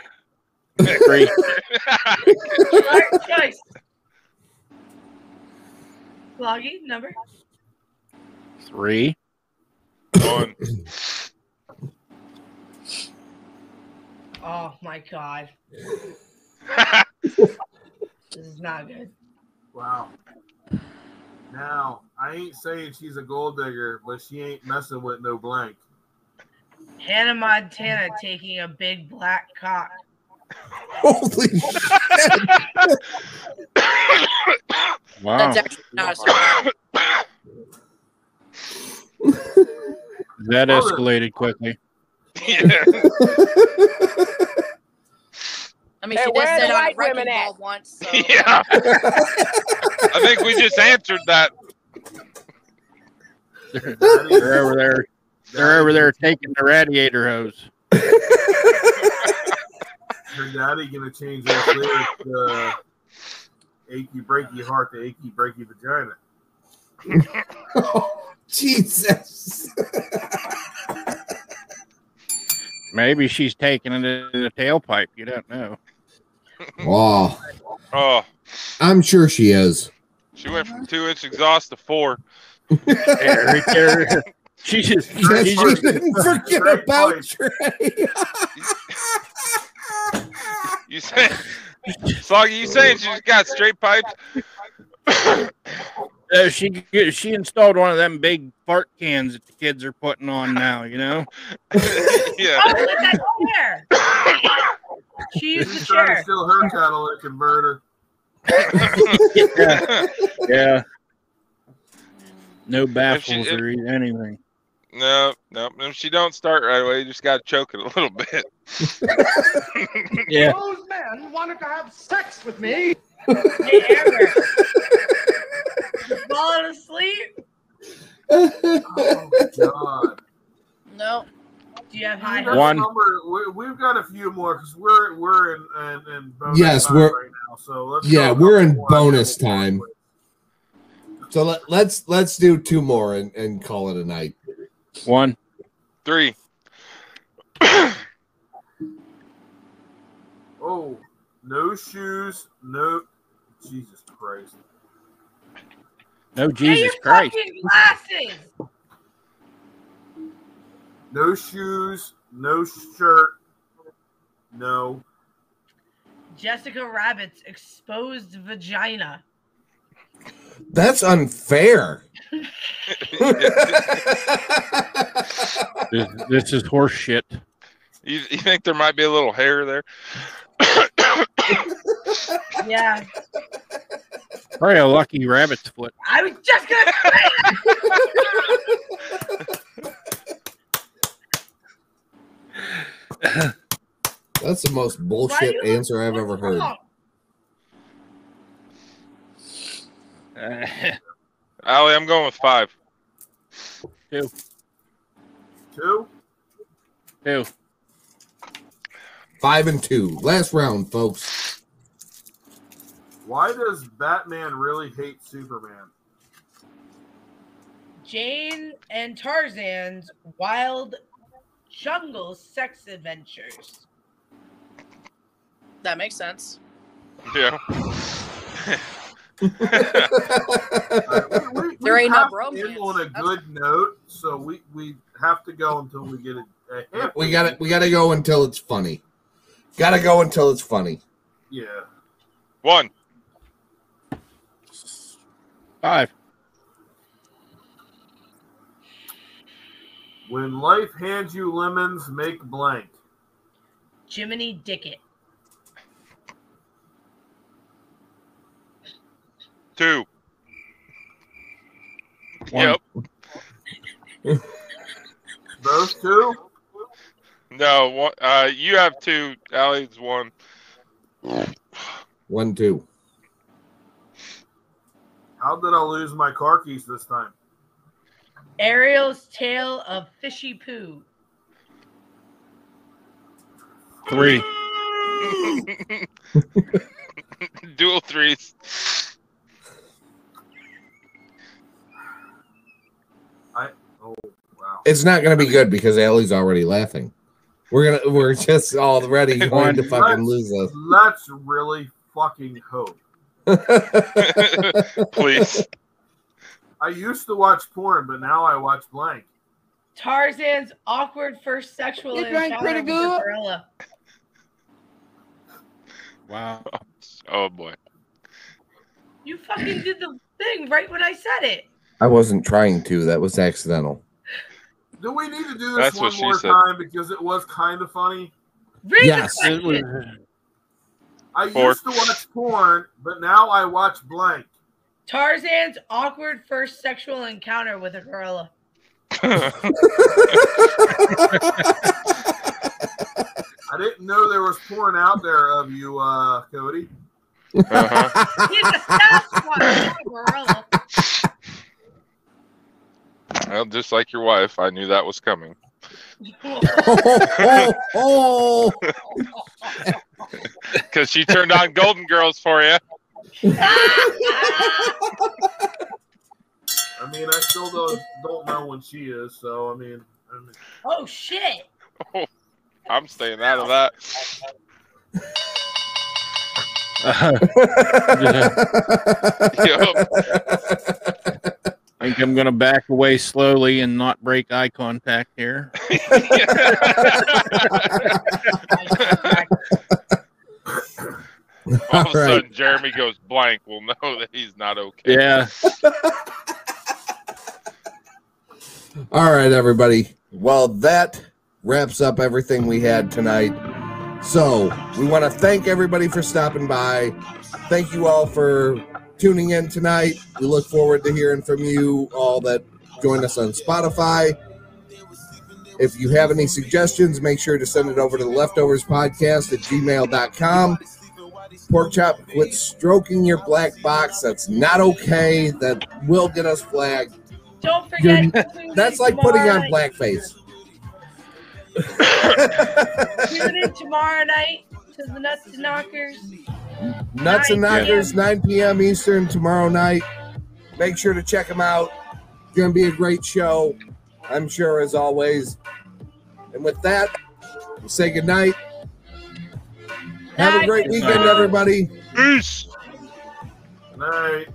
Three. Smart choice. Cloggy, number. Three. One. Oh my god. this is not good. Wow. Now, I ain't saying she's a gold digger, but she ain't messing with no blank. Hannah Montana taking a big black cock. Holy shit. Wow. That's actually not a surprise. That escalated quickly. Yeah. I mean, Hey, she where did are sit the on a white wrecking women at? ball once. So. yeah. I think we just answered that. They're, they're over there. They're over there taking the radiator hose. Her daddy gonna change that lyric to uh, achy breaky heart to achy breaky vagina. Jesus. Maybe she's taking it in the tailpipe. You don't know. Wow. Oh, I'm sure she is. she went from two inch exhaust to four. There, there. She just, She she just didn't forget about Trey. You say, Sloggy, you saying she just got straight pipes? uh, she she installed one of them big fart cans that the kids are putting on now. You know. yeah. Oh, look at that chair. She used the She's trying to steal her catalytic converter. yeah. yeah. No baffles if- or anything. No, no. If she don't start right away, you just got to choke it a little bit. Yeah. Those men wanted to have sex with me. Hey, falling asleep? Oh, God. No. Do you have high One. a number- we, we've got a few more because we're we're in in, in bonus Yes, time we're- right now. So let's Yeah, we're in more. bonus time. So let, let's let's do two more and, and call it a night. One. Three. Oh, no shoes, no. Jesus Christ. No Jesus your Christ. glasses. No shoes, no shirt, no. Jessica Rabbit's exposed vagina. That's unfair. This, this is horse shit. You, you think there might be a little hair there? Yeah, Probably a lucky rabbit's foot. I was just gonna That's the most bullshit answer I've ever heard. Oh, Uh, Allie, I'm going with five. two. Two? Two. Five and two. Last round, folks. Why does Batman really hate Superman? Jane and Tarzan's wild jungle sex adventures. That makes sense. Yeah. We- There we ain't no have to bromance. end on a good note, so we, we have to go until we get it. a hit. We got to We got to go until it's funny. Got to go until it's funny. Yeah. One. Five. When life hands you lemons, make blank. Jiminy Dickett. Two. One. Yep. Those two? No, one, uh, you have two. Allie's one. One, two. How did I lose my car keys this time? Ariel's tale of fishy poo. Three. Dual threes. I oh wow. It's not going to be good because Allie's already laughing. We're gonna. We're just already going to fucking lose us. Let's really fucking hope. Please. I used to watch porn, but now I watch blank. Tarzan's awkward first sexual You drank encounter pretty with a good. gorilla. Wow. Oh boy. You fucking did the thing right when I said it. I wasn't trying to. That was accidental. Do we need to do this That's one more time because it was kind of funny? Read Yes. the It was, question. I Four. used to watch porn, but now I watch blank. Tarzan's awkward first sexual encounter with a gorilla. I didn't know there was porn out there of you, uh, Cody. Uh-huh. He's a Sasquatch, gorilla. Well, just like your wife, I knew that was coming. Oh, oh, Because she turned on Golden Girls for you. I mean, I still don't, don't know when she is, so I mean, I mean oh shit! Oh, I'm staying out of that. Yup. I think I'm going to back away slowly and not break eye contact here. All of a All right. sudden, Jeremy goes blank. We'll know that he's not okay. Yeah. All right, everybody. Well, that wraps up everything we had tonight. So, we want to thank everybody for stopping by. Thank you all for tuning in tonight. We look forward to hearing from you all that join us on Spotify. If you have any suggestions, make sure to send it over to the Leftoverz podcast at gmail.com. Porkchop, quit stroking your black box. That's not okay. That will get us flagged. Don't forget. That's like putting on blackface. Tune in tomorrow night to the Nuts and Knockers. Nuts and Knockers, 9 p.m. Eastern tomorrow night. Make sure to check them out. It's going to be a great show, I'm sure, as always. And with that, we'll say goodnight. Have a great weekend, everybody. Peace. Good night.